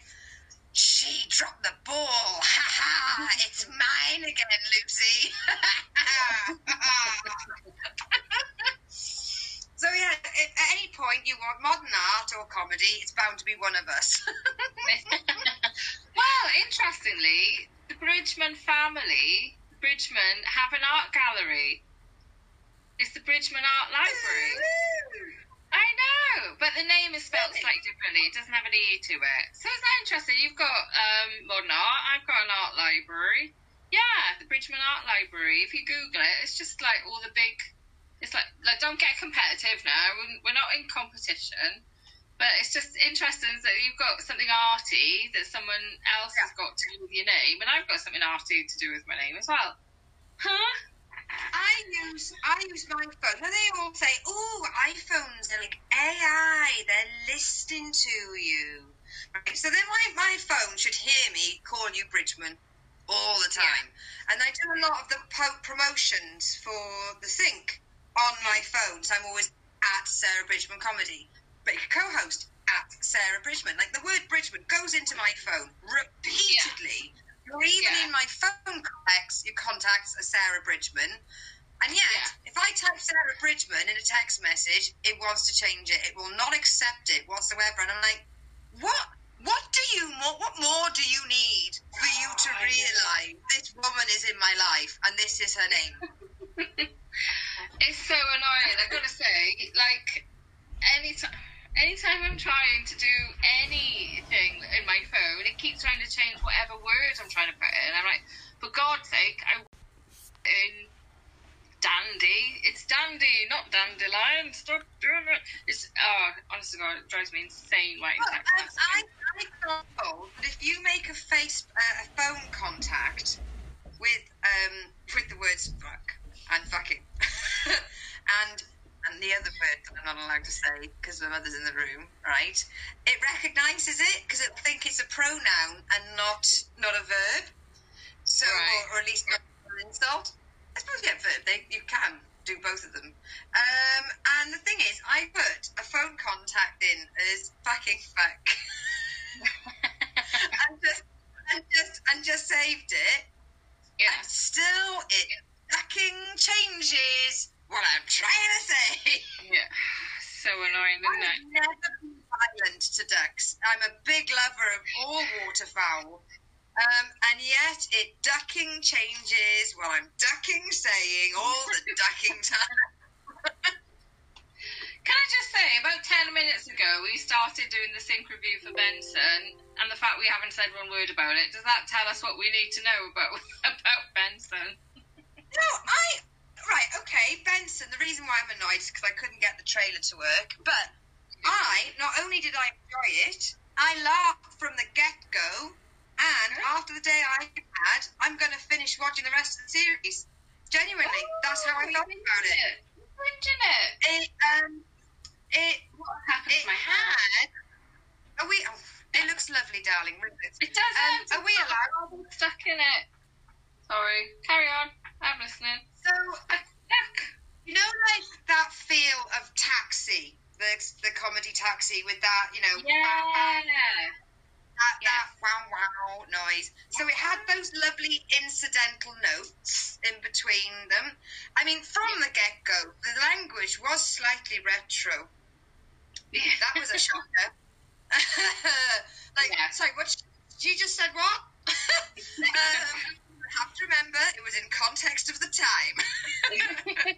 she dropped the ball. [LAUGHS] Ha ha! It's mine again, Lucy. [LAUGHS] so yeah, at any point you want modern art or comedy, it's bound to be one of us. [LAUGHS] well, interestingly, the Bridgman family, Bridgman, have an art gallery. It's the Bridgman Art Library. I know, but the name is spelled slightly differently. It doesn't have an E to it. So it's not interesting. You've got um, modern art. I've got an art library. Yeah, the Bridgman Art Library. If you Google it, it's just like all the big. It's like, like don't get competitive now. We're- We're not in competition. But it's just interesting that you've got something arty that someone else has got to do with your name, and I've got something arty to do with my name as well. Huh? I use I use my phone. Now they all say, "Oh, iPhones are like AI. They're listening to you." Right? So then my my phone should hear me call you Bridgman all the time, and I do a lot of the po- promotions for the Think on my mm. phone. So I'm always at Sarah Bridgman Comedy, but co-host at Sarah Bridgman. Like the word Bridgman goes into my phone repeatedly. Or even Yeah. in my phone contacts, your contacts are Sarah Bridgman. And yet, Yeah. if I type Sarah Bridgman in a text message, it wants to change it. It will not accept it whatsoever. And I'm like, what? What do you more? What more do you need for you to Oh, realise this woman is in my life and this is her name? [LAUGHS] It's so annoying. I've got to say, like, anytime, anytime I'm trying to do anything in my phone, it keeps trying to change whatever word I'm trying to put in. I'm like, for God's sake, I in dandy. It's dandy, not dandelion. Stop doing it. It's oh, honestly, God, it drives me insane writing Well, text. I, I that if you make a face uh, a phone contact with um with the words fuck and fucking [LAUGHS] and and the other word that I'm not allowed to say because my mother's in the room, right? It recognises it because it think it's a pronoun and not not a verb. So, Right. or, or at least not an insult. I suppose yeah, verb. They, you can do both of them. Um, and the thing is, I put a phone contact in as fucking fuck. [LAUGHS] and just and just and just saved it. Yeah. And still, it fucking changes what I'm trying to say. Yeah. So annoying, isn't I it? never be violent to ducks. I'm a big lover of all waterfowl. Um, and yet it ducking changes while I'm ducking saying all the ducking time. [LAUGHS] Can I just say, about 10 minutes ago, we started doing the sink review for Benson, and the fact we haven't said one word about it, does that tell us what we need to know about, [LAUGHS] about Benson? No, I. Right, okay, Benson. The reason why I'm annoyed is because I couldn't get the trailer to work. But I, not only did I enjoy it, I laughed from the get go. And after the day I had, I'm going to finish watching the rest of the series. Genuinely, that's how I Oh, felt about it. You're it. It, um, it, What happened it to my hair? Are we? Oh, it looks lovely, darling. Really. It doesn't. Um, are we allowed? bubbles stuck in it. Sorry. Carry on. I'm listening. So. You know, like that feel of Taxi, the the comedy Taxi with that, you know, Yeah. that, Yeah. that wow wow noise. So it had those lovely incidental notes in between them. I mean, from the get go, the language was slightly retro. Yeah. That was a shocker. [LAUGHS] like, Yeah. sorry, what? You just said what? [LAUGHS] um, have to remember it was in context of the time. [LAUGHS]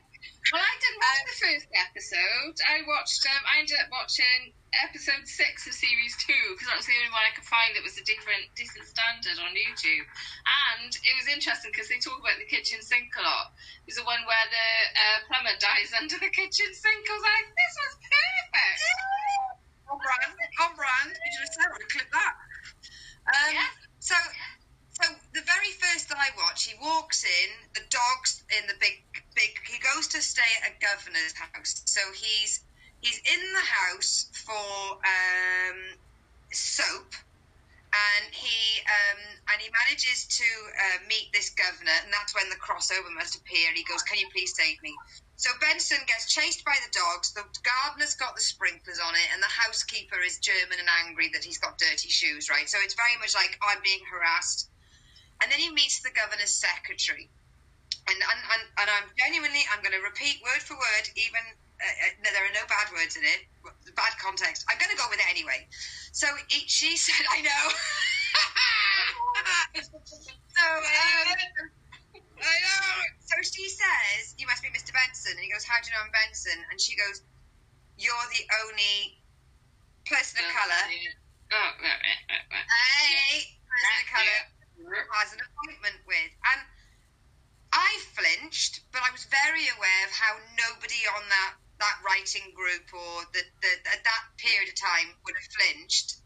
well, I didn't watch the first episode. I watched. Um, I ended up watching episode six of series two because that was the only one I could find that was a different, decent standard on YouTube. And it was interesting because they talk about the kitchen sink a lot. There's the one where the uh, plumber dies [LAUGHS] under the kitchen sink. I was like, this was perfect. on brand, on brand. You just said, clip that. Um, Yeah. So, so the very first I watch, he walks in. The dog's in the big, big. He goes to stay at a governor's house. So he's he's in the house for um, soap, and he um, and he manages to uh, meet this governor, and that's when the crossover must appear. And he goes, "Can you please save me?" So Benson gets chased by the dogs. The gardener's got the sprinklers on it, and the housekeeper is German and angry that he's got dirty shoes. Right, so it's very much like I'm being harassed. And then he meets the governor's secretary, and and, and, and I'm genuinely I'm going to repeat word for word, even uh, uh, no, there are no bad words in it, bad context. I'm going to go with it anyway. So he, she [LAUGHS] said, I know. [LAUGHS] so um, I know. So she says, "You must be Mr. Benson," and he goes, "How do you know I'm Benson?" And she goes, "You're the only person of colour." Oh, right, right, right, right. Hey, person of colour Yeah. Has an appointment with. And I flinched, but I was very aware of how nobody on that, that writing group or the, the, at that period of time would have flinched.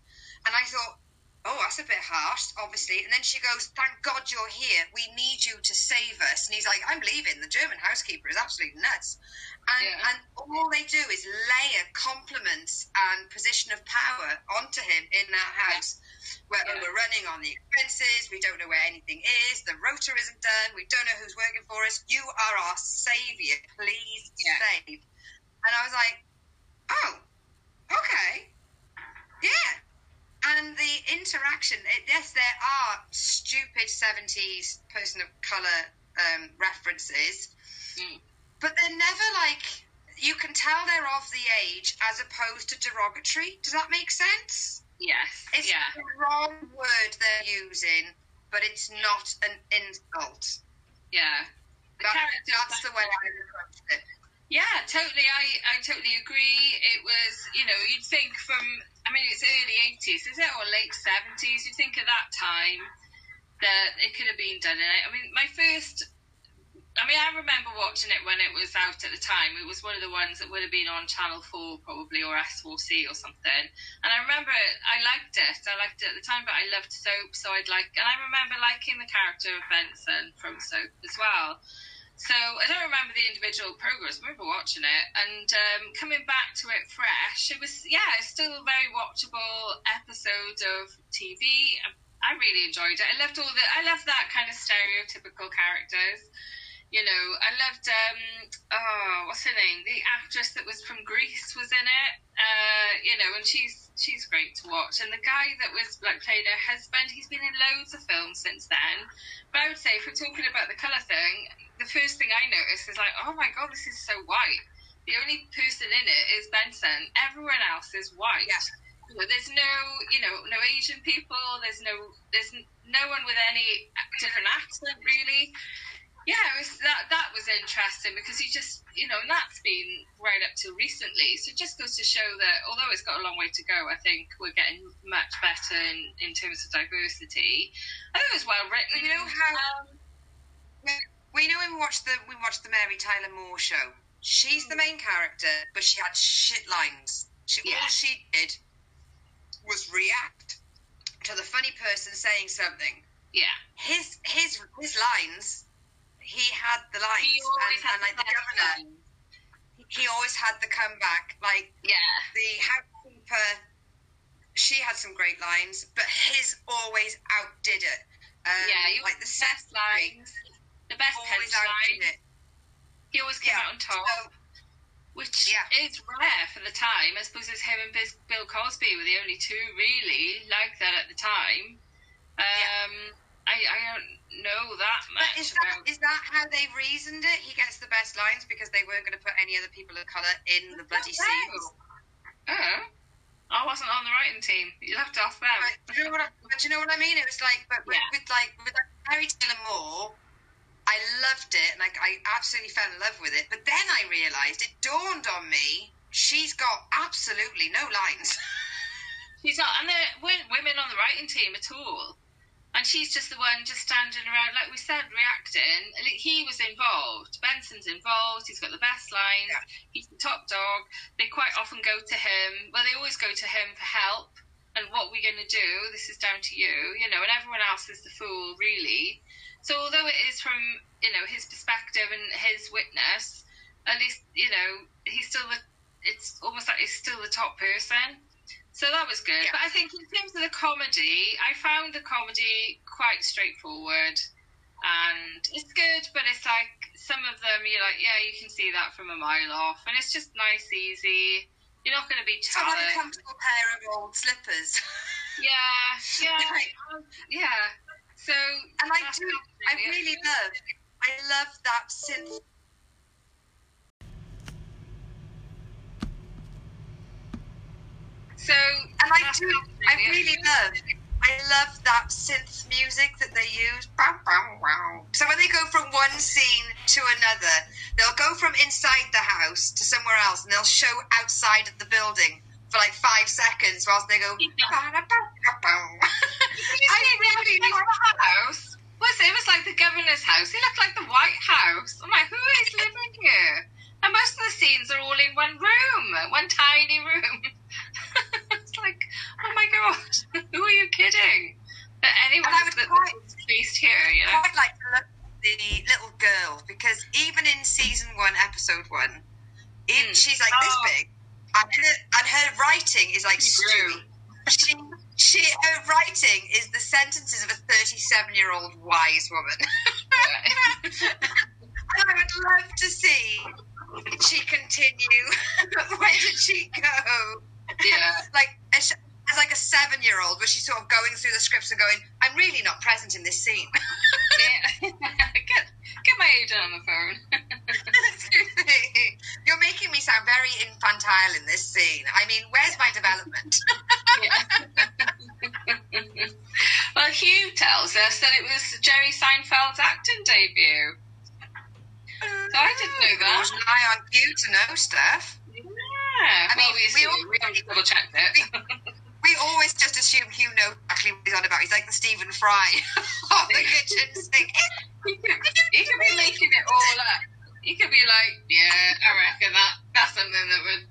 And I thought, oh, that's a bit harsh, obviously. And then she goes, thank God you're here. We need you to save us. And he's like, I'm leaving. The German housekeeper is absolutely nuts. And, Yeah. and all they do is layer compliments and position of power onto him in that house. Where Yeah. we're running on the expenses, we don't know where anything is, the rotor isn't done, we don't know who's working for us. You are our saviour, please Yeah. save. And I was like, oh, okay, yeah. And the interaction, it, yes, there are stupid 70s person of colour um, references, Mm. but they're never like, you can tell they're of the age as opposed to derogatory. Does that make sense? Yes. It's yeah. the wrong word they're using, but it's not an insult. Yeah. The That, that's the way I approached it. Yeah, totally. I, I totally agree. It was, you know, you'd think from, I mean, it's early 80s, is it, or late 70s? You'd think at that time that it could have been done in. I mean, my first, I mean, I remember watching it when it was out at the time. It was one of the ones that would have been on Channel 4 probably, or S4C or something. And I remember I liked it. I liked it at the time, but I loved Soap, so I'd like, and I remember liking the character of Benson from Soap as well. So I don't remember the individual programs. I remember watching it and um, coming back to it fresh. It was yeah, it's still a very watchable episode of TV. I really enjoyed it. I loved all the. I loved that kind of stereotypical characters. You know, I loved um oh what's her name? The actress that was from Greece was in it. Uh, you know, and she's she's great to watch. And the guy that was like played her husband, he's been in loads of films since then. But I would say, if we're talking about the colour thing, the first thing I noticed is like, oh my god, this is so white. The only person in it is Benson. Everyone else is white. Yeah. There's no, you know, no Asian people. There's no, there's no one with any different accent really. Yeah, it was, that that was interesting because you just, you know, and that's been right up till recently. So it just goes to show that although it's got a long way to go, I think we're getting much better in, in terms of diversity. I think it was well written. You know how- Um, We know when we watched the we watched the Mary Tyler Moore show. She's the main character, but she had shit lines. She, Yeah. All she did was react to the funny person saying something. yeah. His his his lines, he had the always and, and like the governor, he always had the comeback. Like Yeah. the housekeeper, she had some great lines, but his always outdid it. Um, yeah, like the best lines. The best always outdid it. He always came Yeah. out on top. So, which Yeah. is rare for the time. I suppose it's him and Bill Cosby were the only two really like that at the time. Um, Yeah. I, I don't know that But much is that about. is that how they reasoned it? He gets the best lines because they weren't going to put any other people of colour in the bloody scenes. Oh, I wasn't on the writing team. You left off them. But do you know what? I, but you know what I mean? It was like, but with, Yeah. with like with Mary Tyler Moore, I loved it, and like I absolutely fell in love with it. But then I realised it dawned on me she's got absolutely no lines. [LAUGHS] She's not, and there weren't women on the writing team at all. And she's just the one just standing around, like we said, reacting. Like, He was involved. Benson's involved. He's got the best lines. Yeah. He's the top dog. They quite often go to him. Well, they always go to him for help. And what we're going to do, this is down to you, you know, and everyone else is the fool, really. So although it is from, you know, his perspective and his witness, at least, you know, he's still the, it's almost like he's still the top person. So that was good. Yeah. But I think in terms of the comedy, I found the comedy quite straightforward. And it's good, but it's like some of them you're like, yeah, you can see that from a mile off. And it's just nice, easy. You're not going to be tired. Some a comfortable pair of old slippers. [LAUGHS] Yeah, yeah, yeah. So, And I do, I really love, I love that synth. So, And I do, I really love, I love that synth music that they use. Bow, bow, wow. So when they go from one scene to another, they'll go from inside the house to somewhere else, and they'll show outside of the building for like five seconds whilst they go. [LAUGHS] [LAUGHS] I really really like the house. Was it? It was like the governor's house. It looked like the White House. I'm like, who is living here? And most of the scenes are all in one room, one tiny room. [LAUGHS] oh my god, [LAUGHS] who are you kidding? That anyone And I would that quite- based here, you know? quite like to look at the little girl because even in season one, episode one, Mm. she's like this Oh. big, and her, and her writing is like She She, she, her writing is the sentences of a 37 year old wise woman. [LAUGHS] and I would love to see she continue. [LAUGHS] Where did she go? Yeah. [LAUGHS] like as, as like a seven year old, where she's sort of going through the scripts and going, "I'm really not present in this scene." [LAUGHS] yeah. [LAUGHS] get, get my agent on the phone. You're making me sound very infantile in this scene. I mean, where's my development? well, Hugh tells us that it was Jerry Seinfeld's acting debut. So I didn't know oh, that. I on you to know stuff. Yeah. I well, mean, we, we we, all- we double checked it. We always just assume Hugh knows exactly what he's on about. He's like the Stephen Fry [LAUGHS] of the kitchen sink. he, could, he could be making it all up. He could be like, yeah, I reckon that that's something that would.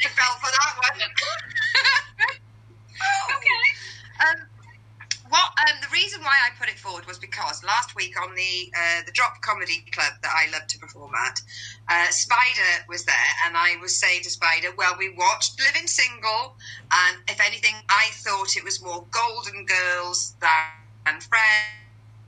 He fell for that one. [LAUGHS] okay. [LAUGHS] Um, what um, the reason why I put it forward was because last week on the uh, the Drop Comedy Club that I love to perform at, uh, Spider was there, and I was saying to Spider, "Well, we watched Living Single, and if anything, I thought it was more Golden Girls than Friends."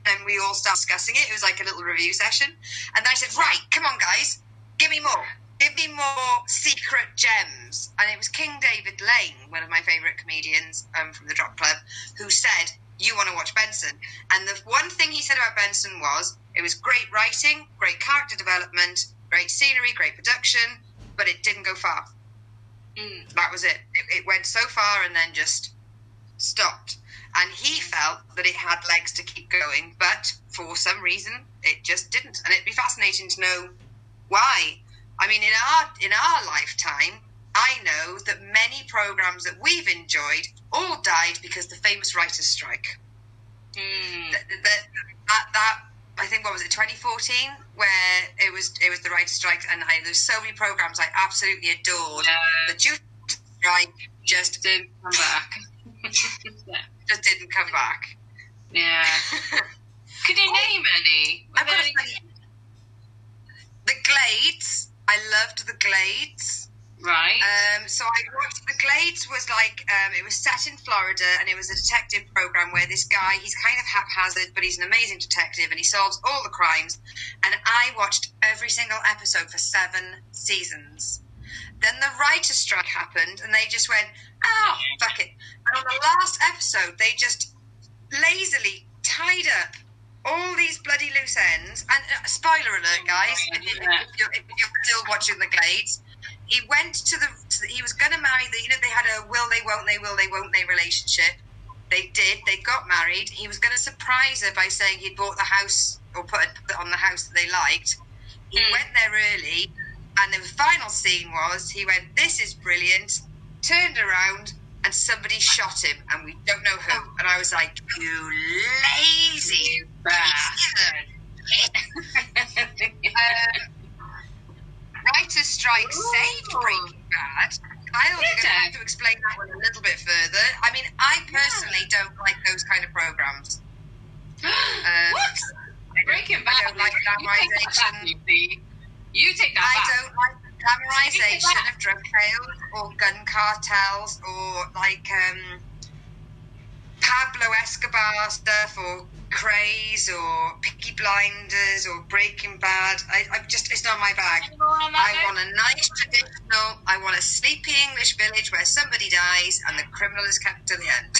And we all started discussing it. It was like a little review session, and then I said, "Right, come on, guys, give me more." give me more secret gems. And it was King David Lane, one of my favourite comedians um, from the Drop Club, who said, You want to watch Benson. And the one thing he said about Benson was it was great writing, great character development, great scenery, great production, but it didn't go far. Mm. That was it. It, it went so far and then just stopped. And he felt that it had legs to keep going, but for some reason it just didn't. And it'd be fascinating to know why. I mean, in our in our lifetime, I know that many programs that we've enjoyed all died because the famous writers' strike. Mm. That, that, that, that I think what was it 2014 where it was it was the writers' strike, and I, there's so many programs I absolutely adored. Yeah. The due strike just Didn't come back. yeah. [LAUGHS] just didn't come back. yeah. [LAUGHS] Could you name any? Were I've got any- the Glades. I loved the Glades. Right. Um, so I watched the Glades was like um, it was set in Florida and it was a detective program where this guy he's kind of haphazard but he's an amazing detective and he solves all the crimes. And I watched every single episode for seven seasons. Then the writer's strike happened and they just went, oh fuck it. And on the last episode they just lazily tied up all these bloody loose ends. And uh, spoiler alert, guys, if, if, if, you're, if you're still watching the Glades, he went to the. To the he was going to marry the. You know, they had a will they, won't they, will they, won't they relationship. They did. They got married. He was going to surprise her by saying he'd bought the house or put it on the house that they liked. He Hmm. went there early, and the final scene was he went, "This is brilliant." Turned around, and somebody shot him, and we don't know who. And I was like, "You lazy bastard!" [LAUGHS] Um, writer's strike saved Breaking Bad. I I'm going to have to explain that one a little bit further. I mean, I personally don't like those kind of programs. [GASPS] Um, what? Breaking I Bad. don't like you take that glamorization. you see. You take that I back. don't like the glamorization of drug sales or gun cartels or like um, Pablo Escobar stuff or Craze or Peaky Blinders or Breaking Bad. I, I just it's not my bag. Anyone on that I want a nice traditional. I want a sleepy English village where somebody dies and the criminal is kept to the end. [LAUGHS]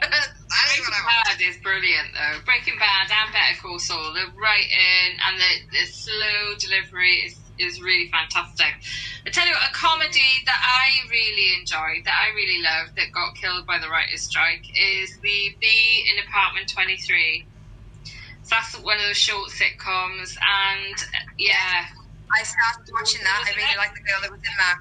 Breaking what I want. Bad is brilliant though. Breaking Bad and Better Call Saul, the writing and the, the slow delivery is, is really fantastic. I tell you what, a comedy that I really enjoyed, that I really loved, that got killed by the writers' strike is the B in Apartment 23. So that's one of those short sitcoms, and yeah, I started watching that. I really like the girl that was in that.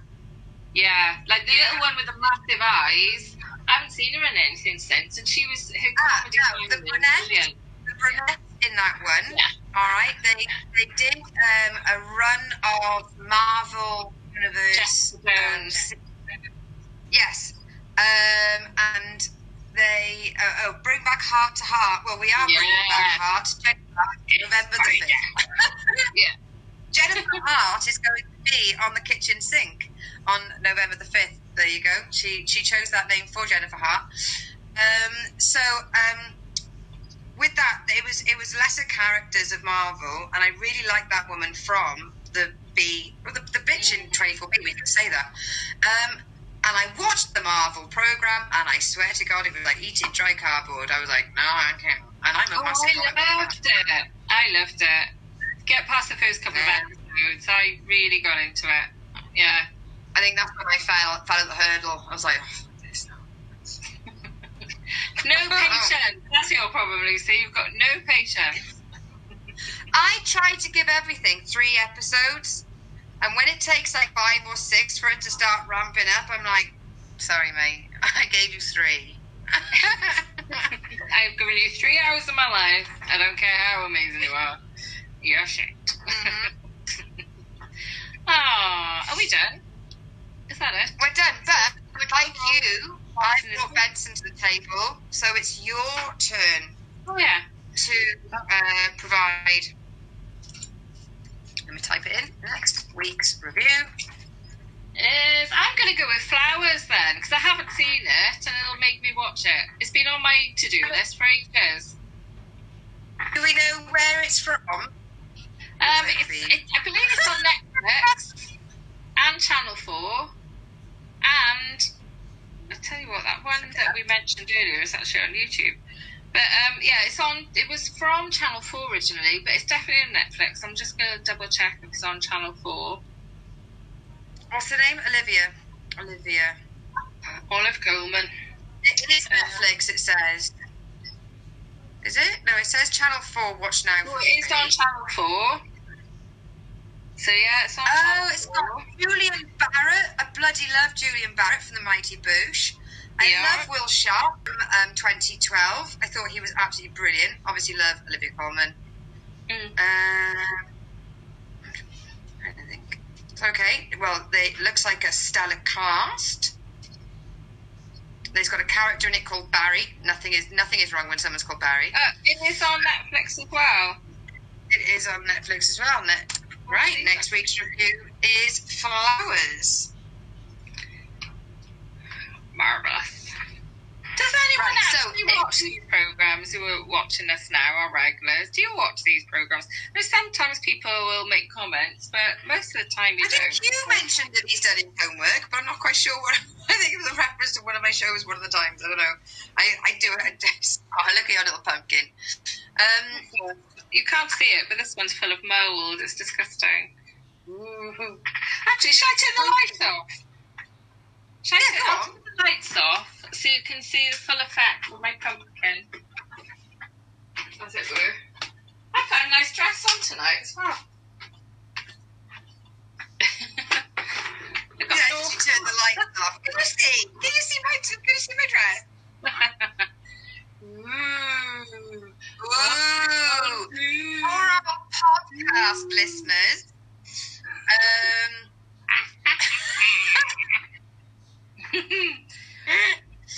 yeah, like the little one with the massive eyes. I haven't seen her in anything since, and she was her Ah, comedy no, the brunette? brilliant. The brunette in that one. Yeah. All right, they they did um, a run of Marvel Universe. Jones. um, yes, um, and they uh, oh bring back Hart to Hart. Well, we are bringing back Hart. Jennifer, November the fifth. [LAUGHS] Yeah. Jennifer Hart is going to be on the kitchen sink on November the fifth. There you go. She she chose that name for Jennifer Hart. Um, so um, with that, it was it was lesser characters of Marvel, and I really like that woman from the B, well, the, the bitch in 24B. We can say that. Um, and I watched the Marvel program, and I swear to God, it was like eating dry cardboard. I was like, no, I can't. And I'm a Oh, massive I loved it. I loved it. Get past the first couple Yeah. of episodes, I really got into it. Yeah. I think that's when I fell fell at the hurdle. I was like, oh. No patience. That's your problem, Lucy. You've got no patience. [LAUGHS] I try to give everything three episodes, and when it takes like five or six for it to start ramping up, I'm like, sorry, mate, [LAUGHS] I gave you three. [LAUGHS] I've given you three hours of my life. I don't care how amazing you are. You're shit. Mhm. Aw, are we done? Is that it? We're done, but like you, I've brought Benson to the table, so it's your turn Oh, yeah. to uh, provide. Let me type it in. Next week's review. Is I'm going to go with flowers then, because I haven't seen it and it'll make me watch it. It's been on my to do list for ages. Do we know where it's from? Um, it's, it, I believe it's on [LAUGHS] Netflix. and Channel Four, and I tell you what, that one that we mentioned earlier is actually on YouTube. But um, yeah, it's on. It was from Channel Four originally, but it's definitely on Netflix. I'm just gonna double check if it's on Channel Four. What's her name? Olivia. Olivia. Olive Coleman. It is Netflix. It says. Is it? No, it says Channel Four. Watch now. Well, it's on Channel Four. So yeah, it's on Oh, it's got Julian Barratt. I bloody love Julian Barratt from the Mighty Boosh. I Yeah. love Will Sharpe from um, 2012. I thought he was absolutely brilliant. Obviously, love Olivia Colman. Mm. Um, I don't think. Okay. Well, they it looks like a stellar cast. There's got a character in it called Barry. Nothing is nothing is wrong when someone's called Barry. Uh, it is on Netflix as well. It is on Netflix as well. Net- right. Next week's review is Flowers. Marvelous. Does anyone Right, so actually it- watch these programs who are watching us now, our regulars? Do you watch these programs? Now, sometimes people will make comments, but most of the time you I think don't. you mentioned that he's done his homework, but I'm not quite sure what. I think it was a reference to one of my shows one of the times. I don't know. I, I do it. [LAUGHS] Oh, look at your little pumpkin. Um, You can't see it, but this one's full of mold. It's disgusting. Ooh. Actually, should I turn the lights off? Should I Yeah, turn, go I'll on. turn the lights off so you can see the full effect of my pumpkin? As it were. I put a nice dress on tonight as well. I got yeah, no- you turn the lights off. Can you see? Can you see my? Can you see my dress? Ooh. Whoa! For our podcast listeners, um,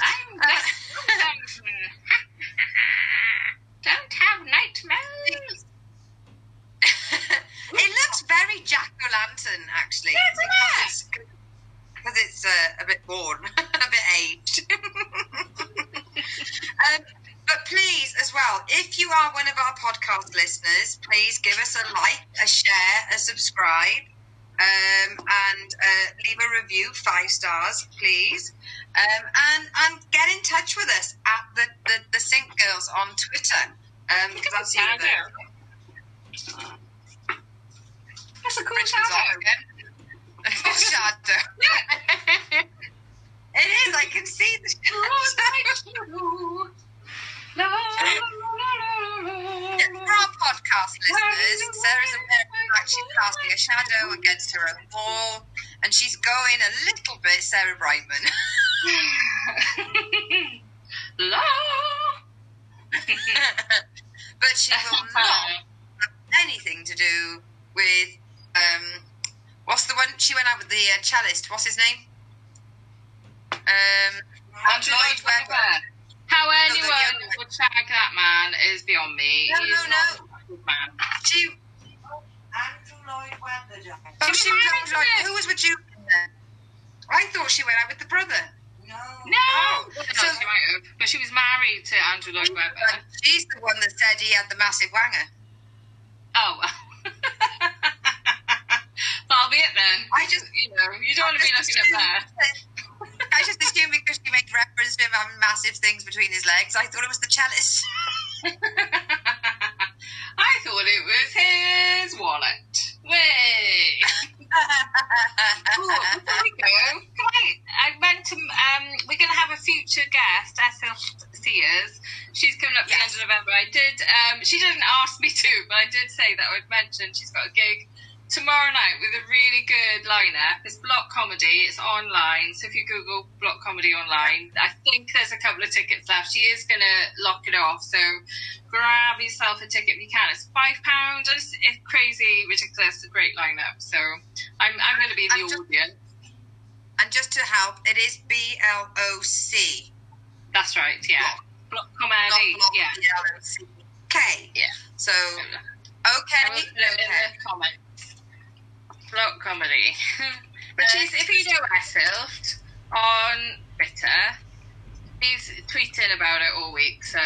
I'm [LAUGHS] Don't have nightmares. [LAUGHS] it looks very Jack o' Lantern, actually. Doesn't because it's, uh, a bit worn, [LAUGHS] a bit aged. [LAUGHS] um, but please, as well, if you are one of our podcast listeners, please give us a like, a share, a subscribe, um, and uh, leave a review, five stars, please. Um, and and get in touch with us at the the, the Sink Girls on Twitter. Um, Look at that's the either- shadow. That's a cool on again. Shadow. it is. I can see the shadow. La, For our podcast listeners, Sarah's aware of actually casting a shadow against her own wall, and she's going a little bit Sarah Brightman. [LAUGHS] La. [LAUGHS] but she [LAUGHS] will not have anything to do with um, what's the one she went out with the uh, cellist? What's his name? Um, Andrew Lloyd Lloyd Webber. Webber. How anyone young- would tag that man is beyond me. No, He's no, not a good man. She, Andrew Lloyd Webber, oh, She she was was married out to who was with you? then? I thought she went out with the brother. No. No, Oh, no, so- she might have, but she was married to Andrew Lloyd Webber. She's the one that said he had the massive wanger. Oh, that'll [LAUGHS] be it then. I just- you know, you don't want to be looking up there. I just assumed because she made reference to him having massive things between his legs, I thought it was the cellist. [LAUGHS] I thought it was his wallet. Way. Cool. Before we go, can I? I meant to. Um, we're going to have a future guest, Esyllt Sears. She's coming up at the end of November. I did. Um, she didn't ask me to, but I did say that I would mention she's got a gig tomorrow night with a really good lineup. It's block comedy. It's online, so if you Google block comedy online, I think there's a couple of tickets left. She is going to lock it off, so grab yourself a ticket if you can. It's five pounds. It's, it's crazy, ridiculous, a great lineup. So I'm I'm going to be in the just- audience. and just to help, it is B L O C. That's right. Yeah, block comedy. Not Yeah. B-L-O-C. K. Yeah. So, okay. will put it in okay. Block comedy. [LAUGHS] Uh, she's, if you know Esyllt on Twitter, he's tweeting about it all week. So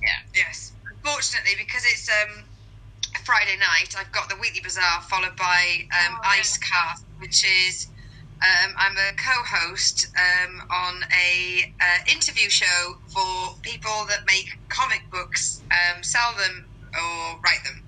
yeah. Yes. Unfortunately, because it's um, Friday night, I've got the Weekly Bazaar followed by um, Oh, yeah. Which is um, I'm a co-host um, on a uh, interview show for people that make comic books, um, sell them or write them.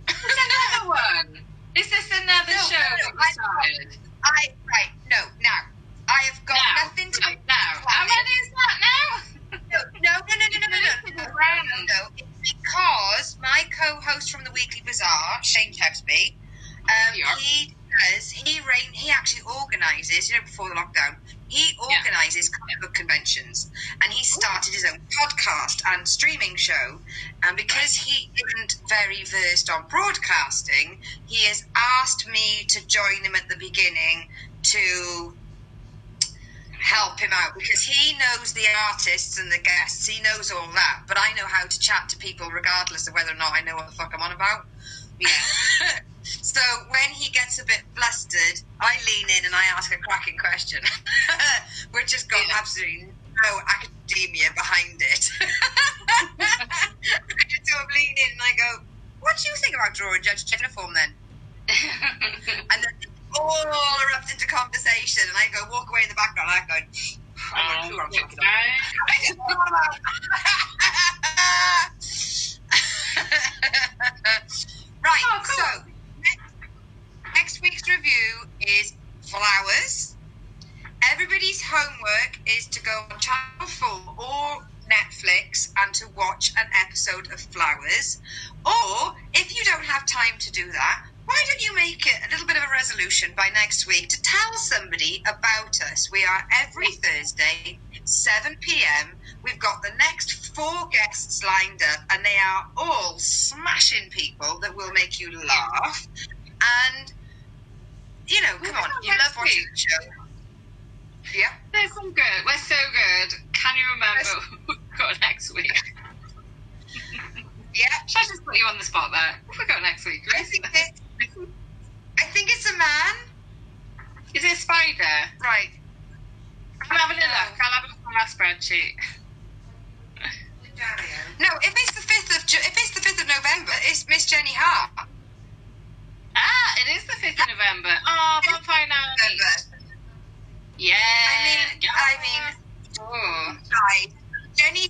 Before the lockdown, he Yeah. organises comic book conventions, and he started his own podcast and streaming show, and because he isn't very versed on broadcasting, he has asked me to join him at the beginning to help him out because he knows the artists and the guests. He knows all that, but I know how to chat to people regardless of whether or not I know what the fuck I'm on about. [LAUGHS] Yeah. So when he gets a bit flustered, I lean in and I ask a cracking question, [LAUGHS] which has got Yeah. absolutely no academia behind it. [LAUGHS] I just sort of lean in and I go, "What do you think about drawing Judge Jennifer then?" [LAUGHS] And then all erupt into conversation, and I go walk away in the background. I'm going, I don't know who I'm talking about. Don't know I'm oh, right. Oh, cool. So next week's review is flowers. Everybody's homework is to go on Channel Four or Netflix and to watch an episode of Flowers. Or if you don't have time to do that, why don't you make it a little bit of a resolution by next week to tell somebody about us? We are every Thursday, 7 pm. We've got the next four guests lined up, and they are all smashing people that will make you laugh. And, you know, come on, you love watching the show. Yeah. They're so good. We're so good. Can you remember [LAUGHS] who we got next week? [LAUGHS] Yeah. Should I just put you on the spot there? Who we got next week? I think I think it's a man. Is it a spider? Right. I'm having a look. I'll have a look on our spreadsheet. No, if it's the fifth of if it's the fifth of November, it's Miss Jenny Hart. Ah, it is the 5th of November. Oh, bonfire night. Yeah. I mean, yeah. I mean, Oh. right. Jenny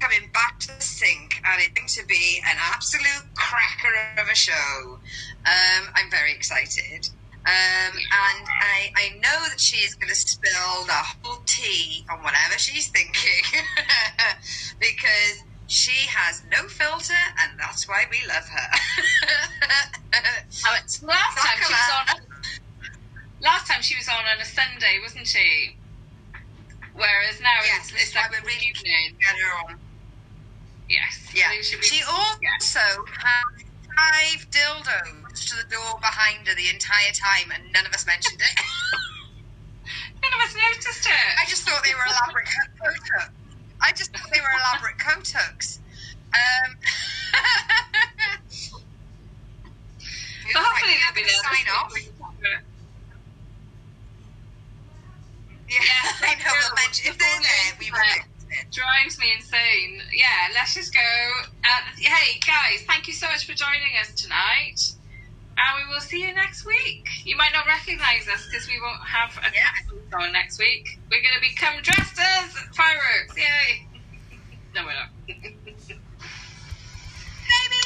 coming back to the sink, and it's going to be an absolute cracker of a show. Um, I'm very excited. Um, and I, I know that she is going to spill the whole tea on whatever she's thinking [LAUGHS] because she has no filter, and that's why we love her. [LAUGHS] Oh, it's- last time she was on. Last time she was on on a Sunday, wasn't she? Whereas now Yes, it's, it's like we're really evening. Get her on. Yes. Yeah. Be- She also has five dildos to the door behind her the entire time, and none of us mentioned it. [LAUGHS] None of us noticed it. I just thought they were elaborate. I just thought they were elaborate coat hooks. Um, [LAUGHS] But hopefully right, they'll be we're there. gonna Sign off. Yeah, Yeah, [LAUGHS] I know. We'll mention if they're there, we will Right. it. drives me insane. Yeah, let's just go. Uh, hey, guys, thank you so much for joining us tonight. And we will see you next week. You might not recognise us because we won't have a yeah. on next week. We're going to become dressed as fireworks. Yay! [LAUGHS] no, we're not. [LAUGHS] Maybe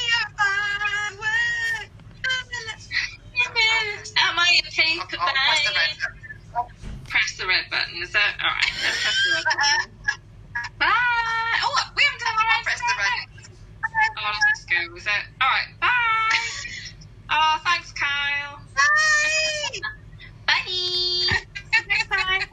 you're fireworks. Am I a pink? Oh, Goodbye. Oh, press the red button. Is that all right? Bye. Oh, we haven't done the red. Press the red. Oh, let's go. Is that all right? Bye. Oh, thanks, Kyle. Bye. [LAUGHS] Bye. Next time.